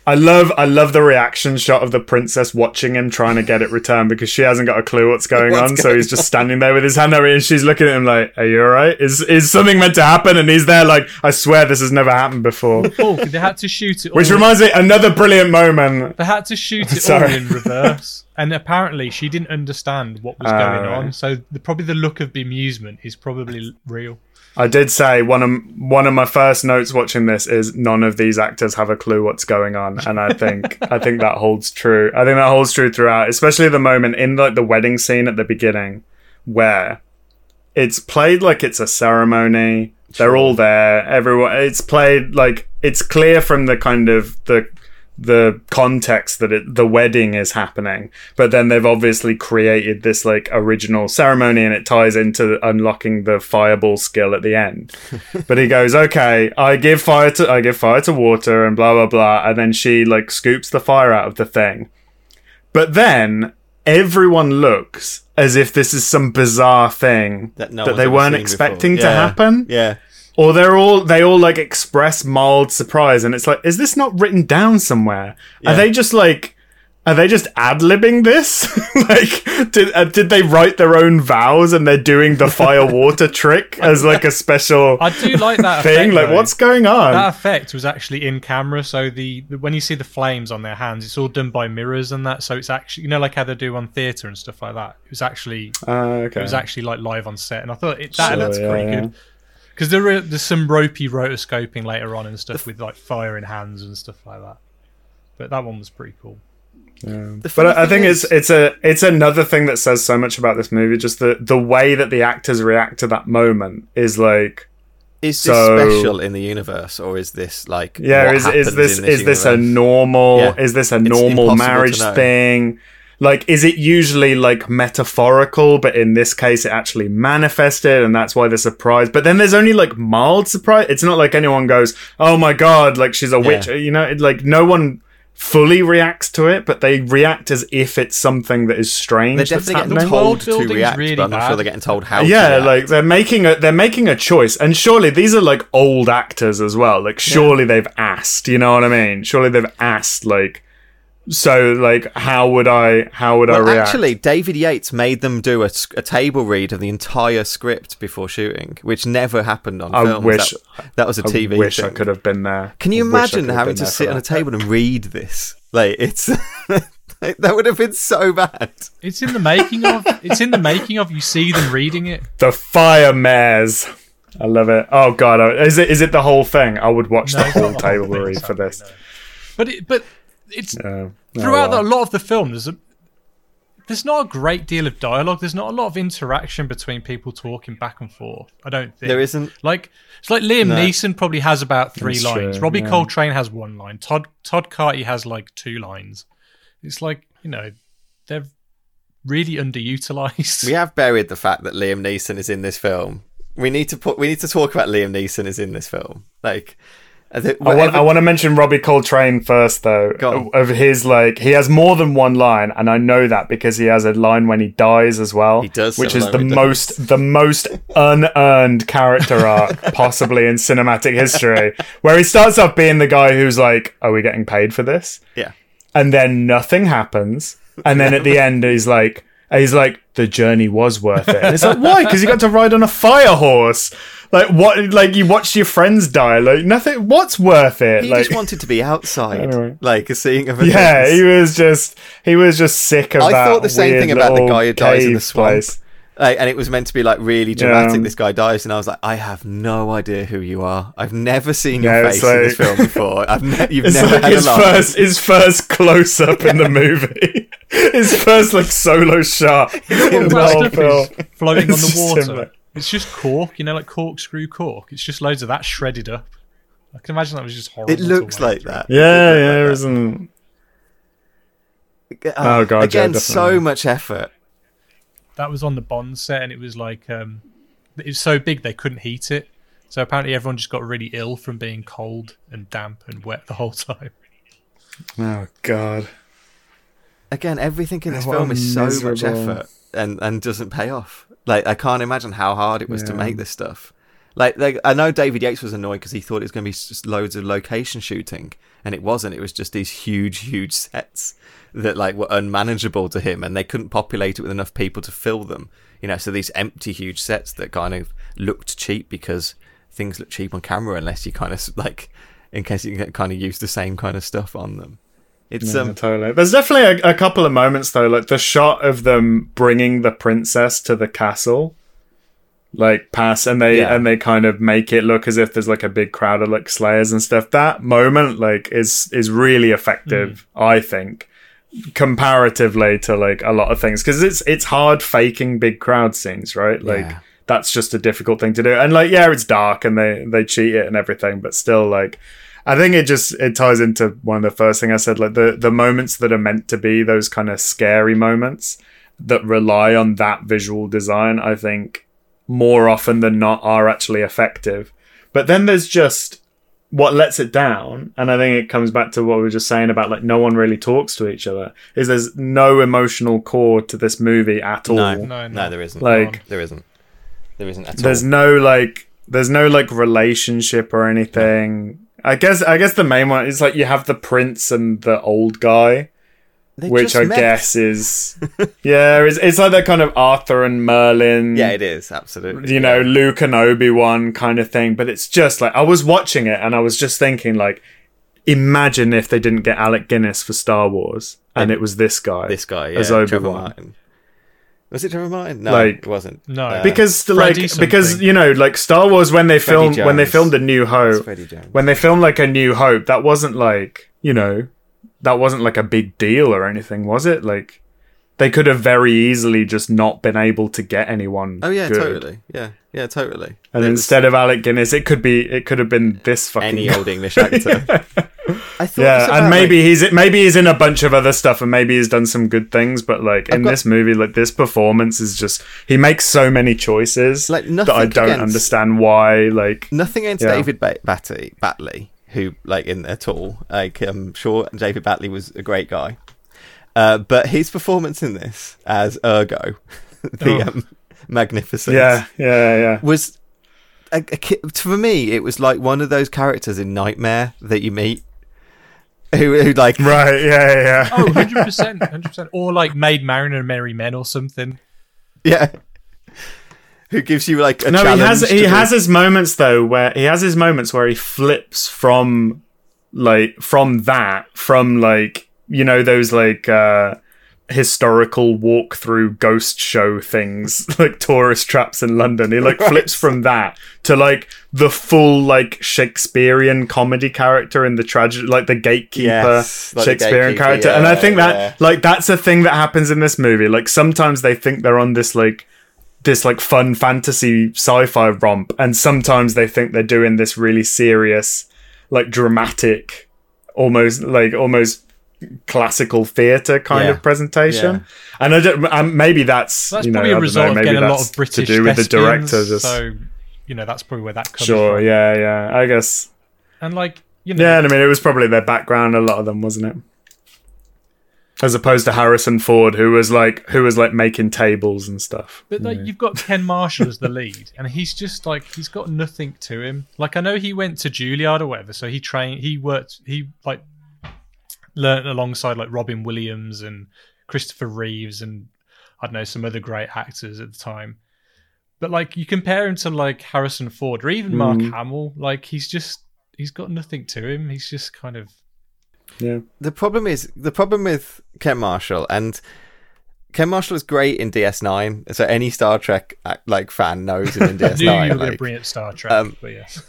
I love I love the reaction shot of the princess watching him trying to get it returned because she hasn't got a clue what's going What's on. so going he's just standing there with his hand over it and she's looking at him like, Are you alright? Is is something meant to happen? And he's there like, I swear this has never happened before. Paul, they had to shoot it. Which all reminds me, another brilliant moment. They had to shoot it all Sorry. in reverse, and apparently she didn't understand what was Ah, going on. So the, probably the look of bemusement is probably real. I did say one of one of my first notes watching this is none of these actors have a clue what's going on, and I think I think that holds true. I think that holds true throughout, especially the moment in like the wedding scene at the beginning, where it's played like it's a ceremony. They're all there. Everyone. It's played like it's clear from the kind of the the context that it, the wedding is happening but then they've obviously created this like original ceremony and it ties into unlocking the fireball skill at the end. But he goes okay i give fire to i give fire to water and blah blah blah and then she like scoops the fire out of the thing. But then everyone looks as if this is some bizarre thing That no that they weren't expecting before. to happen. Yeah, or they're all they all like express mild surprise and it's like is this not written down somewhere Yeah. are they just like are they just ad libbing this? like, did uh, did they write their own vows and they're doing the fire water trick as like a special I do like that thing? effect, like, though. what's going on? That effect was actually in camera, so the, the when you see the flames on their hands, it's all done by mirrors and that. So it's actually you know like how they do on theatre and stuff like that. It was actually Uh, okay. it was actually like live on set, and I thought it, that Sure, looks yeah, pretty yeah. good. Because there are, there's some ropey rotoscoping later on and stuff with like fire in hands and stuff like that. But that one was pretty cool. The But I, I think is- it's it's a it's another thing that says so much about this movie. Just the the way that the actors react to that moment is like, Is this So- special in the universe, or is this like yeah, what is is happens this in is this a normal Yeah. is this a It's normal marriage thing? Like, is it usually like metaphorical, but in this case, it actually manifested, and that's why the surprise. But then there's only like mild surprise. It's not like anyone goes, "Oh my god!" Like she's a witch. You know, it, like no one fully reacts to it, but they react as if it's something that is strange. They're that's definitely getting told to react, really but I'm not sure they're getting told how. yeah react. like they're making a they're making a choice and surely these are like old actors as well like surely they've asked you know what i mean surely they've asked like so like how would i how would i react actually, David Yates made them do a table read of the entire script before shooting, which never happened on I film. wish- that, that was a I TV. wish i could have been there Can you I imagine having to sit on a table and read this? Like it's that would have been so bad. It's in the making of. It's in the making of. You see them reading it. the fire mares i love it oh god is it is it the whole thing i would watch No, the whole table read for this no. But it, but it's Yeah. Oh, throughout well. the, a lot of the film. There's a there's not a great deal of dialogue. There's not a lot of interaction between people talking back and forth. I don't think There isn't. Like it's like Liam No. Neeson probably has about three That's lines. true, Robbie yeah. Coltrane has one line. Todd Todd Carty has like two lines. It's like you know they're really underutilized. We have buried the fact that Liam Neeson is in this film. We need to put. We need to talk about Liam Neeson is in this film. Like, I, I want, I want to mention Robbie Coltrane first, though. Of his like, he has more than one line, and I know that because he has a line when he dies as well. He does which is the most the most unearned character arc possibly in cinematic history, where he starts off being the guy who's like, "Are we getting paid for this?" yeah. and then nothing happens, and then at the end he's like, he's like, the journey was worth it. And it's like, why? Because you got to ride on a fire horse. Like what? Like you watched your friends die. Like nothing. What's worth it? He like just wanted to be outside, Anyway. like seeing other yeah, things. he was just he was just sick of I thought the same thing about the guy who dies in the swamp. place. Like, and it was meant to be like really dramatic. Yeah. This guy dies, and I was like, I have no idea who you are. I've never seen your Yeah, face it's in this film before. I've ne- you've never like had his a line. first his first close up in the movie. His first like solo shot in All the that whole stuff film. is floating on the water. similar. It's just cork, you know, like corkscrew cork. It's just loads of that shredded up. I can imagine that was just horrible. It looks like through. that. Yeah, It yeah, looked it like wasn't. that. Oh, God, yeah, Again, so much effort. That was on the Bond set, and it was like um, it was so big they couldn't heat it. So apparently everyone just got really ill from being cold and damp and wet the whole time. Oh God. Again, everything in this film is so much effort and and doesn't pay off. Like I can't imagine how hard it was to make this stuff. Like, like I know David Yates was annoyed because he thought it was going to be just loads of location shooting, and it wasn't. It was just these huge, huge sets that like were unmanageable to him, and they couldn't populate it with enough people to fill them. You know, so these empty, huge sets that kind of looked cheap because things look cheap on camera unless you kind of like, in case you can kind of use the same kind of stuff on them. It's Yeah, um, totally. There's definitely a, a couple of moments though, like the shot of them bringing the princess to the castle, like pass, and they Yeah. and they kind of make it look as if there's like a big crowd of like slayers and stuff. That moment, like, is is really effective, I think, comparatively to like a lot of things, because it's it's hard faking big crowd scenes, right? Like. Yeah. That's just a difficult thing to do, and like, yeah, it's dark, and they they cheat it and everything, but still, like, I think it just it ties into one of the first thing I said, like the the moments that are meant to be those kind of scary moments that rely on that visual design. I think more often than not are actually effective. But then there's just what lets it down, and I think it comes back to what we were just saying about like no one really talks to each other. Is there's no emotional core to this movie at all? no, No, no, no. there isn't. Like there isn't. There isn't at there's all. no like there's no like relationship or anything i guess i guess the main one is like you have the prince and the old guy They which I met. guess is yeah, it's, it's like that kind of Arthur and Merlin. Yeah, it is absolutely. you know, Luke and Obi Wan kind of thing. But it's just like I was watching it and I was just thinking, like, imagine if they didn't get Alec Guinness for Star Wars and it was this guy, this guy yeah, as Obi Wan. Martin. Was it Trevor Martin? No, Like- it wasn't. No. Uh, Because the, Freddie like because you know like Star Wars when they filmed when they filmed A New Hope when they filmed like A New Hope that wasn't like you know that wasn't like a big deal or anything was it like they could have very easily just not been able to get anyone oh yeah, good. totally. Yeah, yeah, totally. and instead of Alec Guinness it could be it could have been this fucking any guy. old English actor. I thought yeah about, and maybe like- he's maybe he's in a bunch of other stuff and maybe he's done some good things but like in got- this movie like this performance is just he makes so many choices Like, that i don't against- understand why like nothing against Yeah. David ba- Batty, Battley, who like in at all. Like I'm sure David Battley was a great guy, uh, but his performance in this as Ergo, the Oh. um, Magnificent, yeah yeah yeah was a, a, ki- for me. It was like one of those characters in Knightmare that you meet, who, who like Right, yeah, yeah, yeah. Oh, 100%. 100%. Or like Maid Marian and Merry Men or something. yeah, who gives you like a no, he has he do- has his moments though where he has his moments where he flips from like from that from like you know those like uh historical walk through ghost show things like tourist traps in London. He like Right. flips from that to like the full like Shakespearean comedy character in the tragedy like the gatekeeper Yes, like the Shakespearean gatekeeper, character. and I think that yeah. like that's a thing that happens in this movie. Like sometimes they think they're on this like this like fun fantasy sci-fi romp and sometimes they think they're doing this really serious like dramatic almost like almost classical theater kind Yeah. of presentation Yeah. and I don't, um, maybe that's, That's you know, probably a result know, of maybe getting a lot of British to do with the thespians, director just So, you know, that's probably where that comes from. sure from. yeah yeah I guess And like, you know, yeah and I mean it was probably their background a lot of them wasn't it as opposed to Harrison Ford who was like who was like making tables and stuff But like you've got Ken Marshall as the lead, and he's just like he's got nothing to him. Like I know he went to Juilliard or whatever, so he trained, he worked, he like learned alongside like Robin Williams and Christopher Reeves and I don't know some other great actors at the time. But like you compare him to like Harrison Ford or even Mark Mm. Hamill, like he's just he's got nothing to him. He's just kind of yeah the problem is the problem with Ken Marshall and Ken Marshall is great in DS9. So any Star Trek uh, like fan knows him in I knew you were DS9. going to like- bring up Star Trek, um, but yes.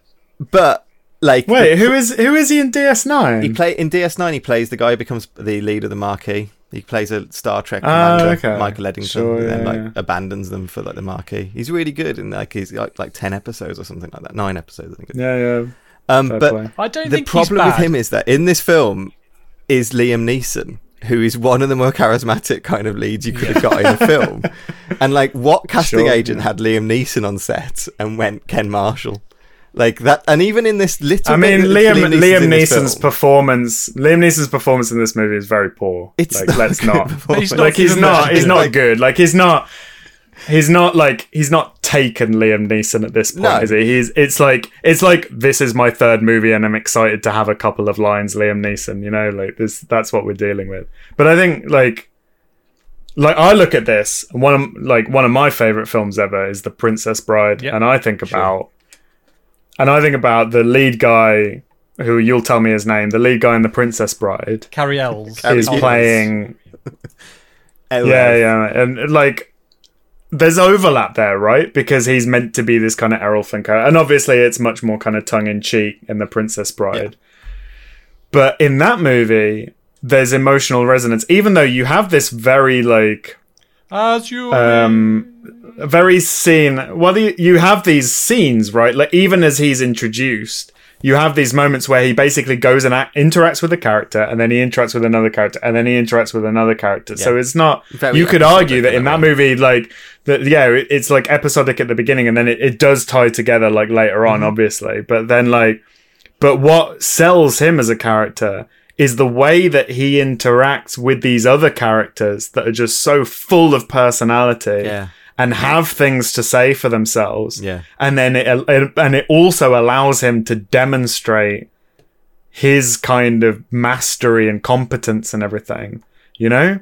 but like wait the- who is who is he in DS9 he play in DS9 he plays the guy who becomes the leader of the Maquis. He plays a Star Trek Ah, commander, okay. Michael Eddington, Sure, and then yeah, like yeah. abandons them for like the Maquis. He's really good in like he's like like ten episodes or something like that. Nine episodes, I think. yeah yeah Um, fair but play. I don't the think problem he's with him is that in this film is Liam Neeson, who is one of the more charismatic kind of leads you could have got in a film. And like, what casting Sure, agent yeah. had Liam Neeson on set and went Ken Marshall? Like that, and even in this little, I mean, bit that Liam Neeson's Liam Neeson's film, performance. Liam Neeson's performance in this movie is very poor. It's like, not let's not. He's not like he's not. He's good. not Like- good. Like he's not. He's not like he's not taken Liam Neeson at this point, No. is he? He's it's like it's like this is my third movie and I'm excited to have a couple of lines Liam Neeson, you know, like this that's what we're dealing with. But I think like like I look at this and one of like one of my favorite films ever is The Princess Bride Yep. and I think about and I think about the lead guy who you'll tell me his name, the lead guy in The Princess Bride. Cary Elwes. Is playing yeah, yeah, and like there's overlap there, right? Because he's meant to be this kind of Errol Flynn character, and obviously it's much more kind of tongue in cheek in The Princess Bride. But in that movie, there's emotional resonance, even though you have this very like As you um a very scene well you, you have these scenes right? Like even as he's introduced you have these moments where he basically goes and act, interacts with a character and then he interacts with another character and then he interacts with another character. So it's not Very you could argue that in in that that movie like that yeah it- it's like episodic at the beginning and then it, it does tie together like later on Mm-hmm. obviously. But then like but what sells him as a character is the way that he interacts with these other characters that are just so full of personality. Yeah. And have things to say for themselves. Yeah. And then it, it and it also allows him to demonstrate his kind of mastery and competence and everything you know?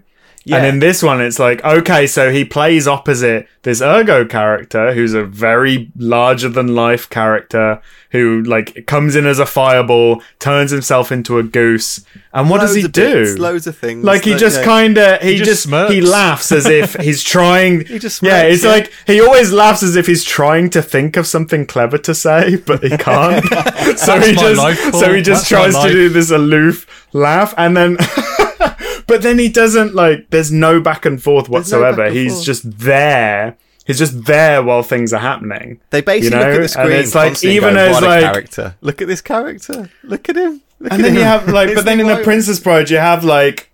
Yeah. And in this one, it's like, okay, so he plays opposite this Ergo character, who's a very larger than life character, who like comes in as a fireball, turns himself into a goose, and what Loads does he do? bits, loads of things. Like he that- just yeah. kind of he, He just just, smirks. he laughs as if he's trying. He just yeah, it's yeah. like he always laughs as if he's trying to think of something clever to say, but he can't. so he just so he just That's my tries to do this aloof laugh, and then. But then he doesn't like. There's no back and forth There's no whatsoever. and He's forth. just there. He's just there while things are happening. They basically you know? look at the And screen. it's like, constantly even and go, as, what a like- character. Look at this character. Look at him. Look and at then you have like, but then in the. Princess Bride, you have like,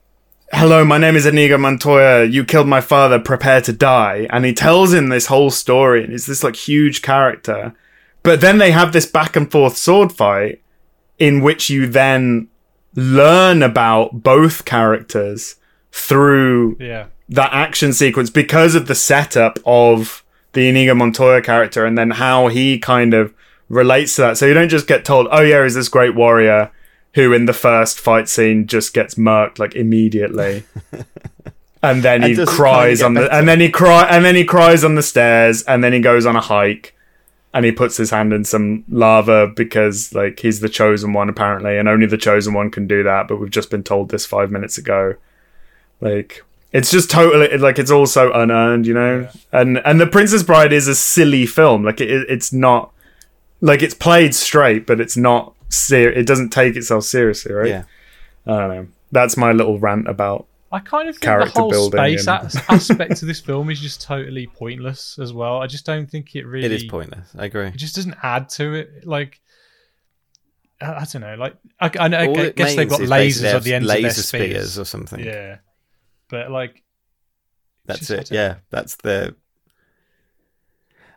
"Hello, my name is Inigo Montoya. You killed my father. Prepare to die." And he tells him this whole story, and it's this like huge character. But then they have this back and forth sword fight, in which you then learn about both characters through Yeah. that action sequence because of the setup of the Inigo Montoya character and then how he kind of relates to that. So you don't just get told, oh yeah, he's this great warrior who in the first fight scene just gets murked like immediately. and then he cries on the better. and then he cry and then he cries on the stairs and then he goes on a hike and he puts his hand in some lava because like he's the chosen one apparently. And only the chosen one can do that but we've just been told this 5 minutes ago. Like it's just totally like it's all so unearned you know? And and the princess bride is a silly film. Like it, it's not like it's played straight but it's not ser- it doesn't take itself seriously right? Yeah. i don't know. That's my little rant about I kind of think the whole space and- aspect of this film is just totally pointless as well. I just don't think it really. It is pointless. I agree. It just doesn't add to it. Like, I, I don't know. Like, I, I, I guess they've got means is basically lasers at the ends laser of their spears. or something. Yeah, but like, That's just- it. Yeah, that's the.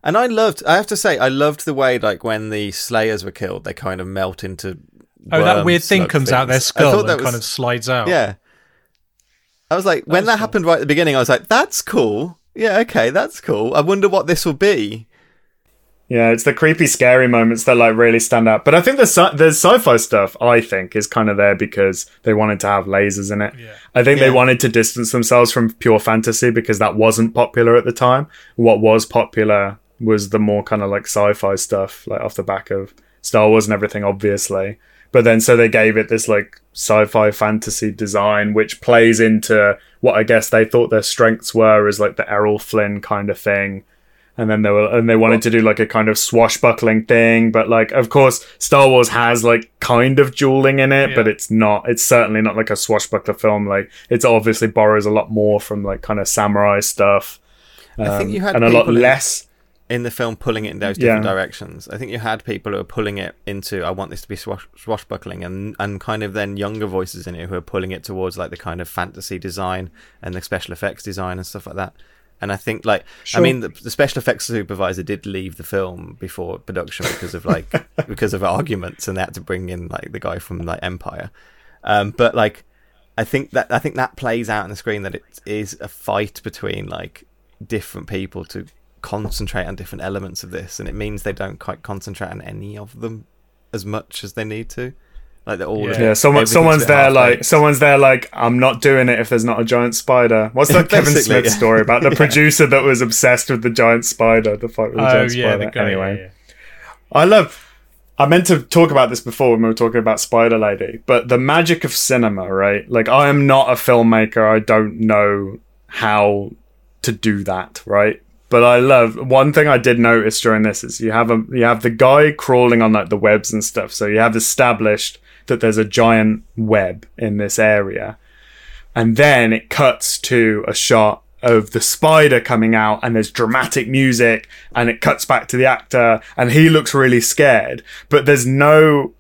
And I loved. I have to say, I loved the way like when the Slayers were killed, they kind of melt into. oh, that weird thing comes out their skull and that kind of slides out. Yeah. I was like, when was that cool. happened right at the beginning, I was like, that's cool. Yeah, okay, that's cool. I wonder what this will be. Yeah, it's the creepy, scary moments that like really stand out. But I think the sci- the sci-fi stuff, I think, is kind of there because they wanted to have lasers in it. Yeah. I think they wanted to distance themselves from pure fantasy because that wasn't popular at the time. What was popular was the more kind of like sci-fi stuff, like off the back of Star Wars and everything, obviously. But then so they gave it this like sci-fi fantasy design, which plays into what I guess they thought their strengths were as like the Errol Flynn kind of thing. And then they were and they wanted to do like a kind of swashbuckling thing. But like of course star wars has like kind of dueling in it but it's not it's certainly not like a swashbuckler film. Like it's obviously borrows a lot more from like kind of samurai stuff. I think you um, had and a lot people in- less in the film pulling it in those different Yeah. directions. I think you had people who were pulling it into I want this to be swash- swashbuckling and and kind of then younger voices in it who are pulling it towards like the kind of fantasy design and the special effects design and stuff like that. And I think like I mean the, the special effects supervisor did leave the film before production because of like because of arguments and they had to bring in like the guy from like Empire. Um, but like I think that I think that plays out on the screen that it is a fight between like different people to concentrate on different elements of this, and it means they don't quite concentrate on any of them as much as they need to. Like they're all Yeah. yeah someone someone's there like someone's there like i'm not doing it if there's not a giant spider what's that kevin smith yeah. story about the producer that was obsessed with the giant spider the fight with the Oh giant yeah, spider the guy. anyway yeah, yeah. I love. I meant to talk about this before when we were talking about Spider Lady, but the magic of cinema, right? Like, I am not a filmmaker. I don't know how to do that, right? But I love one thing I did notice during this is you have a you have the guy crawling on like the webs and stuff. So you have established that there's a giant web in this area, and then it cuts to a shot of the spider coming out and there's dramatic music and it cuts back to the actor and he looks really scared but there's no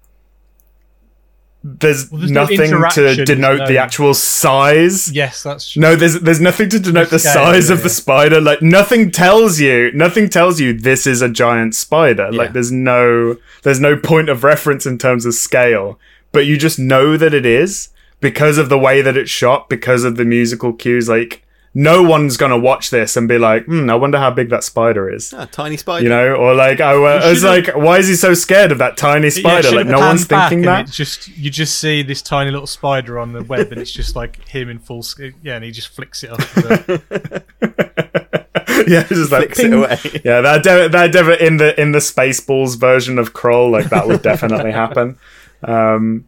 there's, Well, there's no nothing to denote no- the actual size. Yes, that's true. no there's there's nothing to denote the scale, size yeah, of the spider. Like nothing tells you nothing tells you this is a giant spider. Yeah. like there's no there's no point of reference in terms of scale. But you just know that it is because of the way that it's shot because of the musical cues like no one's gonna watch this and be like, hmm, I wonder how big that spider is. Ah, tiny spider. You know, or like I, wa- I was like, why is he so scared of that tiny spider? Yeah, like no one's back thinking and that. it Just you just see this tiny little spider on the web, and it's just like him in full. sc- Yeah, and he just flicks it off. The, yeah, it's just like Flicks it away. Yeah, that de- that de- in the in the Spaceballs version of Krull, like that would definitely happen. Um,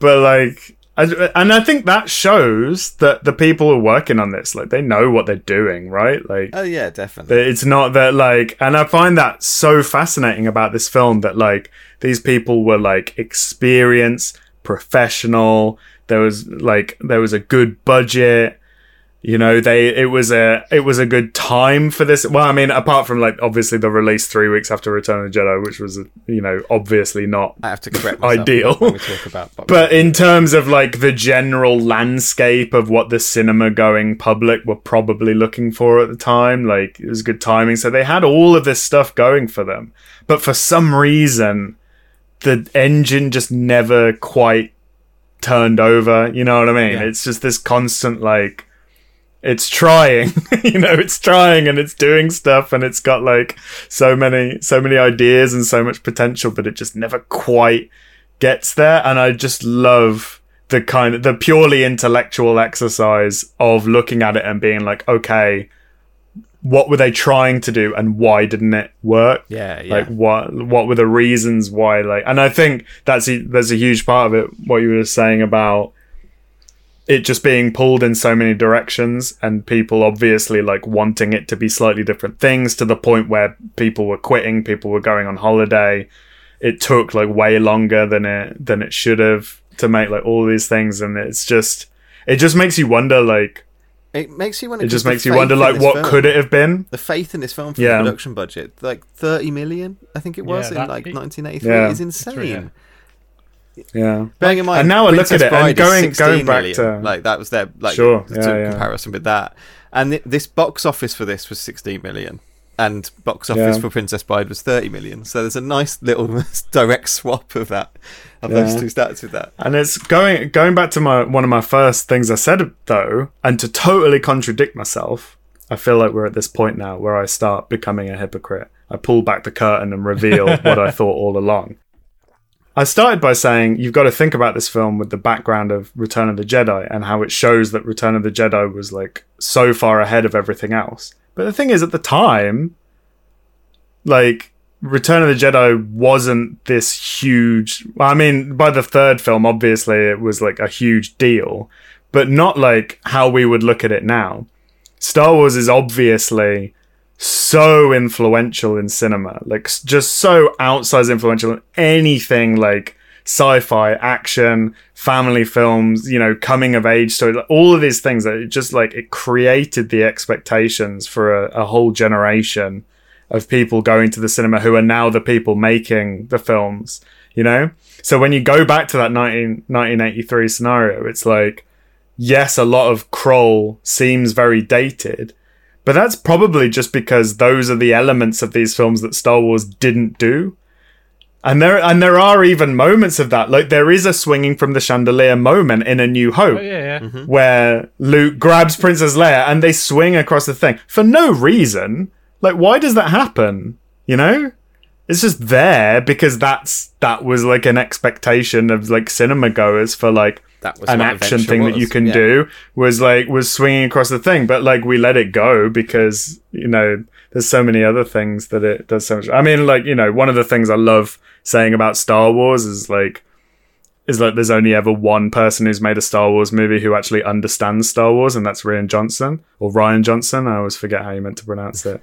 but like, I, and I think that shows that the people who are working on this, like, they know what they're doing, right? Like, Oh yeah, definitely. it's not that like and i find that so fascinating about this film that like these people were like experienced professional there was like there was a good budget you know they it was a it was a good time for this well i mean apart from like obviously the release three weeks after return of the jedi which was you know obviously not I have to correct Ideal. when we talk about. Box but in terms of like the general landscape of what the cinema going public were probably looking for at the time, like it was good timing. So they had all of this stuff going for them. But for some reason, the engine just never quite turned over. You know what I mean? Yeah. It's just this constant like it's trying you know it's trying and it's doing stuff and it's got like so many so many ideas and so much potential but it just never quite gets there and i just love the kind of the purely intellectual exercise of looking at it and being like okay what were they trying to do and why didn't it work Yeah, yeah. like what what were the reasons why like and i think that's a, there's a huge part of it what you were saying about it just being pulled in so many directions and people obviously like wanting it to be slightly different things to the point where people were quitting people were going on holiday it took like way longer than it than it should have to make like all these things and it's just it just makes you wonder like it makes you wonder. it just 'cause the makes you wonder like what film- could it have been The faith in this film for Yeah. the production budget, like thirty million, I think it was Yeah, in like it- 1983, Yeah. is It's true, insane. Yeah Bearing in mind, And now I look at it, and Bride is going- 16 going back million. to- like that was their like Sure, yeah, yeah. comparison with that, and th- this box office for this was 16 million, and box office Yeah. for Princess Bride was 30 million. So there's a nice little direct swap of that of those two stats with that. And it's going going back to my one of my first things I said though, and to totally contradict myself. I feel like we're at this point now where I start becoming a hypocrite. I pull back the curtain and reveal what I thought all along. I started by saying you've got to think about this film with the background of Return of the Jedi and how it shows that Return of the Jedi was like so far ahead of everything else. But the thing is, at the time, like Return of the Jedi wasn't this huge. I mean, by the third film, obviously it was like a huge deal, but not like how we would look at it now. Star Wars is obviously so influential in cinema, like just so outsized influential in anything like sci-fi, action, family films, you know, coming of age story, all of these things that it just like it created the expectations for a, a whole generation of people going to the cinema who are now the people making the films, you know? So when you go back to that 19, 1983 scenario, it's like, yes, a lot of Krull seems very dated, but that's probably just because those are the elements of these films that Star Wars didn't do. And there and there are even moments of that. Like there is a swinging from the chandelier moment in A New Hope oh yeah, yeah. Mm-hmm. where Luke grabs Princess Leia and they swing across the thing for no reason. Like, why does that happen? You know, it's just there because that's that was like an expectation of like cinema goers for like That was an action thing that you can yeah. do was like was swinging across the thing, but like we let it go because you know there's so many other things that it does so much. I mean, like you know, one of the things I love saying about Star Wars is like is like there's only ever one person who's made a Star Wars movie who actually understands Star Wars, and that's Rian Johnson or Ryan Johnson. I always forget how you meant to pronounce it,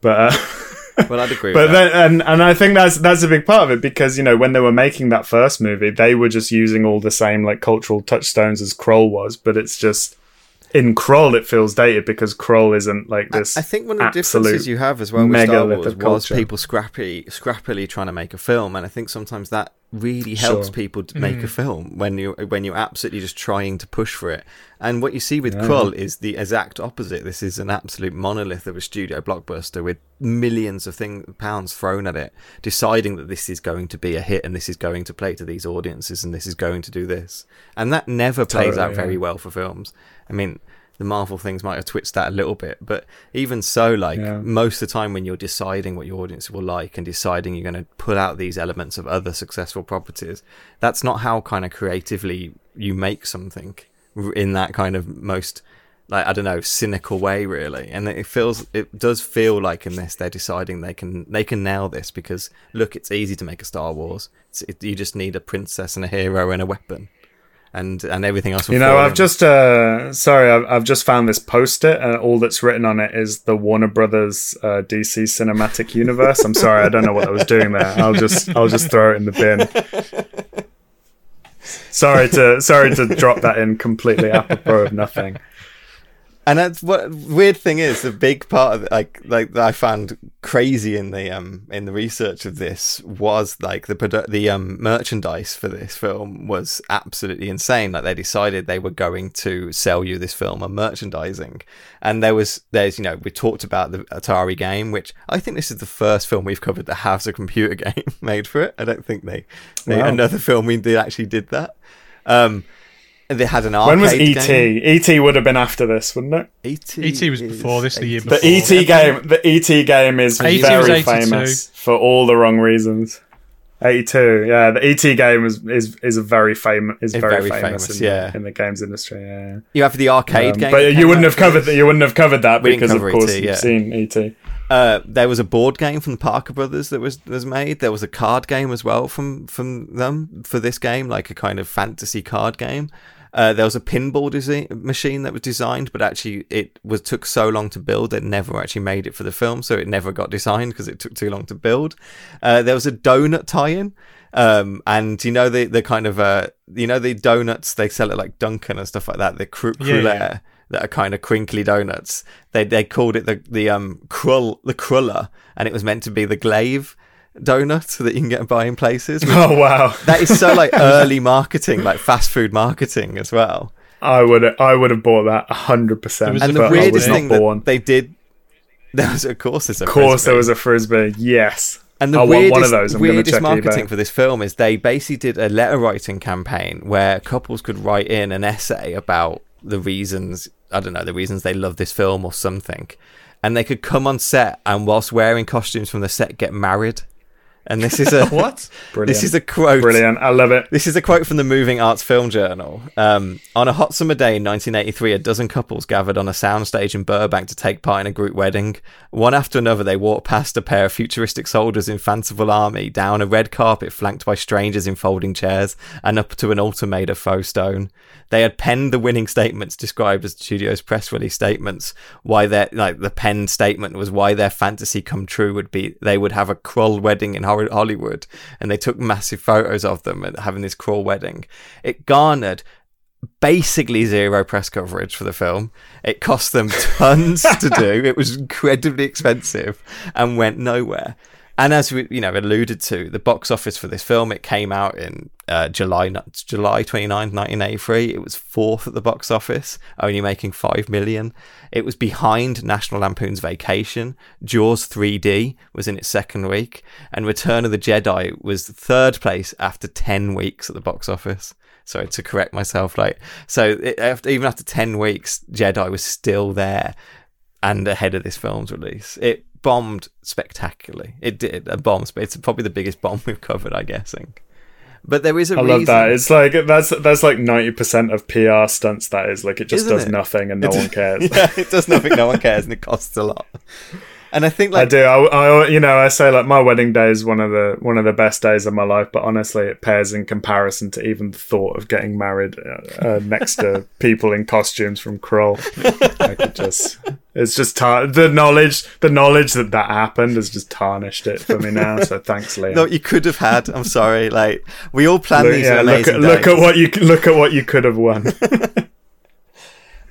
but. Uh, Well, I'd agree. but with that. then and and I think that's that's a big part of it because you know when they were making that first movie they were just using all the same like cultural touchstones as Krull was but it's just in Krull it feels dated because Krull isn't like this I think one of the absolute differences you have as well with Star Wars was culture. people scrappy, scrappily trying to make a film, and I think sometimes that really helps Sure. people to make a mm. film when you when you're absolutely just trying to push for it. And what you see with Yeah. Krull is the exact opposite. This is an absolute monolith of a studio blockbuster with millions of thing, pounds thrown at it, deciding that this is going to be a hit and this is going to play to these audiences and this is going to do this. And that never plays Totally, out very well for films. I mean, the Marvel things might have twitched that a little bit, but even so, like Yeah. most of the time when you're deciding what your audience will like and deciding you're going to pull out these elements of other successful properties, that's not how kind of creatively you make something in that kind of most like I don't know cynical way really. And it feels it does feel like in this they're deciding they can they can nail this because look it's easy to make a Star Wars. It's, it, you just need a princess and a hero and a weapon and and everything else You know, I've in. just uh sorry, I've, I've just found this post-it, and all that's written on it is the Warner Brothers uh, DC Cinematic Universe. I'm sorry, I don't know what I was doing there. I'll just I'll just throw it in the bin. Sorry to sorry to drop that in completely apropos of nothing. And that's what weird thing is the big part of like like that I found crazy in the um in the research of this was like the produ- the um merchandise for this film was absolutely insane. Like they decided they were going to sell you this film on merchandising, and there was there's you know we talked about the Atari game, which I think this is the first film we've covered that has a computer game made for it. I don't think they, they Wow. another film we did actually did that. Um, they had an arcade When was E game. ET? ET would have been after this, wouldn't it? ET, ET was is before this, the year 80. before. The ET game, the ET game is ET was very 82. famous for all the wrong reasons. Eighty-two, yeah. The ET game is is is a very famous is It's very, very famous, famous, in, yeah. the, in the games industry. Yeah, yeah. You have the arcade Um, game, but you came wouldn't out have covered for that. You wouldn't have covered that We didn't because of cover course ET, you've yeah. seen ET. Uh, there was a board game from the Parker Brothers that was was made. There was a card game as well from from them for this game, like a kind of fantasy card game. Uh, there was a pinball desi- machine that was designed, but actually it was took so long to build they never actually made it for the film, so it never got designed because it took too long to build. Uh, there was a donut tie-in, um, and you know the the kind of uh, you know the donuts they sell at like Dunkin' and stuff like that, the cru- Yeah, yeah. cruller that are kind of crinkly donuts. They they called it the the um Krull the cruller, and it was meant to be the glaive donut that you can get and buy in places. Oh wow, that is so like early marketing, like fast food marketing as well. I would I would have bought that hundred percent. And the weirdest thing that born. they did, there was of course there's a Of course, frisbee. there was a frisbee. Yes, And the I want weirdest, one of those. I'm going to weirdest check marketing eBay. for this film is they basically did a letter writing campaign where couples could write in an essay about the reasons I don't know the reasons they love this film or something, and they could come on set and whilst wearing costumes from the set get married. And this is a What? Brilliant. This is a quote. Brilliant. I love it. This is a quote from the Moving Arts Film Journal. Um, on a hot summer day in 1983, a dozen couples gathered on a soundstage in Burbank to take part in a group wedding. One after another, they walked past a pair of futuristic soldiers in fanciful army, down a red carpet flanked by strangers in folding chairs, and up to an altar made of faux stone. They had penned the winning statements described as the studio's press release statements. Why their like the penned statement was why their fantasy come true would be they would have a Krull wedding in Hollywood, and they took massive photos of them and having this Krull wedding. It garnered basically zero press coverage for the film. It cost them tons to do. It was incredibly expensive and went nowhere. And as we, you know, alluded to, the box office for this film, it came out in uh, July July 29, 1983. It was fourth at the box office, only making 5 million. It was behind National Lampoon's Vacation. Jaws 3D was in its second week. And Return of the Jedi was third place after 10 weeks at the box office. Sorry to correct myself. Like, so it, after, even after 10 weeks, Jedi was still there and ahead of this film's release. It bombed spectacularly. It did a bomb. It's probably the biggest bomb we've covered, I guessing. But there is a I reason. love that. It's like that's that's like ninety percent of PR stunts. That is like it just Isn't does it? nothing and no one cares. yeah, it does nothing. No one cares, and it costs a lot. And I think I like do. I, I, you know, I say like my wedding day is one of the one of the best days of my life, but honestly, it pales in comparison to even the thought of getting married uh, uh, next to people in costumes from Krull. Like it just, it's just tar- the knowledge, the knowledge that that happened has just tarnished it for me now. So thanks, Liam. no, you could have had. I'm sorry. Like we all plan Look, these yeah, look amazing at look at what you look at what you could have won.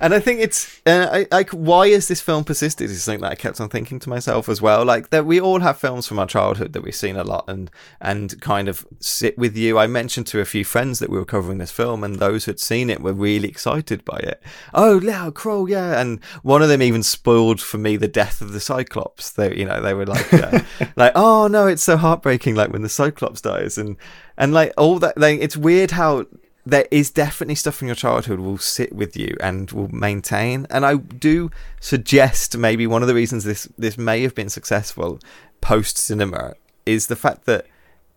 And I think it's uh, I- like why has this film persisted is something that I kept on thinking to myself as well. Like that we all have films from our childhood that we've seen a lot and and kind of sit with you. I mentioned to a few friends that we were covering this film, and those who'd seen it were really excited by it. Oh, yeah, Krull, yeah. And one of them even spoiled for me the death of the Cyclops. They, you know, they were like, uh, like, oh no, it's so heartbreaking, like when the Cyclops dies, and and like all that. Like it's weird how there is definitely stuff from your childhood will sit with you and will maintain. And I do suggest maybe one of the reasons this this may have been successful post cinema is the fact that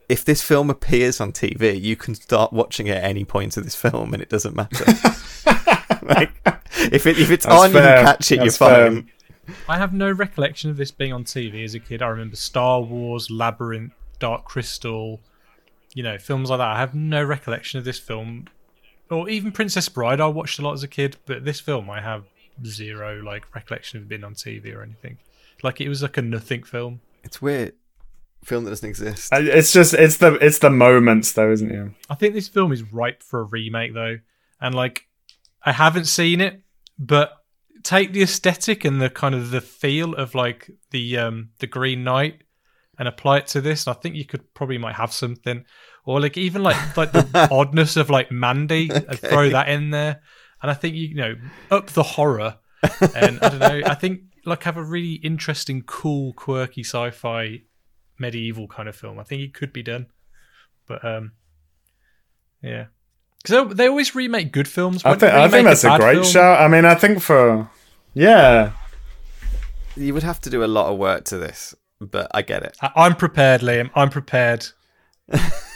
if this film appears on TV, you can start watching it at any point of this film, and it doesn't matter. like, if it if it's That's on, you fair. can catch it. That's you're fair. fine. I have no recollection of this being on TV as a kid. I remember Star Wars, Labyrinth, Dark Crystal, you know, films like that. I have no recollection of this film, or even Princess Bride. I watched a lot as a kid, but this film I have zero like recollection of being on TV or anything. Like it was like a nothing film. It's weird. Film that doesn't exist. It's just it's the it's the moments though, isn't it? I think this film is ripe for a remake though, and like I haven't seen it, but take the aesthetic and the kind of the feel of like the um the Green Knight and apply it to this. And I think you could probably might have something, or like even like like the oddness of like Mandy, and throw that in there, and I think you know up the horror, and I don't know. I think like have a really interesting, cool, quirky sci-fi medieval kind of film. I think it could be done, but um. Yeah, because they always remake good films. I think I think that's a bad great film- shout. I mean, I think for yeah, You would have to do a lot of work to this, but I get it. I- I'm prepared, Liam. I'm prepared.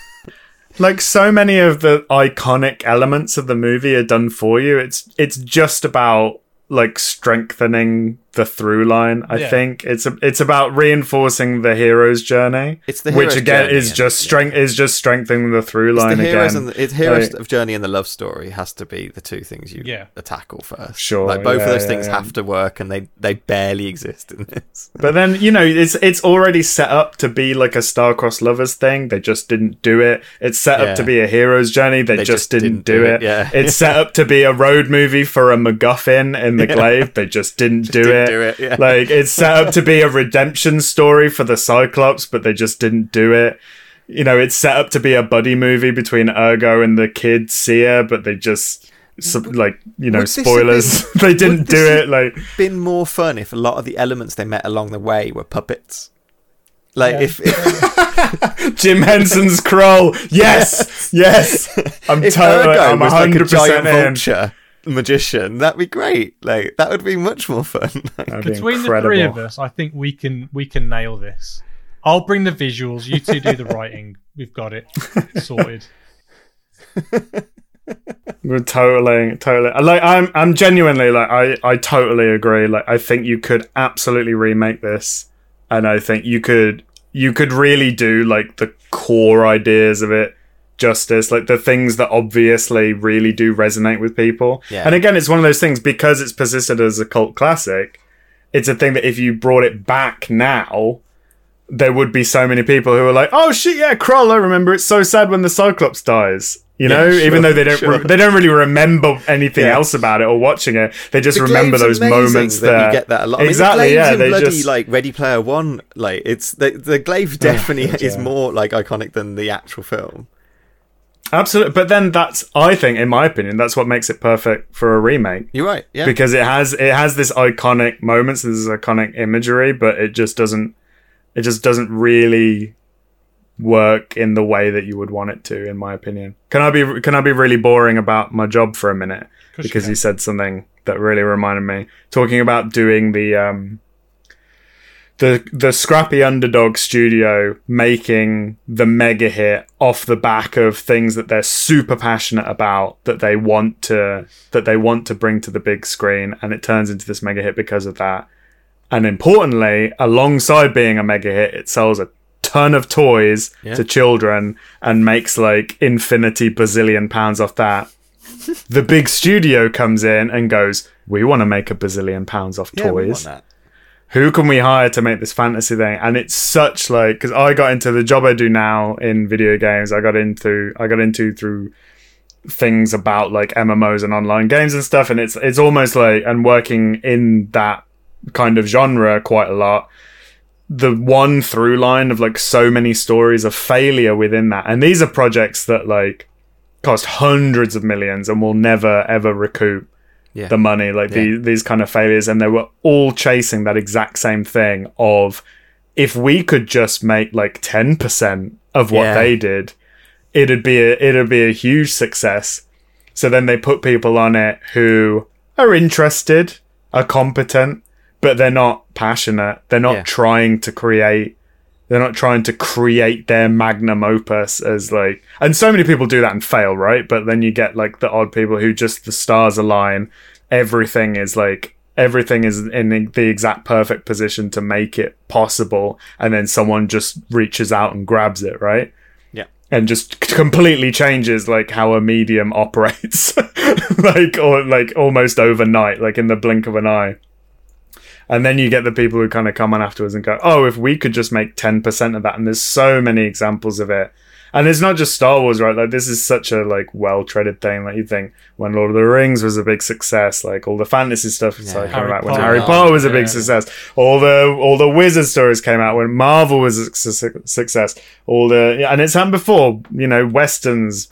like so many of the iconic elements of the movie are done for you. It's it's just about like strengthening the through line. I Yeah. think it's a, it's about reinforcing the hero's journey. It's the which again is just strength is just strengthening the through It's line the heroes again. and the, it's heroes Like- of journey and the love story has to be the two things you Yeah. tackle first. Sure, like both yeah, of those yeah, things yeah. have to work, and they they barely exist in this. But then you know it's it's already set up to be like a star-crossed lovers thing. They just didn't do it. It's set Yeah. up to be a hero's journey. They, They just, just didn't, didn't do do it. it, yeah. It's set up to be a road movie for a MacGuffin in the glaive. They just didn't do didn't it. Do it, yeah. Like it's set up to be a redemption story for the Cyclops, but they just didn't do it. You know, it's set up to be a buddy movie between Ergo and the kid Sia, but they just. sub- Like you know, Would spoilers. been- they didn't this do it. Like Been more fun if a lot of the elements they met along the way were puppets. Like if, if Jim Henson's Krull. Yes, yes. I'm if totally. Ergo I'm was like a 100 giant percent in. vulture magician, that'd be great. Like that would be much more fun. That'd be Between incredible. the three of us, I think we can we can nail this. I'll bring the visuals. You two do the writing. We've got it sorted. We're totally, totally. Like, I'm, I'm genuinely like, I, I totally agree. Like, I think you could absolutely remake this, and I think you could, you could really do like the core ideas of it justice, like the things that obviously really do resonate with people. Yeah. And again, it's one of those things because it's persisted as a cult classic. It's a thing that if you brought it back now, there would be so many people who are like, "Oh shit, yeah, Krull, I remember. It's so sad when the Cyclops dies." You Yeah, know, sure, even though they don't, sure. re- they don't really remember anything Yeah. else about it or watching it. They just The remember those amazing moments that there. you get that a lot. I mean, Exactly, the yeah. They bloody just like Ready Player One. Like it's the the glaive definitely God, is yeah. more like iconic than the actual film. Absolutely. But then that's, I think, in my opinion, that's what makes it perfect for a remake. You're right. Yeah. because it has it has this iconic moments, this iconic imagery, but it just doesn't it just doesn't really work in the way that you would want it to, in my opinion. Can I be can I be really boring about my job for a minute? Course you Because you said something that really reminded me. Talking about doing the um the the scrappy underdog studio making the mega hit off the back of things that they're super passionate about that they want to that they want to bring to the big screen and it turns into this mega hit because of that and importantly alongside being a mega hit it sells a ton of toys Yeah. to children and makes like infinity bazillion pounds off that the big studio comes in and goes we want to make a bazillion pounds off yeah, toys. Who can we hire to make this fantasy thing? And it's such like because i got into the job i do now in video games. I got into i got into through things about like mmos and online games and stuff. And it's it's almost like and working in that kind of genre quite a lot. The one through line of like so many stories of failure within that. And these are projects that like cost hundreds of millions and will never ever recoup Yeah. the money, like Yeah. these these kind of failures, and they were all chasing that exact same thing of if we could just make like ten percent of what Yeah. they did, it'd be a it'd be a huge success. So then they put people on it who are interested, are competent, but they're not passionate. They're not Yeah. trying to create. They're not trying to create their magnum opus as like, and so many people do that and fail, right? But then you get like the odd people who just the stars align. Everything is like everything is in the- exact perfect position to make it possible, and then someone just reaches out and grabs it, right? Yeah. and just completely changes like how a medium operates like or like almost overnight like in the blink of an eye and then you get the people who kind of come on afterwards and go oh if we could just make 10% of that and there's so many examples of it and it's not just Star Wars, right? Like this is such a like well-treaded thing. Like you think when Lord of the Rings was a big success, like all the fantasy stuff like Harry coming out when Harry Potter was a big Yeah. success. All the all the wizard stories came out when Marvel was a su- success. All the yeah, and it's happened before. You know, westerns,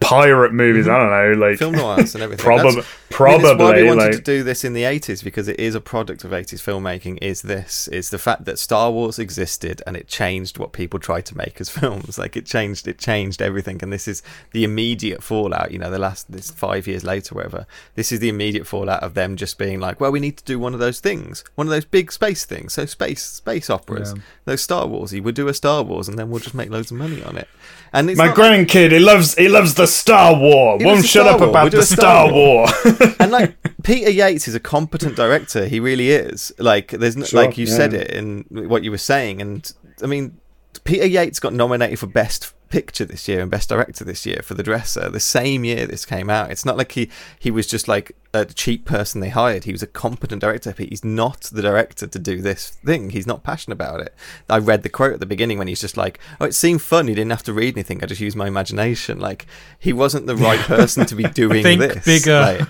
pirate movies. Mm-hmm. I don't know, like film noirs and everything. Probably, probably I mean, why we wanted like to do this in the 80s because it is a product of 80s filmmaking. Is this? Is the fact that Star Wars existed and it changed what people tried to make as films. Like it changed, it changed everything. And this is the immediate fallout. You know, the last this five years later, whatever. This is the immediate fallout of them just being like, well, we need to do one of those things, one of those big space things. So space, space operas, Yeah. those Star Warsy. We'll do a Star Wars and then we'll just make loads of money on it. And it's my not like- grandkid. He loves he loves the Star War. He Won't shut Star up War. about We'll the a Star Star War. and like Peter Yates is a competent director. He really is. Like there's no, Sure, like you said it in what you were saying, and I mean, Peter Yates got nominated for best picture this year and best director this year for The Dresser. The same year this came out. It's not like he he was just like a cheap person they hired. He was a competent director. But he's not the director to do this thing. He's not passionate about it. I read the quote at the beginning when he's just like, "Oh, it seemed fun. He didn't have to read anything. I just used my imagination." Like he wasn't the right person to be doing Think this. bigger. Like,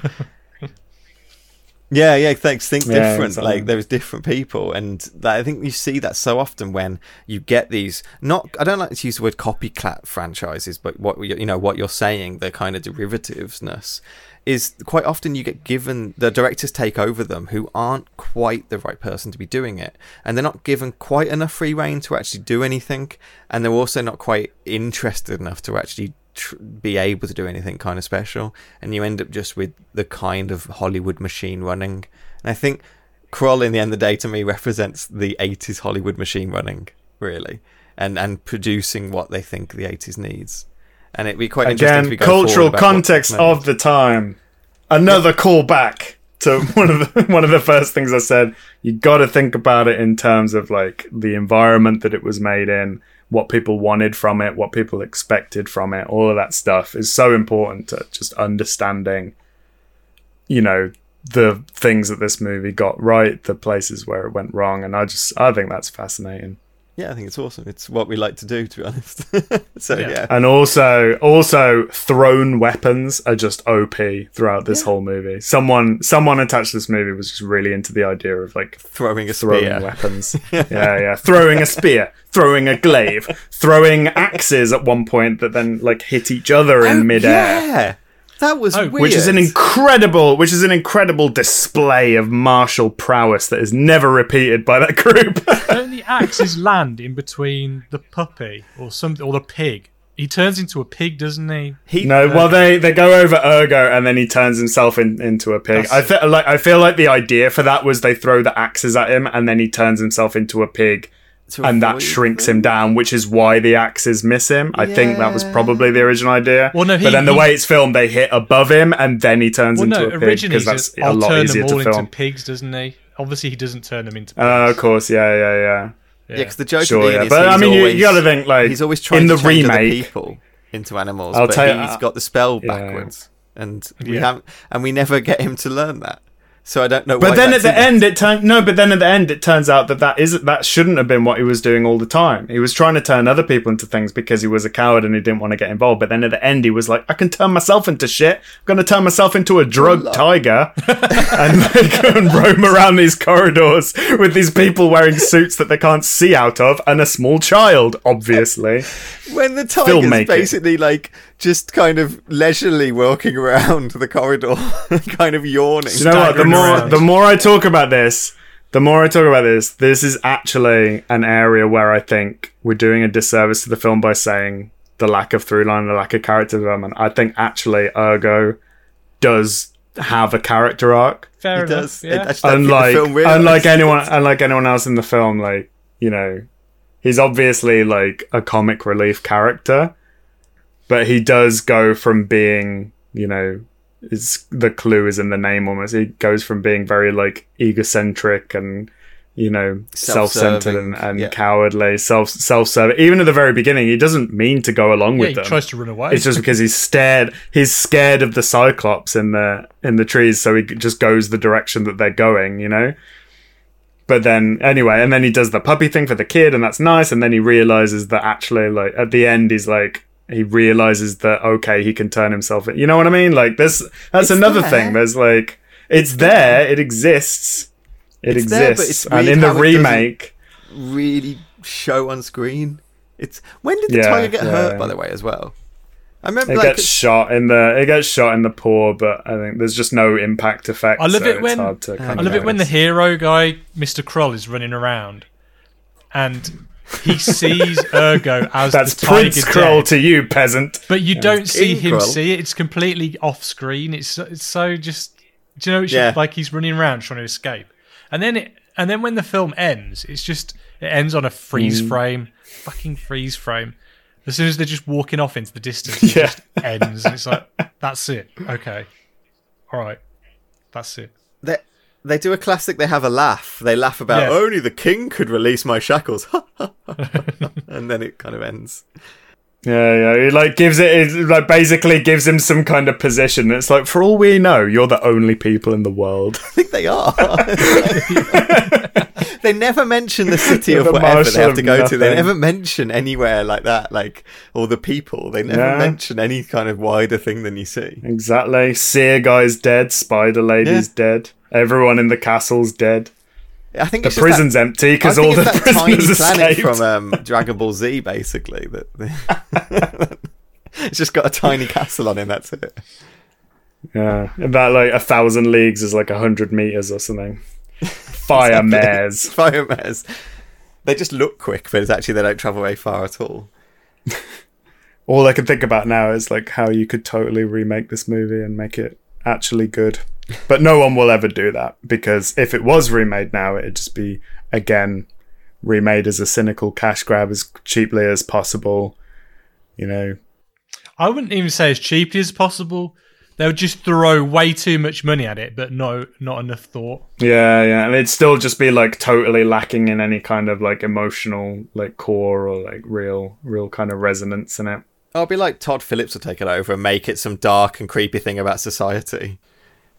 yeah, yeah. Thanks. Think Yeah, different. exactly. Like there's different people, and that, I think you see that so often when you get these. Not, I don't like to use the word copycat franchises, but what you you know what you're saying, the kind of derivativeness is quite often you get given the directors take over them who aren't quite the right person to be doing it, and they're not given quite enough free reign to actually do anything, and they're also not quite interested enough to actually tr- be able to do anything kind of special, and you end up just with the kind of Hollywood machine running. And I think Krull, in the end of the day, to me represents the '80s Hollywood machine running, really, and and producing what they think the '80s needs. And it'd be quite interesting Again, we cultural forward about what's context of the time. Another callback to one of the one of the first things I said. You got to think about it in terms of like the environment that it was made in, what people wanted from it, what people expected from it. All of that stuff is so important to just understanding. You know the things that this movie got right, the places where it went wrong, and I just I think that's fascinating. Yeah, I think it's awesome. It's what we like to do, to be honest. so Yeah. yeah, And also, also thrown weapons are just OP throughout this whole movie. Someone, someone attached to this movie was just really into the idea of like throwing a throwing spear. weapons. yeah, yeah, throwing a spear, throwing a glaive, throwing axes at one point that then like hit each other in oh, midair. Oh, Yeah, that was Oh, weird. Which is an incredible, which is an incredible display of martial prowess that is never repeated by that group. Don't axes land in between the puppy or something or the pig? He turns into a pig, doesn't he? he, No, well they they go over Ergo and then he turns himself in, into a pig. That's I feel like I feel like the idea for that was they throw the axes at him and then he turns himself into a pig and that shrinks them. him down, which is why the axes miss him. I think that was probably the original idea. Well, no, he- but then the he- way it's filmed, they hit above him and then he turns Well, into no, a pig originally because he that's says, a I'll lot turn easier them all to into film. pigs, doesn't he? Obviously, he doesn't turn them into pigs. Uh, of course, yeah, yeah, yeah. Yeah, because the joke Sure, of Ian yeah. is But, I he's mean, you- you gotta think, like, he's always trying in to the change other remake- people into animals, I'll but tell you- he's got the spell Yeah. backwards, and we Yeah. have and we never get him to learn that. So I don't know. But why then at the end, it turned no. But then at the end, it turns out that that isn't that shouldn't have been what he was doing all the time. He was trying to turn other people into things because he was a coward and he didn't want to get involved. But then at the end, he was like, "I can turn myself into shit. I'm going to turn myself into a drug tiger and like, go and roam around these corridors with these people wearing suits that they can't see out of and a small child, obviously." when the tiger's filmmaking. basically like just kind of leisurely walking around the corridor, kind of yawning. Do you know what? The more around. the more I talk about this, the more I talk about this, this is actually an area where I think we're doing a disservice to the film by saying the lack of through line, the lack of character development. I think actually Ergo does have a character arc. Fair He enough. does. Yeah. I just unlike the film unlike anyone unlike anyone else in the film like you know he's obviously like a comic relief character but he does go from being you know it's the clue is in the name almost he goes from being very like egocentric and you know self-centered and, and yeah. cowardly self self-serving even at the very beginning he doesn't mean to go along yeah, with he them tries to run away. it's just because he's scared. He's scared of the Cyclops in the in the trees, so he just goes the direction that they're going. You know. But then anyway, and then he does the puppy thing for the kid, and that's nice. And then he realizes that actually, like at the end, he's like he realizes that okay, he can turn himself. in. You know what I mean? Like this. That's It's another there. thing. There's like it's there. It exists. It It's there, exists. but it's and in the how it doesn't- remake, really show on screen. It's when did the Yeah, tiger get yeah, hurt? By the way, as well. I remember it like gets shot in the it gets shot in the paw, but I think there's just no impact effect. I love so it when I kind of love it when the hero guy, Mr. Krull, is running around and he sees Ergo as That's the tiger Prince Krull dead, to you, peasant. but you don't see King him Krull. see it. It's completely off screen. It's it's so just do you know? It's Yeah. just like he's running around trying to escape, and then it and then when the film ends, it's just it ends on a freeze Mm. frame, fucking freeze frame. As soon as they're just walking off into the distance, it Yeah. just ends. And it's like that's it. Okay, all right, that's it. they they do a classic. They have a laugh. They laugh about Yeah. only the king could release my shackles, and then it kind of ends. Yeah, yeah. He like gives it, it like basically gives him some kind of position. It's like for all we know, you're the only people in the world. I think they are. they never mention the city You're of the whatever marshal they have to go to. They never mention anywhere like that, like or the people. They never Yeah. mention any kind of wider thing than you see. exactly. Seer guy's dead. Spider lady's dead. Everyone in the castle's dead. I think The prison's that, empty because all the it's that tiny prisoners planet escaped. from um, Dragon Ball Z, basically. That it's just got a tiny castle on it. That's it. Yeah, that like a thousand leagues is like a hundred meters or something. Fire mares. Fire mares. They just look quick, but it's actually they don't travel very far at all. All I can think about now is like how you could totally remake this movie and make it actually good. But no one will ever do that because if it was remade now, it'd just be again remade as a cynical cash grab as cheaply as possible. You know, I wouldn't even say as cheaply as possible. They would just throw way too much money at it, but no, not enough thought. yeah, yeah, and it'd still just be like totally lacking in any kind of like emotional like core or like real, real kind of resonance in it. I'll be like Todd Phillips will take it over and make it some dark and creepy thing about society.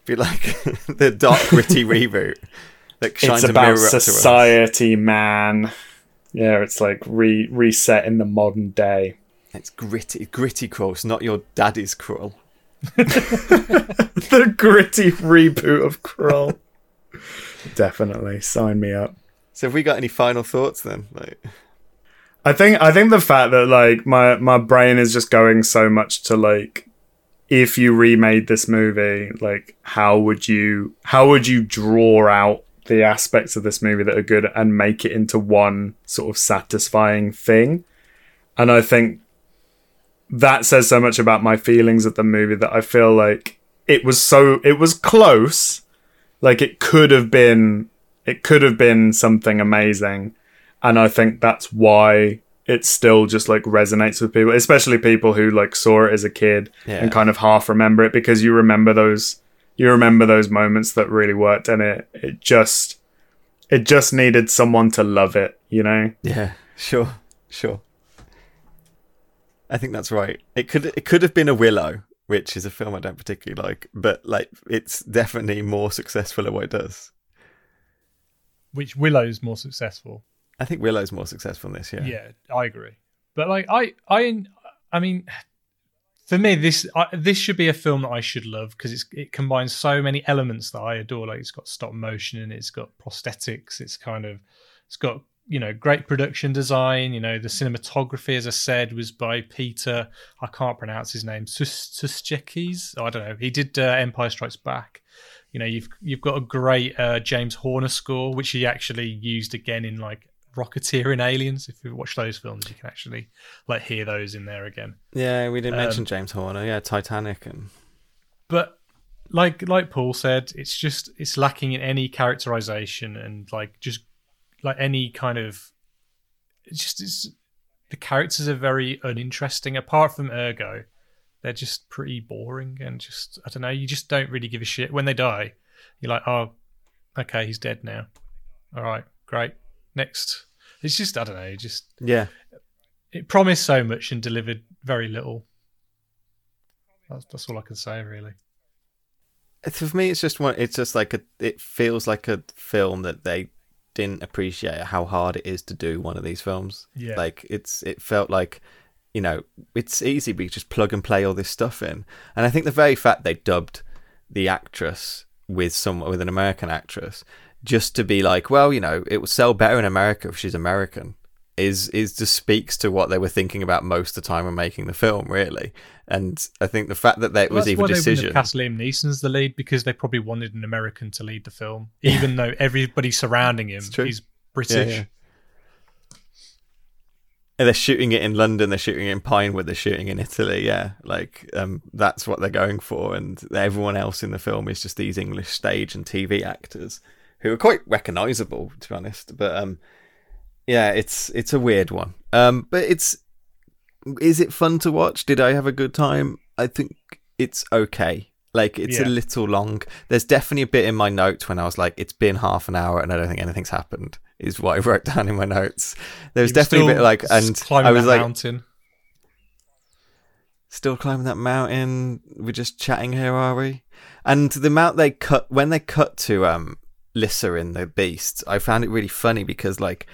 Be like the dark, gritty reboot that shines it's a mirror about up to us. society, man. Yeah, it's like re reset in the modern day. It's gritty, gritty crawl. It's not your daddy's crawl. the gritty reboot of Krull. Definitely, sign me up. So have we got any final thoughts then? Like, I think I think the fact that like my my brain is just going so much to like if you remade this movie, like how would you how would you draw out the aspects of this movie that are good and make it into one sort of satisfying thing? And I think that says so much about my feelings of the movie that I feel like it was so it was close like it could have been it could have been something amazing and I think that's why it still just like resonates with people, especially people who like saw it as a kid Yeah. and kind of half remember it because you remember those you remember those moments that really worked and it it just it just needed someone to love it, you know? yeah, sure, sure. I think that's right. It could it could have been a Willow, which is a film I don't particularly like, but like it's definitely more successful at what it does. Which Willow's more successful. I think Willow's more successful in this. Yeah, Yeah, I agree. But like I, I, I mean, for me, this I, this should be a film that I should love because it's it combines so many elements that I adore. Like it's got stop motion and it's got prosthetics. It's kind of it's got you know great production design. You know the cinematography, as I said, was by Peter. I can't pronounce his name. Suschitzky. I don't know. He did uh, Empire Strikes Back. You know, you've you've got a great uh, James Horner score, which he actually used again in like Rocketeer and Aliens. If you watch those films, you can actually like hear those in there again. Yeah, we didn't Um, mention James Horner. Yeah, Titanic and But like like Paul said, it's just it's lacking in any characterization and like just like any kind of it's just it's the characters are very uninteresting. Apart from Ergo, they're just pretty boring and just I don't know. You just don't really give a shit when they die. You're like, oh, okay, he's dead now. All right, great. Next. It's just I don't know. It just yeah, it promised so much and delivered very little. That's, that's all I can say, really. for me, it's just one. It's just like a. It feels like a film that they didn't appreciate how hard it is to do one of these films. Yeah. Like it's. It felt like, you know, it's easy. We just plug and play all this stuff in, and I think the very fact they dubbed the actress with some with an American actress just to be like, well, you know, it will sell better in America if she's American. Is is just speaks to what they were thinking about most of the time when making the film, really. And I think the fact that that Well, was even a decision. Cast Liam Neeson's the lead because they probably wanted an American to lead the film, even though everybody surrounding him is British. yeah. And they're shooting it in London, they're shooting it in Pinewood, they're shooting in Italy. Yeah, like um, that's what they're going for, and everyone else in the film is just these English stage and TV actors who are quite recognisable, to be honest. But um, yeah, it's it's a weird one. Um, but it's is it fun to watch? Did I have a good time? I think it's okay. Like it's Yeah. a little long. There's definitely a bit in my notes when I was like, it's been half an hour and I don't think anything's happened. Is what I wrote down in my notes. There was was definitely a bit like, and climbing I was that like, mountain. still climbing that mountain. We're just chatting here, are we? And the amount they cut when they cut to um Lyssa in the Beast, I found it really funny because like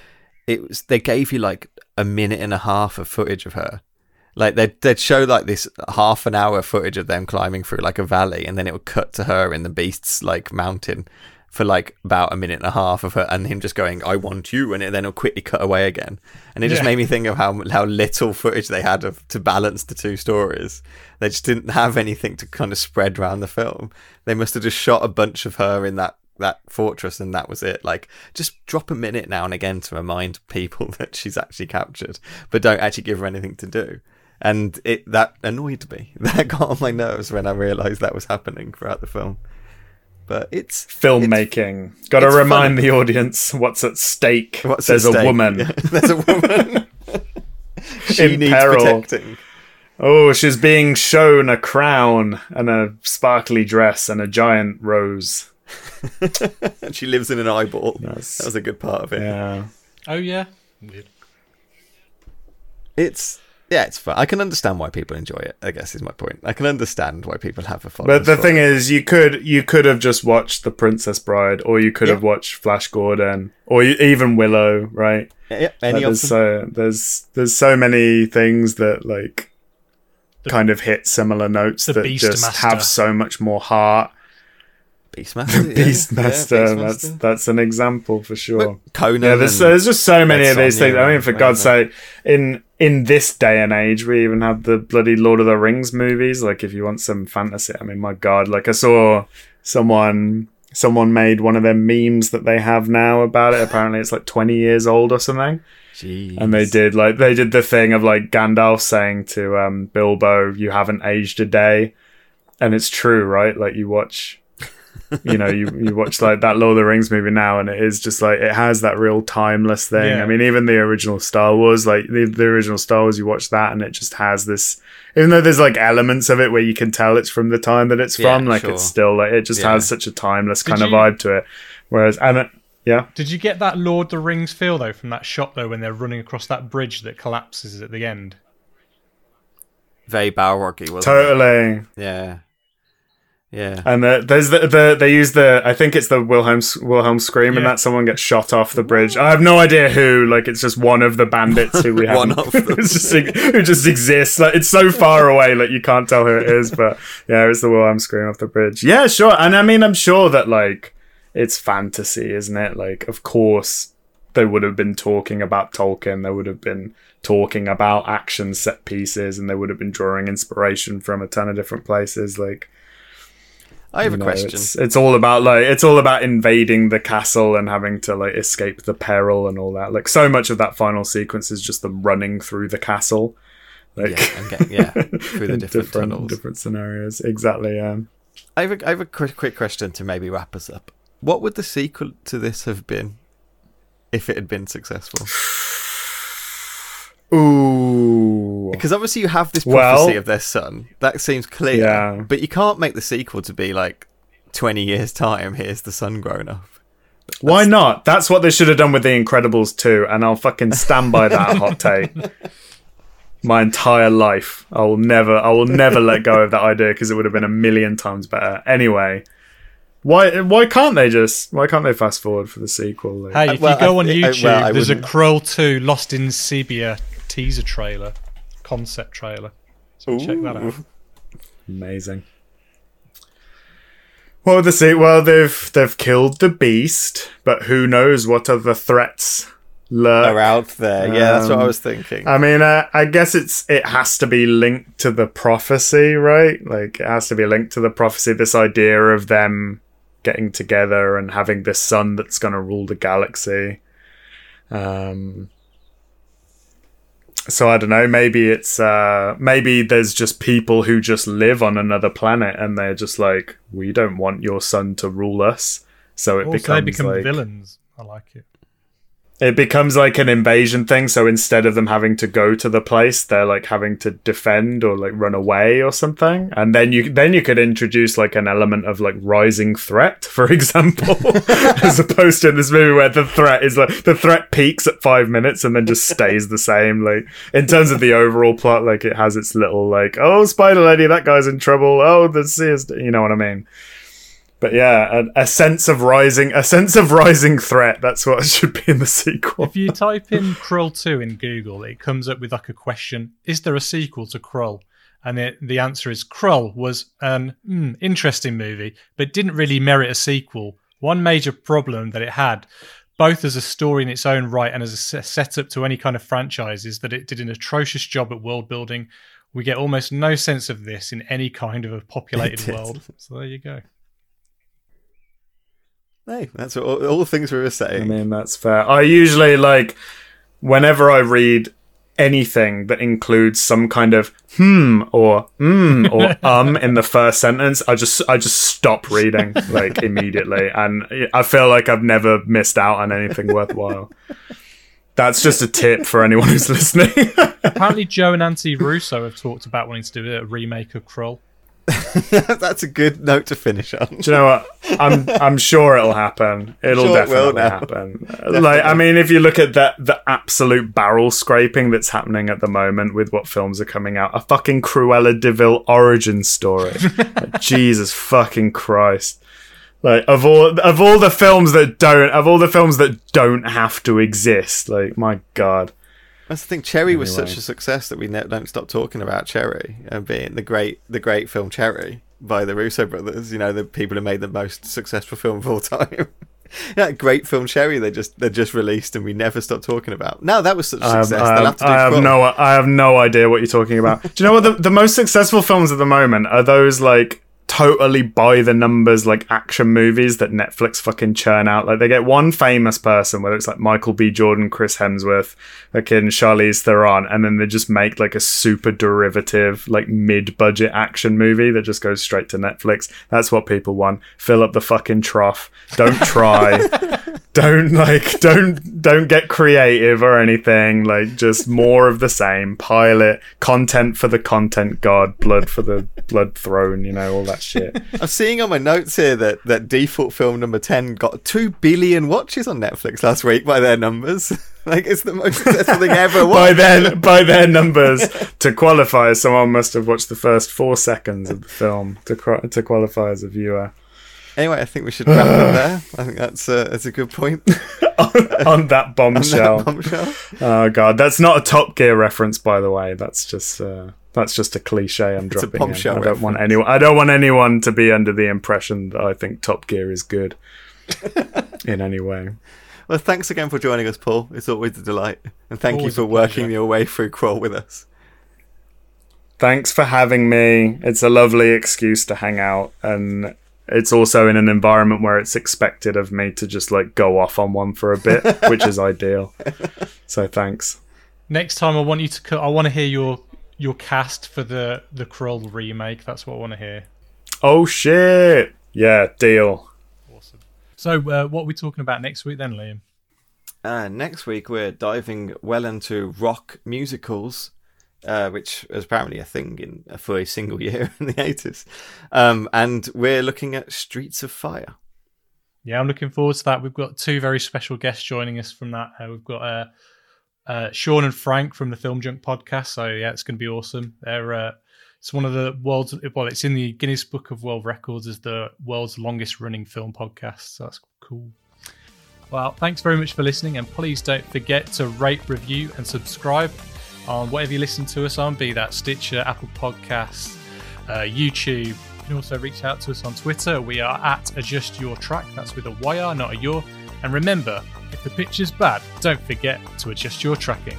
it was they gave you like a minute and a half of footage of her. Like they'd they'd show like this half an hour footage of them climbing through like a valley, and then it would cut to her in the Beast's like mountain for like about a minute and a half of her and him just going, "I want you," and it, then it'll quickly cut away again. And it just Yeah. made me think of how how little footage they had of to balance the two stories. They just didn't have anything to kind of spread around the film. They must have just shot a bunch of her in that that fortress and that was it. Like just drop a minute now and again to remind people that she's actually captured, but don't actually give her anything to do. And it that annoyed me. That got on my nerves when I realised that was happening throughout the film. But it's Filmmaking. Got to remind funny. the audience what's at stake. What's There's at a woman there's a woman. she in needs peril. protecting. Oh, she's being shown a crown and a sparkly dress and a giant rose. And she lives in an eyeball. That's- That was a good part of it. Yeah. Oh yeah, weird. It's yeah, it's fun. I can understand why people enjoy it. I guess is my point. I can understand why people have a fun. But the thing it. is, you could you could have just watched The Princess Bride, or you could Yeah. have watched Flash Gordon, or you, even Willow, right? yeah, any Like, of there's so there's there's so many things that like The- kind of hit similar notes that just Master. have so much more heart. Beastmaster. yeah. Beastmaster, Yeah, that's Beastmaster. that's an example for sure. But Conan. Yeah, there's, there's just so many of these things. I mean, for God's sake, in in this day and age, we even have the bloody Lord of the Rings movies. Like, if you want some fantasy, I mean, my God, like I saw someone someone made one of their memes that they have now about it. Apparently, it's like 20 years old or something. Jeez. And they did like they did the thing of like Gandalf saying to um, Bilbo, "You haven't aged a day," and it's true, right? Like you watch, you know, you you watch like that Lord of the Rings movie now, and it is just like it has that real timeless thing. Yeah. I mean, even the original Star Wars, like the, the original Star Wars, you watch that, and it just has this. Even though there's like elements of it where you can tell it's from the time that it's Yeah, from, like sure. it's still like it just Yeah. has such a timeless Did kind of vibe to it. Whereas, and it, yeah, Did you get that Lord of the Rings feel though from that shot though when they're running across that bridge that collapses at the end? very Balrogy, wasn't totally. it? Yeah. Yeah. And the, there's the, the they use the I think it's the Wilhelm Wilhelm scream and that someone gets shot off the bridge. I have no idea who. Like it's just one of the bandits who we have. One of them. just, who just exists. Like it's so far away, like you can't tell who it is. But yeah, it's the Wilhelm scream off the bridge. Yeah, sure. And I mean, I'm sure that like it's fantasy, isn't it? Like, of course, they would have been talking about Tolkien. They would have been talking about action set pieces, and they would have been drawing inspiration from a ton of different places. Like. I have You a know, question. It's, it's all about like it's all about invading the castle and having to like escape the peril and all that. Like so much of that final sequence is just them running through the castle. Like Yeah, yeah, through the in different tunnels. different scenarios. Exactly. Yeah. I have a, I have a quick, quick question to maybe wrap us up. What would the sequel to this have been if it had been successful? Ooh. Because obviously you have this Well- prophecy of their son. That seems clear. Yeah. But you can't make the sequel to be like 20 years' time, here's the son grown up. Why not? That's what they should have done with The Incredibles too, and I'll fucking stand by that hot take. My entire life, I will never, I will never let go of that idea because it would have been a million times better. Anyway, why, why can't they just, why can't they fast forward for the sequel? Like, Hey, if well, you go on thi- I- uh, YouTube, well, I there's a wouldn't- Krull 2 Lost in Sibia teaser trailer, concept trailer. So check that out. Amazing. What would they say? Well, they've they've killed the beast, but who knows what other threats lurk Are out there. Yeah, that's what I Um, was thinking. I mean, uh, I guess it's it has to be linked to the prophecy, right? Like it has to be linked to the prophecy. This idea of them getting together and having this son that's going to rule the galaxy. Um. So I don't know. Maybe it's uh maybe there's just people who just live on another planet and they're just like, we don't want your son to rule us. So it Also, becomes they become like, villains. I like it. It becomes like an invasion thing so instead of them having to go to the place they're like having to defend or like run away or something. And then you then you could introduce like an element of like rising threat for example as opposed to in this movie where the threat is like the threat peaks at five minutes and then just stays the same. Like in terms of the overall plot like it has its little like oh spider lady that guy's in trouble. Oh the sea is you know what i mean but yeah, a, a sense of rising, a sense of rising threat. That's what should be in the sequel. If you type in Krull 2 in Google, it comes up with like a question Is there a sequel to Krull? And it, the answer is Krull was an mm, interesting movie, but didn't really merit a sequel. One major problem that it had, both as a story in its own right and as a setup to any kind of franchise, is that it did an atrocious job at world building. We get almost no sense of this in any kind of a populated world. So there you go. Hey, that's what, all, all the things we were saying. I mean, that's fair. I usually like whenever I read anything that includes some kind of hmm or mm or um in the first sentence, I just I just stop reading like immediately, and I feel like I've never missed out on anything worthwhile. That's just a tip for anyone who's listening. Apparently, Joe and Anthony Russo have talked about wanting to do a remake of Krull. that's a good note to finish on. Do you know what? I'm I'm sure it'll happen. It'll Sure it will definitely happen. Like I mean, if you look at that the absolute barrel scraping that's happening at the moment with what films are coming out, a fucking Cruella de Vil origin story. Like, Jesus fucking Christ. Like of all of all the films that don't of all the films that don't have to exist, like my god. That's the thing. Cherry was such a success that we ne- don't stop talking about Cherry and being the great, the great film Cherry by the Russo brothers. You know, the people who made the most successful film of all time. that great film Cherry they just they just released and we never stopped talking about. No, that was such a I have, success. I have, have to do I have no I have no idea what you're talking about. Do you know what the, the most successful films at the moment are those like totally by the numbers like action movies that Netflix fucking churn out. Like they get one famous person, whether it's like Michael B. Jordan, Chris Hemsworth, fucking Charlize Theron, and then they just make like a super derivative, like mid budget action movie that just goes straight to Netflix. That's what people want. Fill up the fucking trough. Don't try. don't like don't don't get creative or anything like just more of the same pilot content for the content god blood for the blood throne you know all that shit I'm seeing on my notes here that, that default film number 10 got 2 billion watches on Netflix last week by their numbers. like, it's the most successful thing ever. by their by their numbers to qualify someone must have watched the first four seconds of the film to to qualify as a viewer Anyway, I think we should wrap up there. I think that's, uh, that's a good point. on that bombshell Bombshell. oh god that's not a top gear reference by the way that's just uh that's just a cliche I'm It's a dropping. in. bombshell I don't want anyone. I don't want anyone to be under the impression that I think Top Gear is good in any way. Well, thanks again for joining us, Paul. It's always a delight. And thank Always you for working your way through Krull with us. Thanks for having me. It's a lovely excuse to hang out, and it's also in an environment where it's expected of me to just like go off on one for a bit, which is ideal. So thanks. Next time, I want you to. I want to hear your your cast for the the Krull remake. That's what I want to hear. Oh shit! Yeah, deal. Awesome. So, uh, what are we talking about next week then, Liam? Uh, next week we're diving well into rock musicals, uh, which is apparently a thing in for a single year in the eighties, um, and we're looking at Streets of Fire. Yeah, I'm looking forward to that. We've got two very special guests joining us from that. Uh, we've got uh, uh, Sean and Frank from the Film Junk podcast. So yeah, it's going to be awesome. They're uh, it's one of the world's well, it's in the Guinness Book of World Records as the world's longest running film podcast. So that's cool. Well, thanks very much for listening, and please don't forget to rate, review, and subscribe on whatever you listen to us on, be that Stitcher, Apple Podcasts, uh, YouTube. You can also reach out to us on Twitter. We are at Adjust Your Track. That's with a YR, not a your. And remember, if the picture's bad, don't forget to adjust your tracking.